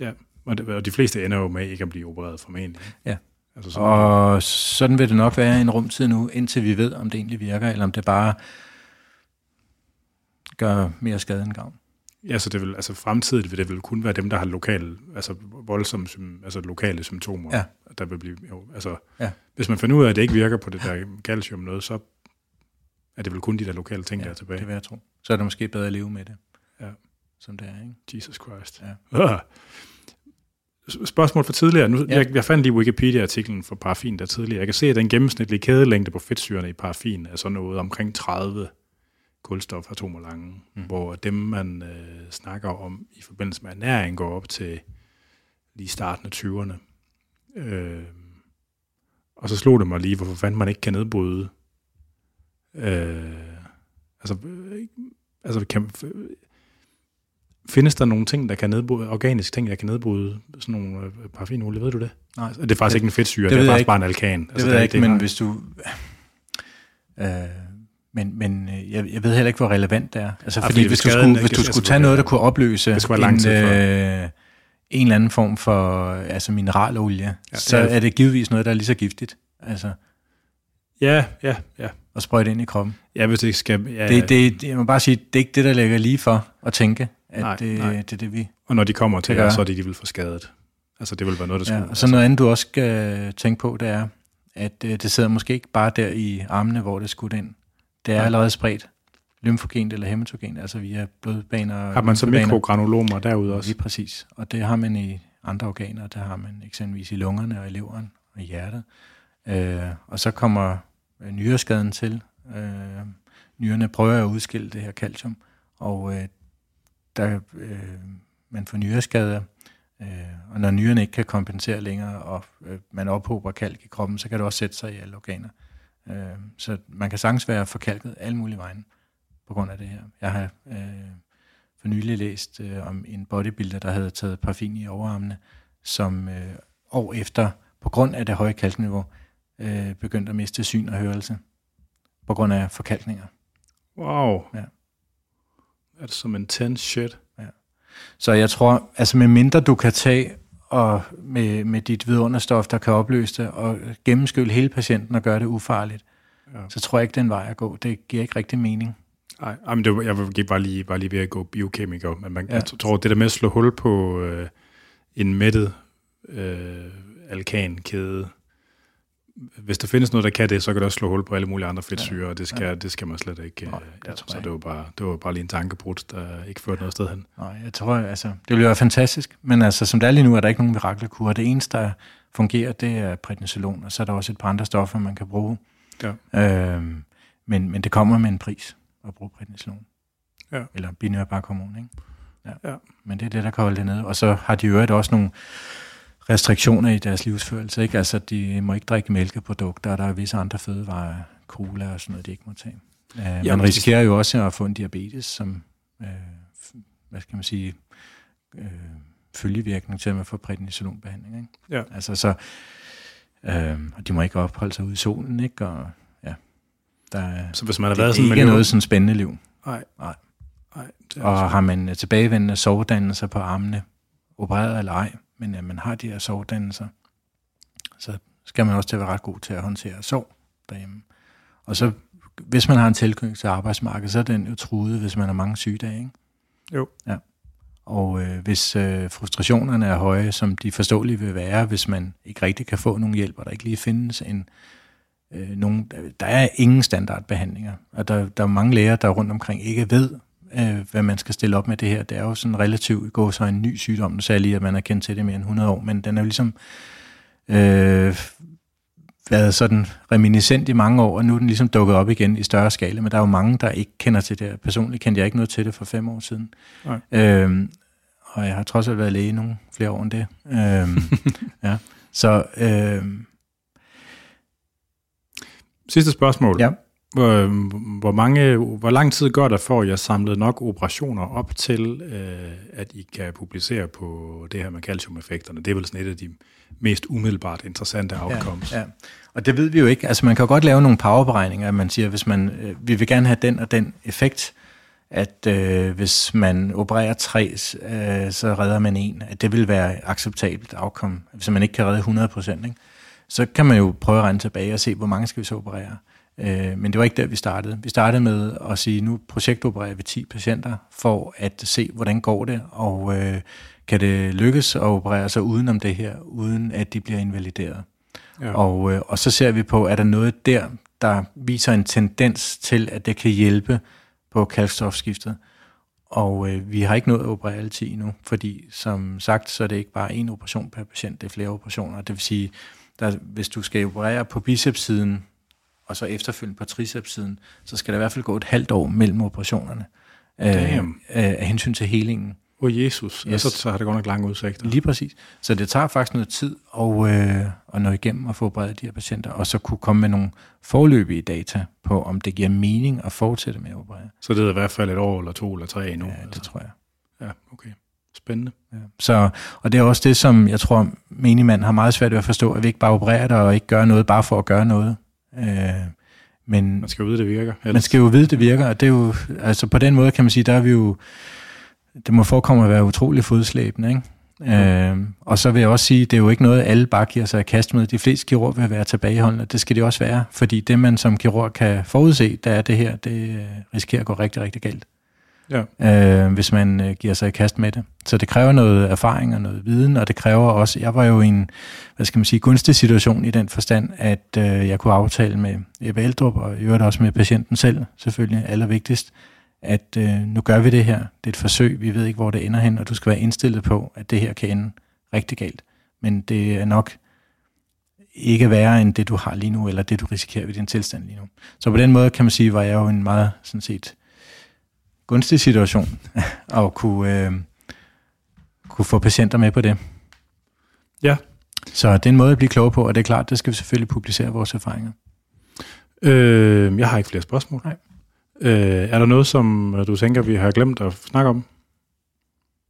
Ja, og, det, og de fleste ender jo med ikke at blive opereret formentlig. Ja. Altså sådan og sådan vil det nok være en rumtid nu, indtil vi ved, om det egentlig virker, eller om det bare gør mere skade end gavn. Ja, så det vil, altså fremtidigt vil det vil kun være dem, der har lokale, altså voldsomme, altså lokale symptomer, ja. der vil blive, jo, altså, ja. hvis man finder ud af, at det ikke virker på det der calcium noget, så er det vel kun de der lokale ting, ja, der er tilbage. det vil jeg tro. Så er det måske bedre at leve med det. Ja. Som det er, ikke? Jesus Christ. Ja. Spørgsmål for tidligere. Nu, ja. jeg, jeg fandt lige Wikipedia-artiklen for paraffin der tidligere. Jeg kan se, at den gennemsnitlige kædelængde på fedtsyrene i paraffin er sådan noget omkring 30 kulstofatomer lange, mm. hvor dem, man øh, snakker om i forbindelse med ernæring, går op til lige starten af 20'erne. Øh, og så slog det mig lige, hvorfor fanden man ikke kan nedbryde. Øh, altså, øh, altså kan, findes der nogle ting, der kan nedbryde, organiske ting, der kan nedbryde sådan nogle øh, paraffinolie, ved du det? Nej. Det er faktisk ikke en fedtsyre, det, det er faktisk bare en alkan. Det altså, ved jeg ikke, men hvis du... Øh, men, men øh, jeg, jeg ved heller ikke, hvor relevant det er. Altså, fordi, fordi hvis du skulle, hvis du skulle tage noget, der kunne opløse en, øh, en eller anden form for altså mineralolie, ja, så ja. er det givetvis noget, der er lige så giftigt. Altså, ja, ja, ja. Og sprøjte ind i kroppen. Ja, hvis det skal... Ja, det, det, jeg må bare sige, det er ikke det, der ligger lige for at tænke, at nej, det, nej. det er det, vi... Og når de kommer til jer, så er det, de vil få skadet. Altså, det vil være noget, der skulle... Ja, og så noget andet, du også skal tænke på, det er, at øh, det sidder måske ikke bare der i armene, hvor det er skudt ind. Det er allerede spredt lymfogen eller hematogen, altså via blodbaner. Har man så mikrogranulomer derude også? Lige præcis, og det har man i andre organer, der har man eksempelvis i lungerne og i leveren og i hjertet. Øh, og så kommer øh, nyreskaden til. Øh, nyrerne prøver at udskille det her calcium, og øh, der, øh, man får nyreskader, øh, og når nyrerne ikke kan kompensere længere, og øh, man ophober kalk i kroppen, så kan det også sætte sig i alle organer. Øh, så man kan sagtens være forkalket alle mulige vegne på grund af det her. Jeg har øh, for nylig læst øh, om en bodybuilder, der havde taget parfin i overarmene, som øh, år efter, på grund af det høje kalkniveau, øh, begyndte at miste syn og hørelse på grund af forkalkninger. Wow. Ja. Er det som intense shit? Ja. Så jeg tror, altså med mindre du kan tage og med, med dit vidunderstof, der kan opløse det, og gennemskylle hele patienten og gøre det ufarligt, ja. så tror jeg ikke, den vej at gå. Det giver ikke rigtig mening. Nej, men det, jeg gik bare lige, bare lige ved at gå biokemiker, men man, ja. jeg tror, det der med at slå hul på øh, en mættet øh, alkankæde, hvis der findes noget, der kan det, så kan det også slå hul på alle mulige andre fedtsyre, ja. og det skal, ja. det skal man slet ikke. Nej, ja, så det var, bare, det var bare lige en tankebrud, der ikke førte noget sted hen. Nej, jeg tror, altså, det ville være fantastisk, men altså, som det er lige nu, er der ikke nogen mirakelkur. Det eneste, der fungerer, det er prednisolon, og så er der også et par andre stoffer, man kan bruge. Ja. Øhm, men, men det kommer med en pris at bruge prednisolon. Ja. Eller binyrbarkhormon, ikke? Ja. ja. Men det er det, der kan holde det nede. Og så har de jo også nogle restriktioner i deres livsførelse. Ikke? Altså, de må ikke drikke mælkeprodukter, og der er visse andre fødevarer, cola og sådan noget, de ikke må tage. Ja, man risikerer jo også at få en diabetes, som, uh, hvad skal man sige, uh, følgevirkning til at man får prednisolonbehandling. Ikke? Ja. Altså, så, og de må ikke opholde sig ude i solen, ikke? Og, ja, der, så hvis man har været sådan ikke noget sådan spændende liv. Nej. Nej. Nej og har man tilbagevendende sovedannelser på armene, opereret eller ej, men at man har de her sovdannelser, så skal man også til at være ret god til at håndtere sov derhjemme. Og så, hvis man har en tilknytning til arbejdsmarkedet, så er den jo truet, hvis man har mange sygedage, ikke? Jo. Ja. Og øh, hvis øh, frustrationerne er høje, som de forståelige vil være, hvis man ikke rigtig kan få nogen hjælp, og der ikke lige findes en, øh, nogen, der er ingen standardbehandlinger. Og der, der er mange læger, der rundt omkring ikke ved, øh, hvad man skal stille op med det her. Det er jo sådan relativt gå så en ny sygdom, nu sagde lige, at man har kendt til det mere end 100 år, men den er jo ligesom øh, været sådan reminiscent i mange år, og nu er den ligesom dukket op igen i større skala, men der er jo mange, der ikke kender til det. Personligt kendte jeg ikke noget til det for fem år siden. Nej. Øh, og jeg har trods alt været læge nogle flere år end det. Øh, ja. Så... Øh, Sidste spørgsmål. Ja. Hvor, hvor, mange, hvor lang tid går der for, at jeg samlede nok operationer op til, øh, at I kan publicere på det her med calciumeffekterne? Det er vel sådan et af de mest umiddelbart interessante outcomes. Ja, ja. Og det ved vi jo ikke. Altså man kan jo godt lave nogle powerberegninger, at man siger, hvis man, øh, vi vil gerne have den og den effekt, at øh, hvis man opererer tre, øh, så redder man en. At det vil være acceptabelt outcome, hvis man ikke kan redde 100 procent. Så kan man jo prøve at regne tilbage og se, hvor mange skal vi så operere. Øh, men det var ikke der, vi startede. Vi startede med at sige, nu projektopererer vi 10 patienter for at se, hvordan går det, og øh, kan det lykkes at operere sig udenom det her, uden at de bliver invalideret. Ja. Og, øh, og så ser vi på, er der noget der, der viser en tendens til, at det kan hjælpe på kalkstofskiftet. Og øh, vi har ikke nået at operere alle 10 endnu, fordi som sagt, så er det ikke bare en operation per patient, det er flere operationer. Det vil sige, der, hvis du skal operere på bicepssiden og så efterfølgende på tricepssiden, så skal der i hvert fald gå et halvt år mellem operationerne øh, øh, af hensyn til helingen. Åh oh, Jesus, yes. altså, så har det godt nok lange udsigter. Lige præcis. Så det tager faktisk noget tid at, øh, at nå igennem og få bredt de her patienter, og så kunne komme med nogle forløbige data på, om det giver mening at fortsætte med at operere. Så det er i hvert fald et år eller to eller tre endnu? Ja, det altså. tror jeg. Ja, okay. Spændende. Ja. Så, og det er også det, som jeg tror, menigmand har meget svært ved at forstå, at vi ikke bare opererer der og ikke gør noget bare for at gøre noget. Øh, men man skal jo vide, det virker. Ellers. Man skal jo vide, det virker, og det er jo, altså på den måde kan man sige, der er vi jo, det må forekomme at være utrolig fodslæbende, ikke? Mm. Øh, og så vil jeg også sige, det er jo ikke noget, alle bare giver sig at kaste med. De fleste kirurger vil være tilbageholdende, det skal de også være, fordi det, man som kirurg kan forudse, der er det her, det risikerer at gå rigtig, rigtig galt ja. øh, hvis man øh, giver sig i kast med det. Så det kræver noget erfaring og noget viden, og det kræver også, jeg var jo i en, hvad skal man sige, gunstig situation i den forstand, at øh, jeg kunne aftale med Ebbe Eldrup, og i øvrigt også med patienten selv, selvfølgelig allervigtigst, at øh, nu gør vi det her. Det er et forsøg, vi ved ikke, hvor det ender hen, og du skal være indstillet på, at det her kan ende rigtig galt. Men det er nok ikke værre end det, du har lige nu, eller det, du risikerer ved din tilstand lige nu. Så på den måde kan man sige, var jeg jo en meget sådan set gunstig situation at kunne, øh, kunne få patienter med på det. Ja. Så det er en måde at blive klog på, og det er klart, det skal vi selvfølgelig publicere vores erfaringer. Øh, jeg har ikke flere spørgsmål. Nej. Øh, er der noget, som du tænker, vi har glemt at snakke om?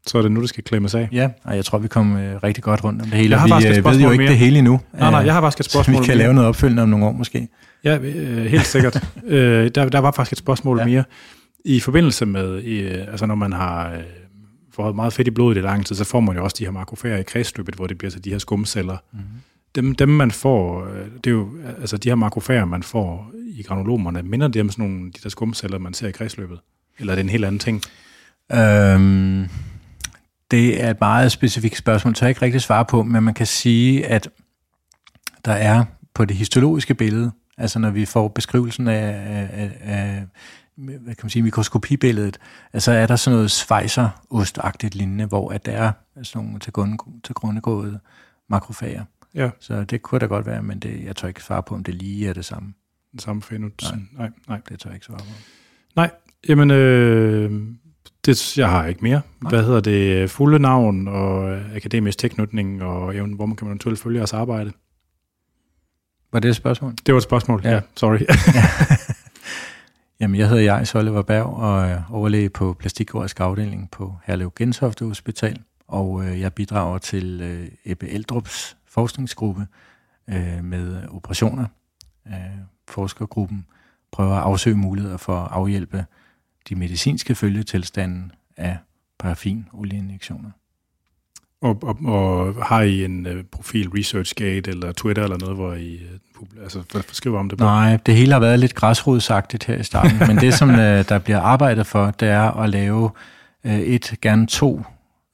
Så er det nu, det skal klemmes af. Ja, og jeg tror, vi kom øh, rigtig godt rundt om det hele. Jeg har vi øh, ved jo ikke mere. det hele endnu. Nej, nej, jeg har faktisk et spørgsmål Så vi kan lave noget opfølgende om nogle år måske. Ja, øh, helt sikkert. øh, der, der var faktisk et spørgsmål ja. mere. I forbindelse med, i, øh, altså når man har øh, fået meget fedt i blodet i lang tid, så får man jo også de her makrofager i kredsløbet, hvor det bliver til de her skumceller. Mm-hmm. Dem, dem man får, øh, det er jo, altså de her makrofager, man får i granulomerne, minder det om sådan nogle de der skumceller, man ser i kredsløbet? Eller er det en helt anden ting? Øhm, det er et meget specifikt spørgsmål, så jeg ikke rigtig svare på, men man kan sige, at der er på det histologiske billede, altså når vi får beskrivelsen af, af, af hvad kan man sige, mikroskopibilledet, altså er der sådan noget svejser-ostagtigt lignende, hvor at der er sådan nogle til, grund, til grundegåede makrofager. Ja, Så det kunne da godt være, men det, jeg tør ikke svare på, om det lige er det samme. den samme fenot. Nej. nej, nej. Det tør jeg ikke svare på. Nej, jamen, øh, det, jeg har ikke mere. Nej. Hvad hedder det? Fulde navn og øh, akademisk tilknytning, og even, hvor man kan eventuelt følge jeres arbejde? Var det et spørgsmål? Det var et spørgsmål. Ja. Ja, ja sorry. Jamen, jeg hedder Jais Oliver Berg og er overlæge på plastikkirurgisk afdeling på Herlev Gentofte Hospital, og øh, jeg bidrager til øh, Ebbe Eldrups forskningsgruppe øh, med operationer. Øh, forskergruppen prøver at afsøge muligheder for at afhjælpe de medicinske følgetilstande af paraffinolieinjektioner og, og, og har I en øh, profil ResearchGate eller Twitter eller noget, hvor I øh, altså, hvad- skriver om det på? Nej, det hele har været lidt græsrodsagtigt her i starten, men det, som øh, der bliver arbejdet for, det er at lave øh, et, gerne to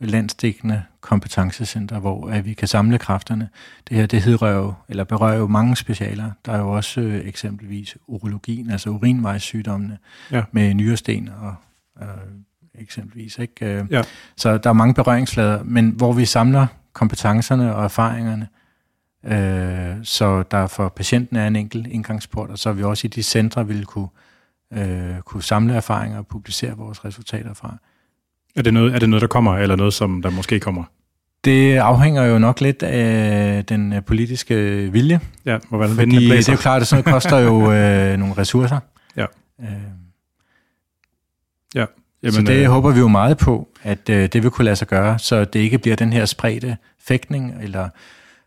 landsdækkende kompetencecenter, hvor øh, vi kan samle kræfterne. Det her, det hedrører jo, eller berører jo mange specialer. Der er jo også øh, eksempelvis urologien, altså urinvejssygdommene, Ja. med nyresten og øh, eksempelvis. Ikke? Øh, Ja. Så der er mange berøringsflader, men hvor vi samler kompetencerne og erfaringerne, øh, så der for patienten er en enkelt indgangsport, og så vi også i de centre vil kunne, øh, kunne samle erfaringer og publicere vores resultater fra. Er, det noget, er det noget, der kommer, eller noget, som der måske kommer? Det afhænger jo nok lidt af den øh, politiske vilje, Ja, hvor fordi vindene det er jo klart, at sådan noget koster jo øh, nogle ressourcer. Ja. Øh, Jamen, så det øh, håber vi jo meget på, at øh, det vil kunne lade sig gøre, så det ikke bliver den her spredte fægtning eller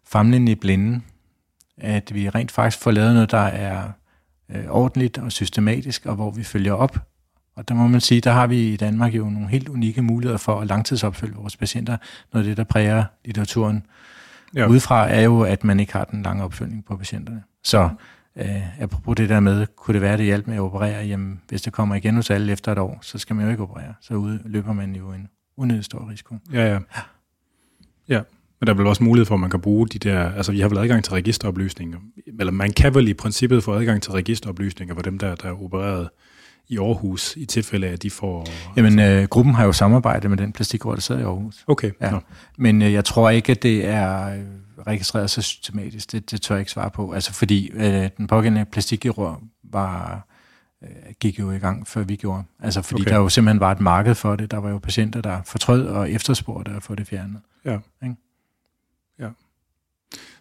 famlen i blinden, at vi rent faktisk får lavet noget, der er øh, ordentligt og systematisk, og hvor vi følger op. Og der må man sige, der har vi i Danmark jo nogle helt unikke muligheder for at langtidsopfølge vores patienter. Noget af det, der præger litteraturen Ja. ja. udefra, er jo, at man ikke har den lange opfølgning på patienterne. Så øh, apropos det der med, kunne det være, det hjælp med at operere? Jamen, hvis det kommer igen hos alle efter et år, så skal man jo ikke operere. Så ud, løber man jo en unødig stor risiko. Ja, ja. Ja, men der er vel også mulighed for, at man kan bruge de der... Altså, vi har vel adgang til registeroplysninger. Eller man kan vel i princippet få adgang til registeroplysninger for dem, der, der er opereret i Aarhus, i tilfælde af, at de får... Jamen, øh, gruppen har jo samarbejdet med den plastikråd, der sidder i Aarhus. Okay, Ja. ja. Men øh, jeg tror ikke, at det er øh, registreret så systematisk. Det, det tør jeg ikke svare på. Altså fordi øh, den pågældende plastikkirurg var, øh, gik jo i gang, før vi gjorde. Altså fordi Okay. der jo simpelthen var et marked for det. Der var jo patienter, der fortrød og efterspurgte at få det fjernet. Ja. Ikke? ja.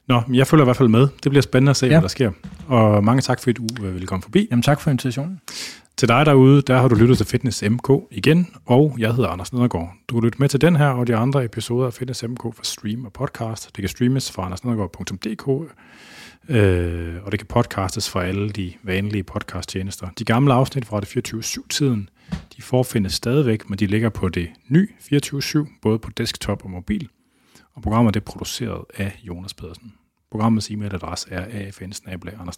Nå, men jeg følger i hvert fald med. Det bliver spændende at se. Ja. hvad der sker. Og mange tak, fordi du øh, ville komme forbi. Jamen tak for invitationen. Til dig derude, der har du lyttet til Fitness MK igen, og jeg hedder Anders Nedergaard. Du kan lytte med til den her og de andre episoder af Fitness MK for stream og podcast. Det kan streames fra andersnedergaard.dk, øh, og det kan podcastes fra alle de vanlige podcasttjenester. De gamle afsnit fra det 24-7-tiden, de forfindes stadigvæk, men de ligger på det nye 24-7, både på desktop og mobil. Og programmet det er produceret af Jonas Pedersen. Programmets e-mailadresse er afn